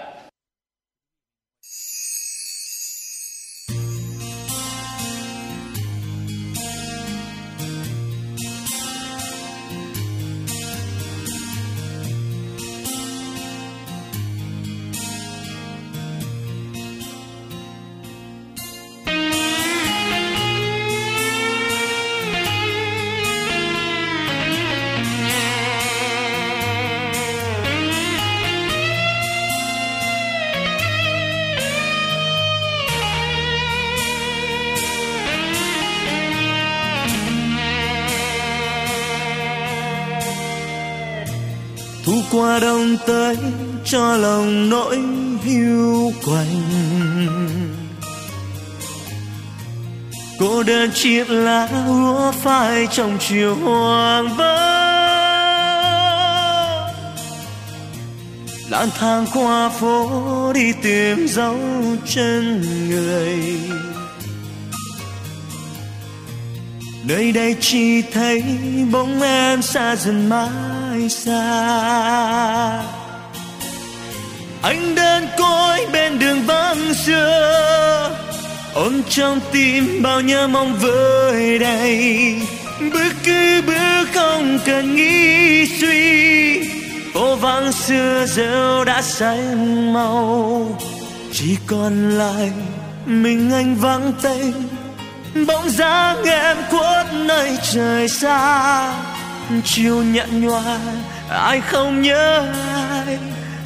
Tới cho lòng nỗi hiu quạnh. Cô đơn chiếc lá úa phai trong chiều hoàng vắng lang thang qua phố đi tìm dấu chân người. Nơi đây chỉ thấy bóng em xa dần mãi xa anh đơn côi bên đường vắng xưa. Ôm trong tim bao nhớ mong vơi đầy. Bước cứ bước không cần nghĩ suy. Phố vắng xưa giờ đã xanh màu. Chỉ còn lại mình anh vắng tênh bóng dáng em khuất nơi trời xa. Chiều nhạt nhòa, ai không nhớ ai?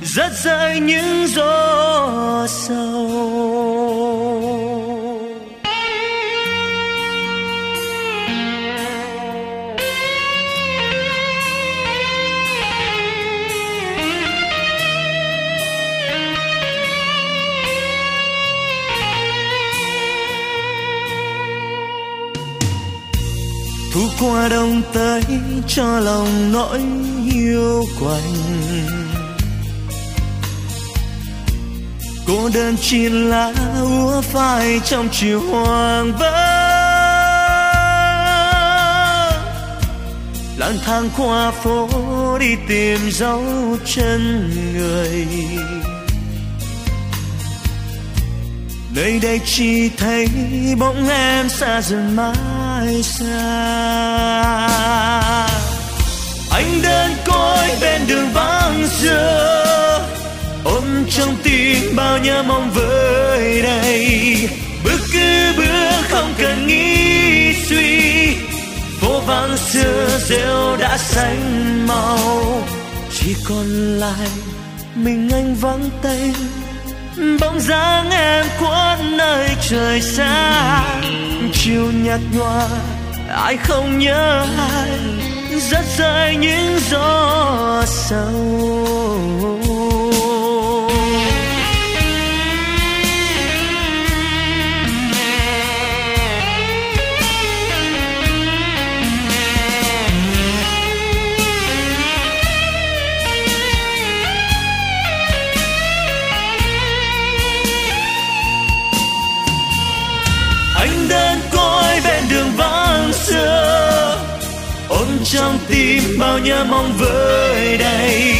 Rất rơi những gió sâu. Thu qua đông tới cho lòng nỗi yêu quạnh cô đơn chỉ lá úa phai trong chiều hoàng vắng. Lang thang qua phố đi tìm dấu chân người. Nơi đây chỉ thấy bóng em xa dần mãi xa. Anh đơn côi bên đường vắng xưa trong tim bao nhớ mong vơi đầy. Bước cứ bước không cần nghĩ suy phố vắng xưa rêu đã xanh màu. Chỉ còn lại mình anh vắng tay bóng dáng em khuất nơi trời xa. Chiều nhạt nhòa, ai không nhớ ai, rất rơi những gió sâu nhớ mong vơi đầy.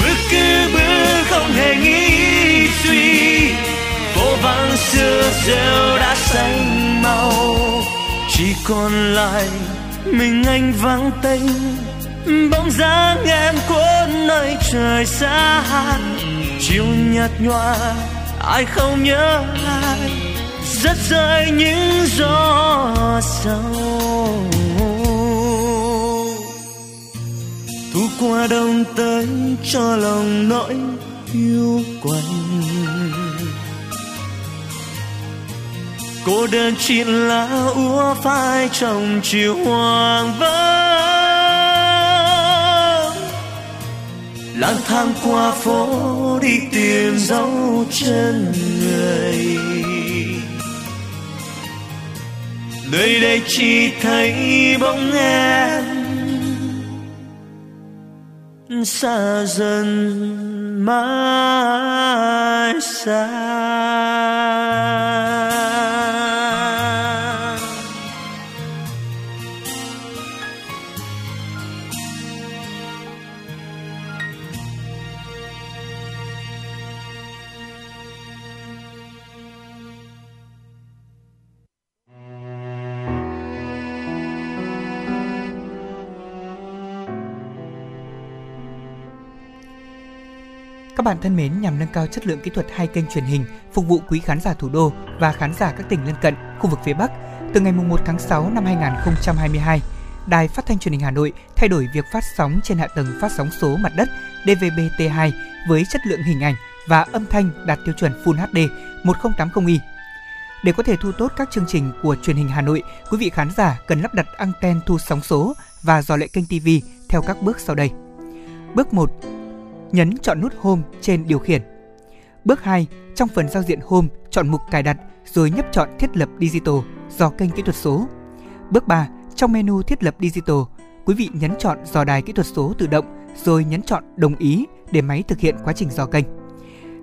Bước cứ bước không hề nghĩ suy. Phố vắng xưa rêu đã xanh màu. Chỉ còn lại mình anh vắng tênh. Bóng dáng em cuốn nơi trời xa chiều nhạt nhòa, ai không nhớ ai. Rất rơi những gió sâu. Thu qua đông tới cho lòng nỗi yêu quạnh cô đơn chỉ là úa phai trong chiều hoàng vắng. Lang thang qua phố đi tìm dấu chân người. Nơi đây chỉ thấy bóng em xa dần mãi xa. Các bạn thân mến, nhằm nâng cao chất lượng kỹ thuật hai kênh truyền hình phục vụ quý khán giả thủ đô và khán giả các tỉnh lân cận, khu vực phía Bắc, từ ngày 1 tháng 6 năm 2022, Đài Phát thanh Truyền hình Hà Nội thay đổi việc phát sóng trên hạ tầng phát sóng số mặt đất DVB-T2 với chất lượng hình ảnh và âm thanh đạt tiêu chuẩn Full HD 1080i. Để có thể thu tốt các chương trình của truyền hình Hà Nội, quý vị khán giả cần lắp đặt anten thu sóng số và dò lệ kênh TV theo các bước sau đây. Bước 1. Nhấn chọn nút Home trên điều khiển. Bước 2. Trong phần giao diện Home, chọn mục cài đặt rồi nhấp chọn thiết lập Digital do kênh kỹ thuật số. Bước 3. Trong menu thiết lập Digital, quý vị nhấn chọn dò đài kỹ thuật số tự động rồi nhấn chọn đồng ý để máy thực hiện quá trình dò kênh.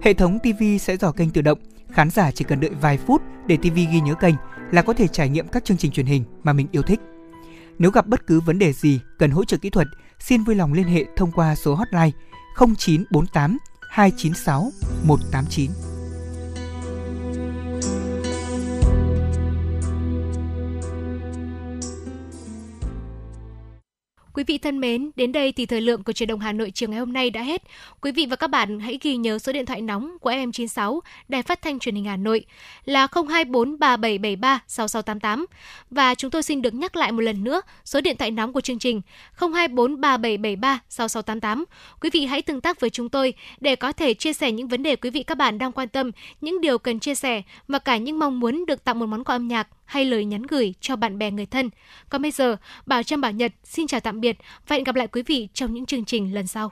Hệ thống TV sẽ dò kênh tự động, khán giả chỉ cần đợi vài phút để TV ghi nhớ kênh là có thể trải nghiệm các chương trình truyền hình mà mình yêu thích. Nếu gặp bất cứ vấn đề gì cần hỗ trợ kỹ thuật, xin vui lòng liên hệ thông qua số hotline 0948 296 189. Quý vị thân mến, đến đây thì thời lượng của truyền động Hà Nội chiều ngày hôm nay đã hết. Quý vị và các bạn hãy ghi nhớ số điện thoại nóng của FM96 Đài Phát thanh Truyền hình Hà Nội là 024 3773 6688 và chúng tôi xin được nhắc lại một lần nữa số điện thoại nóng của chương trình 024 3773 6688. Quý vị hãy tương tác với chúng tôi để có thể chia sẻ những vấn đề quý vị các bạn đang quan tâm, những điều cần chia sẻ và cả những mong muốn được tặng một món quà âm nhạc hay lời nhắn gửi cho bạn bè người thân. Còn bây giờ, Bảo Trâm Bảo Nhật xin chào tạm biệt và hẹn gặp lại quý vị trong những chương trình lần sau.